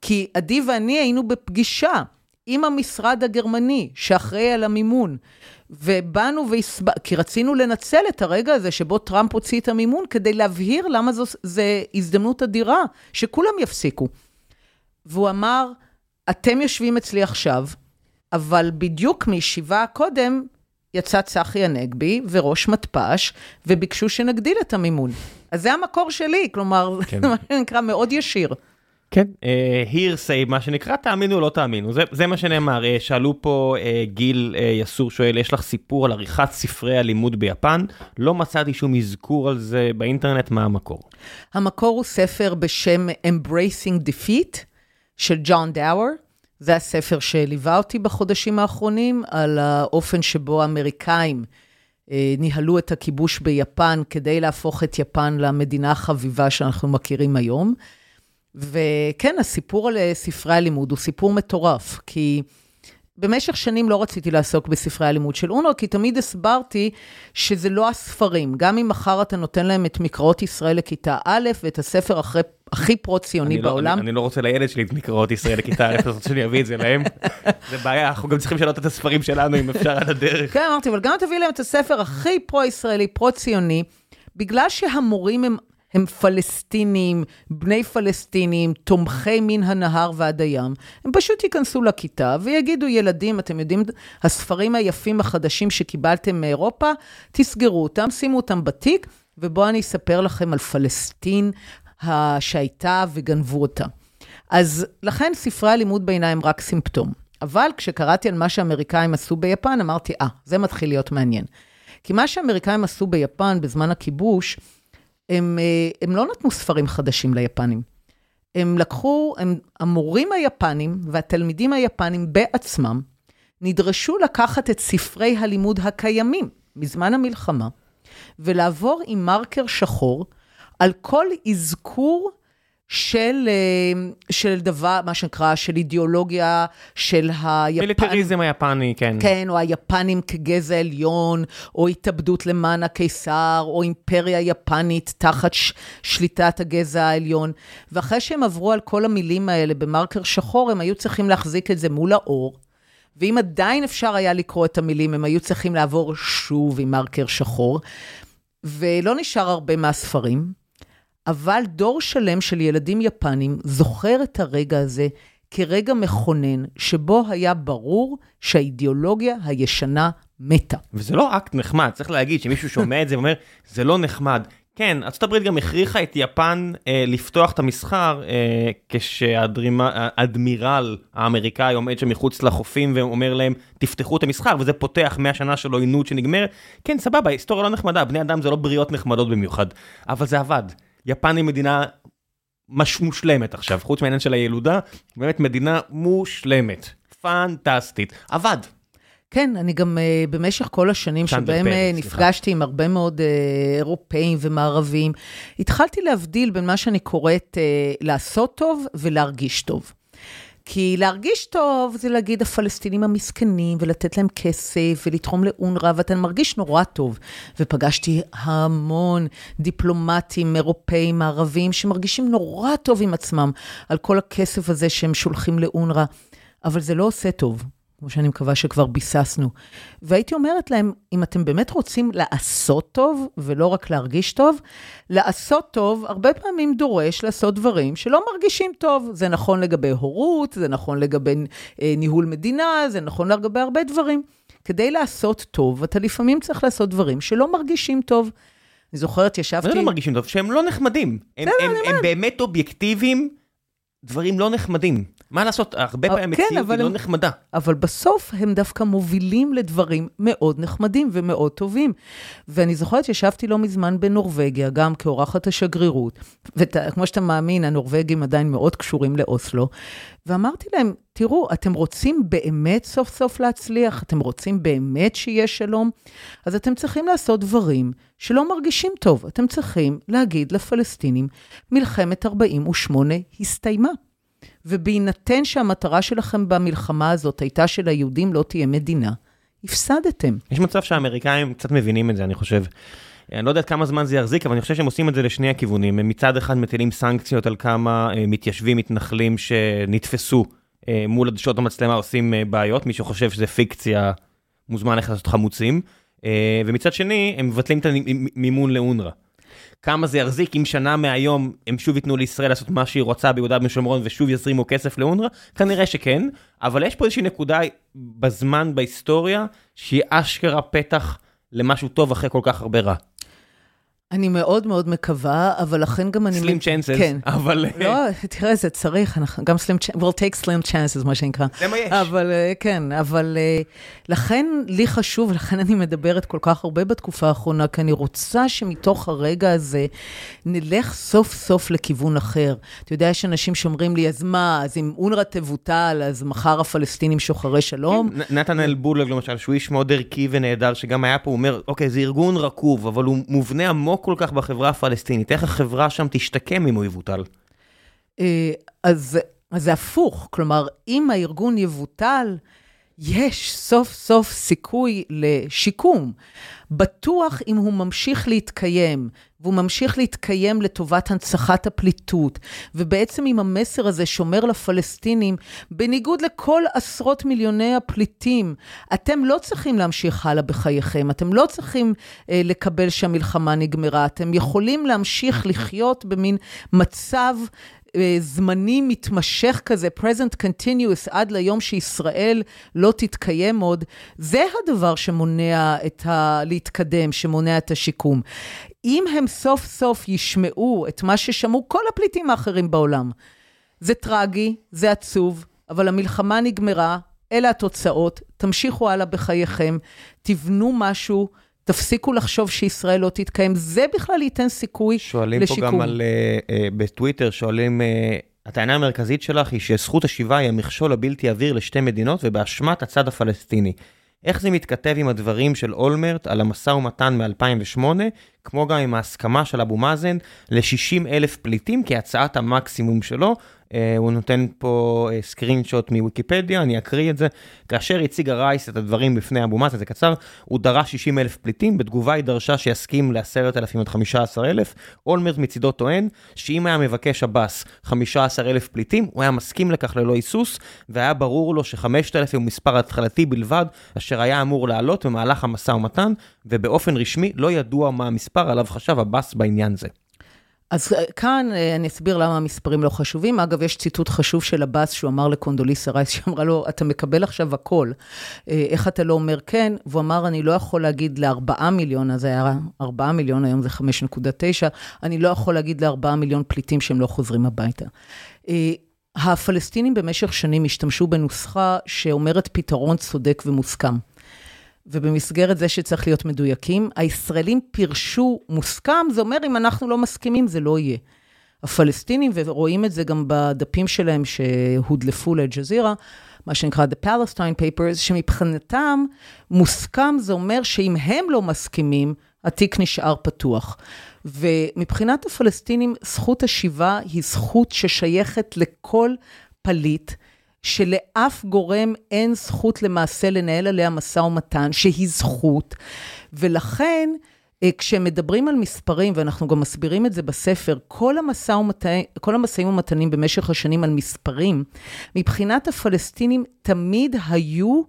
כי עדי ואני היינו בפגישה עם המשרד הגרמני שאחראי על המימון, ובאנו והסב... כי רצינו לנצל את הרגע הזה שבו טראמפ הוציא את המימון, כדי להבהיר למה זו, זו הזדמנות אדירה, שכולם יפסיקו. והוא אמר, אתם יושבים אצלי עכשיו, אבל בדיוק מישיבה קודם, יצא צחי הנגבי וראש מתפ"ש, וביקשו שנגדיל את המימון. אז זה המקור שלי, כלומר, כן. מה שנקרא מאוד ישיר. כן. הירסי, מה שנקרא, תאמינו או לא תאמינו, זה, זה מה שנאמר. אה, שאלו פה, אה, גיל אה, יסור שואל, יש לך סיפור על עריכת ספרי הלימוד ביפן? לא מצאתי שום אזכור על זה באינטרנט, מה המקור? המקור הוא ספר בשם Embracing Defeat של ג'ון דאואר. זה הספר שליווה אותי בחודשים האחרונים, על האופן שבו האמריקאים אה, ניהלו את הכיבוש ביפן כדי להפוך את יפן למדינה החביבה שאנחנו מכירים היום. וכן, הסיפור על אה, ספרי הלימוד הוא סיפור מטורף, כי במשך שנים לא רציתי לעסוק בספרי הלימוד של אונר"א, כי תמיד הסברתי שזה לא הספרים. גם אם מחר אתה נותן להם את מקראות ישראל לכיתה א' ואת הספר אחרי, הכי פרו-ציוני לא, בעולם, אני, לא רוצה לילד שלי את מקראות ישראל לכיתה א', רוצה שאני אביא את זה להם? זה בעיה, אנחנו גם צריכים לשנות את הספרים שלנו אם אפשר על הדרך. כן, אמרתי, אבל גם תביא להם את הספר הכי פרו-ישראלי, פרו-ציוני, בגלל שהמורים הם, הם פלסטינים, בני פלסטינים, תומכי מן הנהר ועד הים, הם פשוט ייכנסו לכיתה ויגידו, ילדים, אתם יודעים, הספרים היפים החדשים שקיבלתם מאירופה, תסגרו אותם, שימו אותם בתיק, ובואו אני אספר לכם על פלסטין שהייתה וגנבו אותה. אז לכן ספרי הלימוד בעיניי הם רק סימפטום. אבל כשקראתי על מה שהאמריקאים עשו ביפן, אמרתי, אה, זה מתחיל להיות מעניין. כי מה שהאמריקאים עשו ביפן בזמן הכיבוש, הם, אה, הם לא נתנו ספרים חדשים ליפנים. הם לקחו, הם, המורים היפנים והתלמידים היפנים בעצמם, נדרשו לקחת את ספרי הלימוד הקיימים מזמן המלחמה, ולעבור עם מרקר שחור על כל אזכור של, אה, של דבר, מה שנקרא, של אידיאולוגיה של היפן. מיליטריזם היפני, כן. כן, או היפנים כגזע עליון, או התאבדות למען הקיסר, או אימפריה יפנית תחת ש- שליטת הגזע העליון. ואחרי שהם עברו על כל המילים האלה במרקר שחור, הם היו צריכים להחזיק את זה מול האור. ואם עדיין אפשר היה לקרוא את המילים, הם היו צריכים לעבור שוב עם מרקר שחור. ולא נשאר הרבה מהספרים. אבל דור שלם של ילדים יפנים זוכר את הרגע הזה כרגע מכונן, שבו היה ברור שהאידיאולוגיה הישנה מתה. וזה לא אקט נחמד, צריך להגיד שמישהו שומע את זה ואומר, זה לא נחמד. כן, ארה"ב גם הכריחה את יפן אה, לפתוח את המסחר אה, כשהאדמירל האמריקאי עומד שם מחוץ לחופים ואומר להם, תפתחו את המסחר, וזה פותח מהשנה של עוינות שנגמרת. כן, סבבה, היסטוריה לא נחמדה, בני אדם זה לא בריות נחמדות במיוחד, אבל זה עבד. יפן היא מדינה מש, מושלמת עכשיו, חוץ מהעניין של הילודה, באמת מדינה מושלמת, פנטסטית, עבד. כן, אני גם uh, במשך כל השנים שבהם פרק, uh, נפגשתי עם הרבה מאוד uh, אירופאים ומערבים, התחלתי להבדיל בין מה שאני קוראת uh, לעשות טוב ולהרגיש טוב. כי להרגיש טוב זה להגיד הפלסטינים המסכנים, ולתת להם כסף, ולתרום לאונר"א, ואתה מרגיש נורא טוב. ופגשתי המון דיפלומטים אירופאים, ערבים, שמרגישים נורא טוב עם עצמם על כל הכסף הזה שהם שולחים לאונר"א, אבל זה לא עושה טוב. כמו שאני מקווה שכבר ביססנו. והייתי אומרת להם, אם אתם באמת רוצים לעשות טוב, ולא רק להרגיש טוב, לעשות טוב הרבה פעמים דורש לעשות דברים שלא מרגישים טוב. זה נכון לגבי הורות, זה נכון לגבי אה, ניהול מדינה, זה נכון לגבי הרבה דברים. כדי לעשות טוב, אתה לפעמים צריך לעשות דברים שלא מרגישים טוב. אני זוכרת, ישבתי... זה לא מרגישים טוב, שהם לא נחמדים. הם, הם, הם באמת אובייקטיביים, דברים לא נחמדים. מה לעשות, הרבה אה, פעמים כן, המציאות אבל היא לא הם- נחמדה. אבל בסוף הם דווקא מובילים לדברים מאוד נחמדים ומאוד טובים. ואני זוכרת שישבתי לא מזמן בנורבגיה, גם כאורחת השגרירות, וכמו שאתה מאמין, הנורבגים עדיין מאוד קשורים לאוסלו, ואמרתי להם, תראו, אתם רוצים באמת סוף סוף להצליח? אתם רוצים באמת שיהיה שלום? אז אתם צריכים לעשות דברים שלא מרגישים טוב. אתם צריכים להגיד לפלסטינים, מלחמת 48 הסתיימה. ובהינתן שהמטרה שלכם במלחמה הזאת הייתה שליהודים לא תהיה מדינה, הפסדתם. יש מצב שהאמריקאים קצת מבינים את זה, אני חושב. אני לא יודע עד כמה זמן זה יחזיק, אבל אני חושב שהם עושים את זה לשני הכיוונים. הם מצד אחד מטילים סנקציות על כמה אה, מתיישבים, מתנחלים שנתפסו אה, מול עדשות המצלמה עושים אה, בעיות, מי שחושב שזה פיקציה מוזמן ללכת לעשות חמוצים. ומצד שני, הם מבטלים את המימון לאונר"א. כמה זה יחזיק אם שנה מהיום הם שוב ייתנו לישראל לעשות מה שהיא רוצה ביהודה ושומרון ושוב יזרימו כסף לאונר"א? כנראה שכן, אבל יש פה איזושהי נקודה בזמן בהיסטוריה שהיא אשכרה פתח למשהו טוב אחרי כל כך הרבה רע. אני מאוד מאוד מקווה, אבל לכן גם אני... סלים צ'אנסס, כן. אבל לא, תראה, זה צריך, אנחנו גם סלים צ'אנסס, we'll take slim chances, מה שנקרא. זה מה יש. אבל אה, כן, אבל אה, לכן לי חשוב, לכן אני מדברת כל כך הרבה בתקופה האחרונה, כי אני רוצה שמתוך הרגע הזה נלך סוף סוף לכיוון אחר. אתה יודע, יש אנשים שאומרים לי, אז מה, אז אם אונר"א תבוטל, אז מחר הפלסטינים שוחרי שלום? נ- נתנאל בולג למשל, שהוא איש מאוד ערכי ונהדר, שגם היה פה, הוא אומר, אוקיי, זה ארגון רקוב, אבל הוא מובנה עמוק כל כך בחברה הפלסטינית, איך החברה שם תשתקם אם הוא יבוטל? אה, אז, אז זה הפוך, כלומר, אם הארגון יבוטל, יש סוף סוף סיכוי לשיקום. בטוח אם הוא ממשיך להתקיים, והוא ממשיך להתקיים לטובת הנצחת הפליטות, ובעצם אם המסר הזה שומר לפלסטינים, בניגוד לכל עשרות מיליוני הפליטים, אתם לא צריכים להמשיך הלאה בחייכם, אתם לא צריכים אה, לקבל שהמלחמה נגמרה, אתם יכולים להמשיך לחיות במין מצב זמני מתמשך כזה, present continuous, עד ליום שישראל לא תתקיים עוד, זה הדבר שמונע את ה... להתקדם, שמונע את השיקום. אם הם סוף סוף ישמעו את מה ששמעו כל הפליטים האחרים בעולם, זה טרגי, זה עצוב, אבל המלחמה נגמרה, אלה התוצאות, תמשיכו הלאה בחייכם, תבנו משהו. תפסיקו לחשוב שישראל לא תתקיים, זה בכלל ייתן סיכוי שואלים לשיקום. פה גם על, uh, uh, בטוויטר, שואלים uh, הטענה המרכזית שלך היא שזכות השיבה היא המכשול הבלתי עביר לשתי מדינות ובאשמת הצד הפלסטיני. איך זה מתכתב עם הדברים של אולמרט על המשא ומתן מ-2008, כמו גם עם ההסכמה של אבו מאזן ל-60 אלף פליטים כהצעת המקסימום שלו, הוא נותן פה סקרין אה, שוט מוויקיפדיה, אני אקריא את זה. כאשר הציג הרייס את הדברים בפני אבו מאזן, זה קצר, הוא דרש 60 אלף פליטים, בתגובה היא דרשה שיסכים ל-10,000 עד 15,000. אולמרט מצידו טוען שאם היה מבקש עבאס 15,000 פליטים, הוא היה מסכים לכך ללא היסוס, והיה ברור לו ש-5,000 הוא מספר התחלתי בלבד, אשר היה אמור לעלות במהלך המשא ומתן, ובאופן רשמי לא ידוע מה המספר עליו חשב עבאס בעניין זה. אז אה, כאן אה, אני אסביר למה המספרים לא חשובים. אגב, יש ציטוט חשוב של עבאס, שהוא אמר לקונדוליסה רייס, שאמרה לו, אתה מקבל עכשיו הכל, אה, איך אתה לא אומר כן? והוא אמר, אני לא יכול להגיד לארבעה מיליון, אז היה ארבעה מיליון, היום זה 5.9, אני לא יכול להגיד לארבעה מיליון פליטים שהם לא חוזרים הביתה. הפלסטינים במשך שנים השתמשו בנוסחה שאומרת פתרון צודק ומוסכם. ובמסגרת זה שצריך להיות מדויקים, הישראלים פירשו מוסכם, זה אומר אם אנחנו לא מסכימים זה לא יהיה. הפלסטינים, ורואים את זה גם בדפים שלהם שהודלפו לאל-ג'זירה, מה שנקרא The Palestine Papers, שמבחינתם מוסכם זה אומר שאם הם לא מסכימים, התיק נשאר פתוח. ומבחינת הפלסטינים, זכות השיבה היא זכות ששייכת לכל פליט. שלאף גורם אין זכות למעשה לנהל עליה משא ומתן, שהיא זכות, ולכן, אה, כשמדברים על מספרים, ואנחנו גם מסבירים את זה בספר, כל המשא ומתן, כל המשאים ומתנים במשך השנים על מספרים, מבחינת הפלסטינים תמיד היו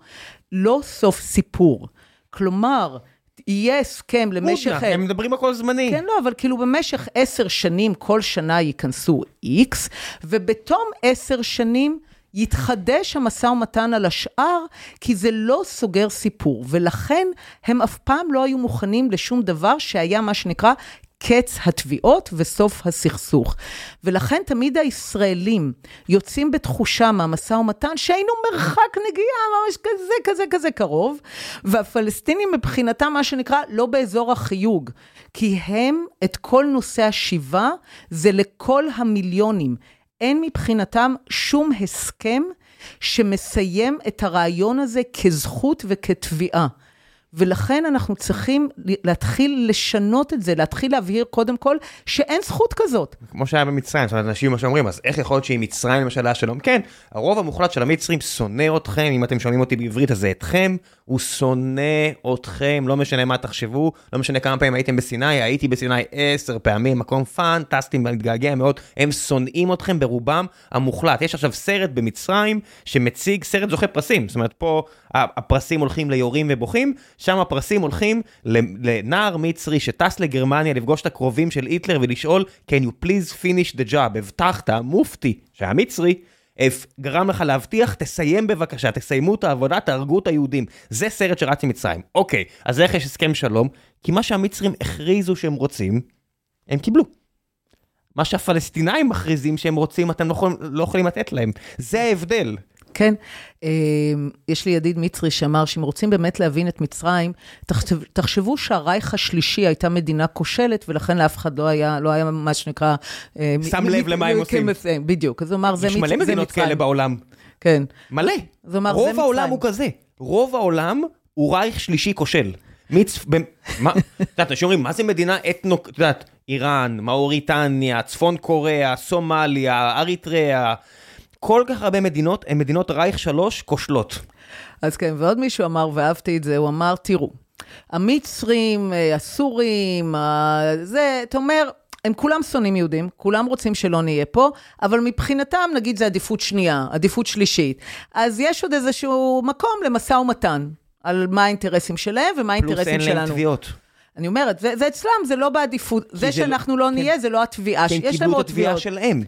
לא סוף סיפור. כלומר, יהיה הסכם למשך... מודנה, הם מדברים הכל זמני. כן, לא, אבל כאילו במשך עשר שנים, כל שנה ייכנסו X, ובתום עשר שנים, יתחדש המשא ומתן על השאר, כי זה לא סוגר סיפור. ולכן הם אף פעם לא היו מוכנים לשום דבר שהיה מה שנקרא קץ התביעות וסוף הסכסוך. ולכן תמיד הישראלים יוצאים בתחושה מהמשא ומתן שהיינו מרחק נגיעה ממש כזה, כזה, כזה קרוב, והפלסטינים מבחינתם, מה שנקרא, לא באזור החיוג. כי הם, את כל נושא השיבה, זה לכל המיליונים. אין מבחינתם שום הסכם שמסיים את הרעיון הזה כזכות וכתביעה. ולכן אנחנו צריכים להתחיל לשנות את זה, להתחיל להבהיר קודם כל שאין זכות כזאת. כמו שהיה במצרים, זאת אומרת, אנשים מה שאומרים, אז איך יכול להיות שעם מצרים למשל היה שלום? כן, הרוב המוחלט של המצרים שונא אתכם, אם אתם שומעים אותי בעברית אז זה אתכם, הוא שונא אתכם, לא משנה מה תחשבו, לא משנה כמה פעמים הייתם בסיני, הייתי בסיני עשר פעמים, מקום פנטסטי, מתגעגע מאוד, הם שונאים אתכם ברובם המוחלט. יש עכשיו סרט במצרים שמציג סרט זוכה פרסים, זאת אומרת, פה הפרסים הולכים ליורים ובוכים, שם הפרסים הולכים לנער מצרי שטס לגרמניה לפגוש את הקרובים של היטלר ולשאול, can you please finish the job, הבטחת, מופתי, שהיה מצרי, גרם לך להבטיח, תסיים בבקשה, תסיימו את העבודה, תהרגו את היהודים. זה סרט שרץ ממצרים. אוקיי, אז איך יש הסכם שלום? כי מה שהמצרים הכריזו שהם רוצים, הם קיבלו. מה שהפלסטינאים מכריזים שהם רוצים, אתם לא יכולים, לא יכולים לתת להם. זה ההבדל. כן, אמ, יש לי ידיד מצרי שאמר שאם רוצים באמת להבין את מצרים, תחשבו שהרייך השלישי הייתה מדינה כושלת, ולכן לאף אחד לא היה, לא היה מה שנקרא... אה, שם לב למה הם עושים. בדיוק, אז הוא אמר, זה מצרים. יש מלא מדינות כאלה בעולם. כן. מלא. רוב העולם הוא כזה. רוב העולם הוא רייך שלישי כושל. מצ... מה? את יודעת, אנשים אומרים, מה זה מדינה אתנו... את יודעת, איראן, מאוריטניה, צפון קוריאה, סומליה, אריתריאה. כל כך הרבה מדינות הן מדינות רייך שלוש כושלות. אז כן, ועוד מישהו אמר, ואהבתי את זה, הוא אמר, תראו, המצרים, אה, הסורים, זה, אתה אומר, הם כולם שונאים יהודים, כולם רוצים שלא נהיה פה, אבל מבחינתם, נגיד, זה עדיפות שנייה, עדיפות שלישית. אז יש עוד איזשהו מקום למשא ומתן, על מה האינטרסים שלהם ומה האינטרסים שלנו. פלוס אין להם תביעות. אני אומרת, זה, זה אצלם, זה לא בעדיפות. זה, זה שאנחנו לא כן. נהיה, זה לא התביעה. הם קיבלו את התביעה שלהם.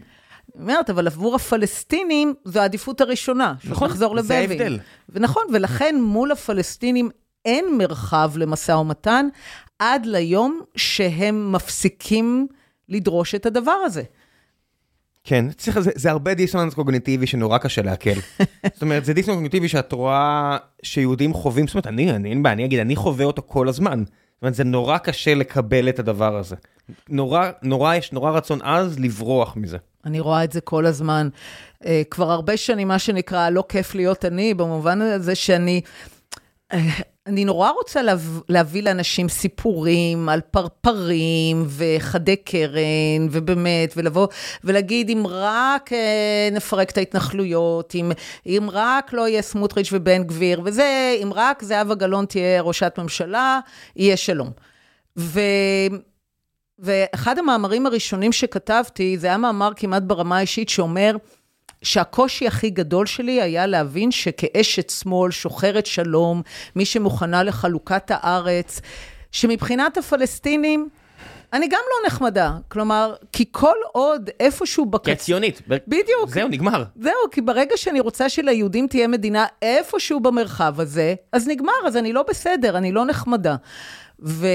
אומרת, אבל עבור הפלסטינים זו העדיפות הראשונה. נכון, לחזור זה ההבדל. ונכון, ולכן מול הפלסטינים אין מרחב למשא ומתן עד ליום שהם מפסיקים לדרוש את הדבר הזה. כן, צריך, זה, זה הרבה דיסוננס קוגניטיבי שנורא קשה לעכל. זאת אומרת, זה דיסוננס קוגניטיבי שאת רואה שיהודים חווים, זאת אומרת, אני, אני, אני, אני אגיד, אני חווה אותו כל הזמן. זאת אומרת, זה נורא קשה לקבל את הדבר הזה. נורא, נורא, יש נורא רצון עז לברוח מזה. אני רואה את זה כל הזמן. אה, כבר הרבה שנים, מה שנקרא, לא כיף להיות אני, במובן הזה שאני... אה, אני נורא רוצה להביא לאנשים סיפורים על פרפרים וחדי קרן, ובאמת, ולבוא ולהגיד, אם רק אה, נפרק את ההתנחלויות, אם, אם רק לא יהיה סמוטריץ' ובן גביר, וזה, אם רק זהבה גלאון תהיה ראשת ממשלה, יהיה שלום. ו... ואחד המאמרים הראשונים שכתבתי, זה היה מאמר כמעט ברמה האישית שאומר, שהקושי הכי גדול שלי היה להבין שכאשת שמאל, שוחרת שלום, מי שמוכנה לחלוקת הארץ, שמבחינת הפלסטינים, אני גם לא נחמדה. כלומר, כי כל עוד איפשהו בקצה... כי את ציונית. בדיוק. זהו, נגמר. זהו, כי ברגע שאני רוצה שליהודים תהיה מדינה איפשהו במרחב הזה, אז נגמר, אז אני לא בסדר, אני לא נחמדה. ו,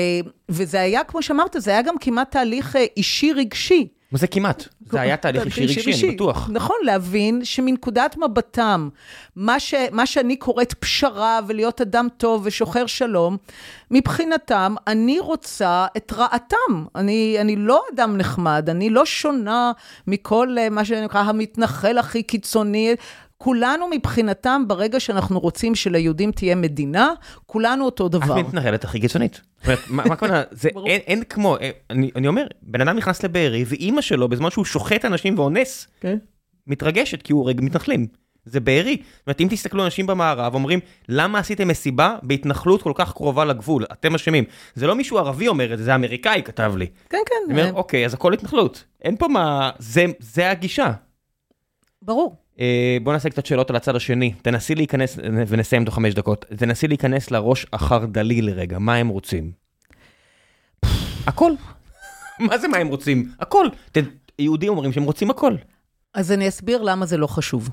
וזה היה, כמו שאמרת, זה היה גם כמעט תהליך אה, אישי-רגשי. זה כמעט? זה היה תהליך אישי רגשי, אני בטוח. נכון, להבין שמנקודת מבטם, מה, ש, מה שאני קוראת פשרה ולהיות אדם טוב ושוחר שלום, מבחינתם, אני רוצה את רעתם. אני, אני לא אדם נחמד, אני לא שונה מכל אה, מה שנקרא המתנחל הכי קיצוני. כולנו מבחינתם, ברגע שאנחנו רוצים שליהודים תהיה מדינה, כולנו אותו דבר. את מתנחלת הכי קיצונית. מה הכוונה? זה אין, כמו, אה, אני, אומר, בן אדם נכנס לבארי, ואימא שלו, בזמן שהוא שוחט אנשים ואונס. כן. מתרגשת כי הוא הורג מתנחלים. זה בארי. זאת אומרת, אם תסתכלו אנשים במערב, אומרים, למה עשיתם מסיבה בהתנחלות כל כך קרובה לגבול? אתם אשמים. זה לא מישהו ערבי אומר את זה, זה אמריקאי כתב לי. כן, כן. אני אומר, אוקיי, אז הכל התנחלות. אין פה מה... זה, זה הגישה. ברור. אה, בוא נעשה קצת שאלות על הצד השני. תנסי להיכנס, ונסיים תוך חמש דקות, תנסי להיכנס לראש החרד"לי לרגע, מה הם רוצים? הכל. מה זה מה הם רוצים? הכל. יהודים אומרים שהם רוצים הכל. אז אני אסביר למה זה לא חשוב.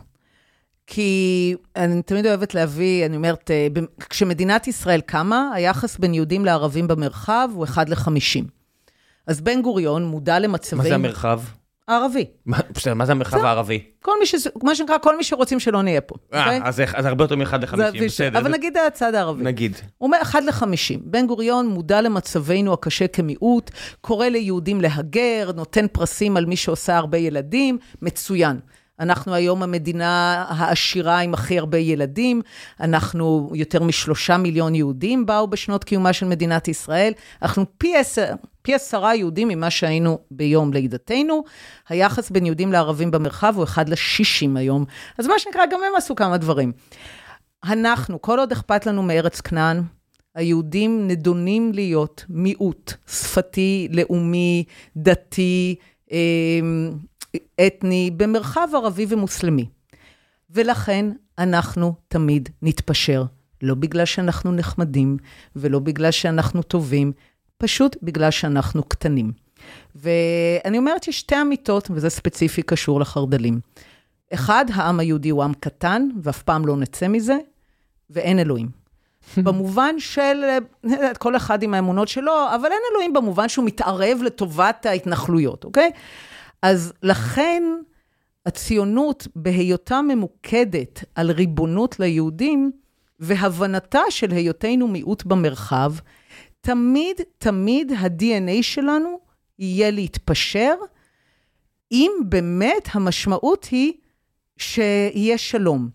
כי אני תמיד אוהבת להביא, אני אומרת, אה, כשמדינת ישראל קמה, היחס בין יהודים לערבים במרחב הוא 1 ל-50. אז בן גוריון מודע למצבים... מה זה המרחב? הערבי. בסדר, מה זה המרחב הערבי? כל מי ש... מה שנקרא, כל מי שרוצים שלא נהיה פה. אה, אוקיי? אז הרבה יותר מאחד לחמישים, בסדר. אבל נגיד הצד הערבי. נגיד. הוא אומר אחד לחמישים. בן גוריון מודע למצבנו הקשה כמיעוט, קורא ליהודים להגר, נותן פרסים על מי שעושה הרבה ילדים, מצוין. אנחנו היום המדינה העשירה עם הכי הרבה ילדים, אנחנו יותר משלושה מיליון יהודים באו בשנות קיומה של מדינת ישראל, אנחנו פי עשר, פי עשרה יהודים ממה שהיינו ביום לידתנו. היחס בין יהודים לערבים במרחב הוא אחד לשישים היום. אז מה שנקרא, גם הם עשו כמה דברים. אנחנו, כל עוד אכפת לנו מארץ כנען, היהודים נדונים להיות מיעוט שפתי, לאומי, דתי, אמ, אתני במרחב ערבי ומוסלמי. ולכן אנחנו תמיד נתפשר, לא בגלל שאנחנו נחמדים ולא בגלל שאנחנו טובים, פשוט בגלל שאנחנו קטנים. ואני אומרת, יש שתי אמיתות, וזה ספציפי קשור לחרד"לים. אחד, העם היהודי הוא עם קטן, ואף פעם לא נצא מזה, ואין אלוהים. במובן של, כל אחד עם האמונות שלו, אבל אין אלוהים במובן שהוא מתערב לטובת ההתנחלויות, אוקיי? אז לכן הציונות, בהיותה ממוקדת על ריבונות ליהודים, והבנתה של היותנו מיעוט במרחב, תמיד, תמיד ה-DNA שלנו יהיה להתפשר, אם באמת המשמעות היא שיהיה שלום.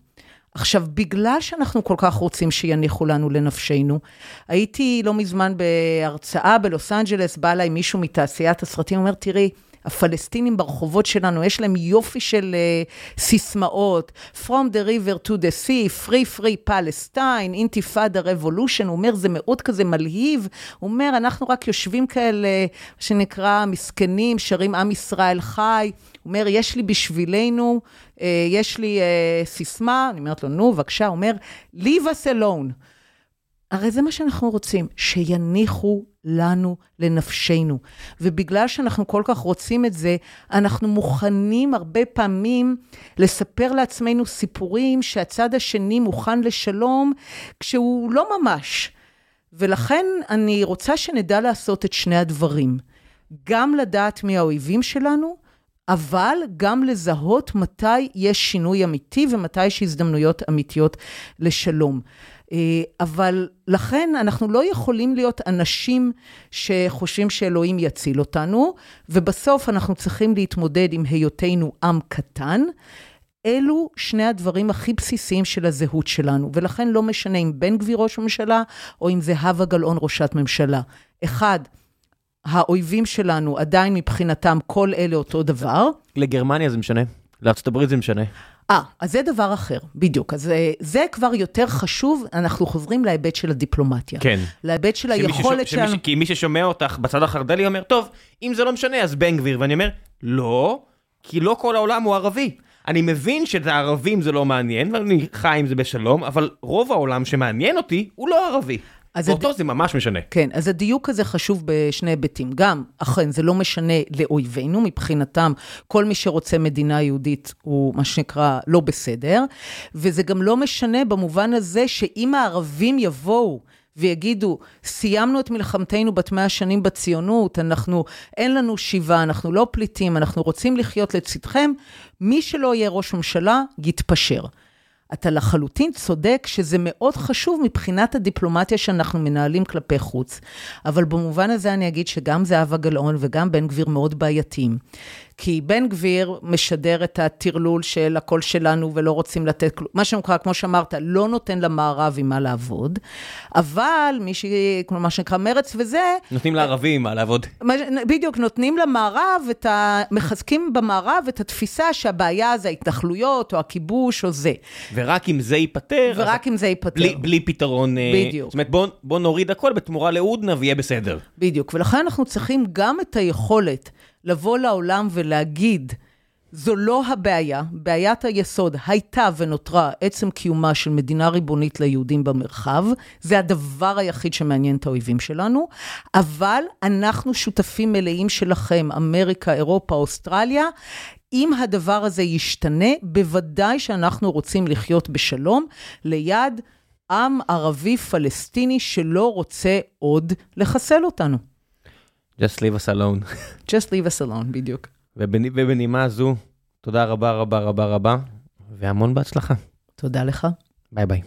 עכשיו, בגלל שאנחנו כל כך רוצים שיניחו לנו לנפשנו, הייתי לא מזמן בהרצאה בלוס אנג'לס, בא אליי מישהו מתעשיית הסרטים, אומר, תראי, הפלסטינים ברחובות שלנו, יש להם יופי של uh, סיסמאות, From the river to the sea, free free Palestine, אינתיפאדה revolution, הוא אומר, זה מאוד כזה מלהיב, הוא אומר, אנחנו רק יושבים כאלה, מה שנקרא, מסכנים, שרים עם ישראל חי, הוא אומר, יש לי בשבילנו, uh, יש לי uh, סיסמה, אני אומרת לו, נו, בבקשה, הוא אומר, leave us alone. הרי זה מה שאנחנו רוצים, שיניחו לנו לנפשנו. ובגלל שאנחנו כל כך רוצים את זה, אנחנו מוכנים הרבה פעמים לספר לעצמנו סיפורים שהצד השני מוכן לשלום, כשהוא לא ממש. ולכן אני רוצה שנדע לעשות את שני הדברים. גם לדעת מי האויבים שלנו, אבל גם לזהות מתי יש שינוי אמיתי ומתי יש הזדמנויות אמיתיות לשלום. אבל לכן אנחנו לא יכולים להיות אנשים שחושבים שאלוהים יציל אותנו, ובסוף אנחנו צריכים להתמודד עם היותנו עם קטן. אלו שני הדברים הכי בסיסיים של הזהות שלנו, ולכן לא משנה אם בן גביר ראש ממשלה, או אם זהבה גלאון ראשת ממשלה. אחד, האויבים שלנו עדיין מבחינתם כל אלה אותו דבר. לגרמניה זה משנה, לארה"ב זה משנה. אה, אז זה דבר אחר, בדיוק. אז אה, זה כבר יותר חשוב, אנחנו חוזרים להיבט של הדיפלומטיה. כן. להיבט של היכולת שלנו. שמיש, כי מי ששומע אותך בצד החרד"לי אומר, טוב, אם זה לא משנה, אז בן גביר. ואני אומר, לא, כי לא כל העולם הוא ערבי. אני מבין שאת הערבים זה לא מעניין, ואני חי עם זה בשלום, אבל רוב העולם שמעניין אותי הוא לא ערבי. ואותו הד... זה ממש משנה. כן, אז הדיוק הזה חשוב בשני היבטים. גם, אכן, זה לא משנה לאויבינו, מבחינתם, כל מי שרוצה מדינה יהודית הוא, מה שנקרא, לא בסדר, וזה גם לא משנה במובן הזה שאם הערבים יבואו, ויגידו, סיימנו את מלחמתנו בת מאה שנים בציונות, אנחנו, אין לנו שיבה, אנחנו לא פליטים, אנחנו רוצים לחיות לצדכם, מי שלא יהיה ראש ממשלה, יתפשר. אתה לחלוטין צודק שזה מאוד חשוב מבחינת הדיפלומטיה שאנחנו מנהלים כלפי חוץ. אבל במובן הזה אני אגיד שגם זהבה גלאון וגם בן גביר מאוד בעייתיים. כי בן גביר משדר את הטרלול של הכל שלנו ולא רוצים לתת כלום, מה שנקרא, כמו שאמרת, לא נותן למערב עם מה לעבוד, אבל מי ש... מה שנקרא מרץ וזה... נותנים לערבים מה לעבוד. בדיוק, נותנים למערב את ה... מחזקים במערב את התפיסה שהבעיה זה ההתנחלויות או הכיבוש או זה. ורק אם זה ייפתר... ורק אם זה ייפתר. בלי, בלי פתרון... אה, בדיוק. זאת אומרת, בוא, בוא נוריד הכל בתמורה להודנה ויהיה בסדר. בדיוק, ולכן אנחנו צריכים גם את היכולת לבוא לעולם ולהגיד, זו לא הבעיה, בעיית היסוד הייתה ונותרה עצם קיומה של מדינה ריבונית ליהודים במרחב, זה הדבר היחיד שמעניין את האויבים שלנו, אבל אנחנו שותפים מלאים שלכם, אמריקה, אירופה, אוסטרליה. אם הדבר הזה ישתנה, בוודאי שאנחנו רוצים לחיות בשלום ליד עם ערבי פלסטיני שלא רוצה עוד לחסל אותנו. Just leave us alone. Just leave us alone, בדיוק. ובנימה זו, תודה רבה רבה רבה רבה, והמון בהצלחה. תודה לך. ביי ביי.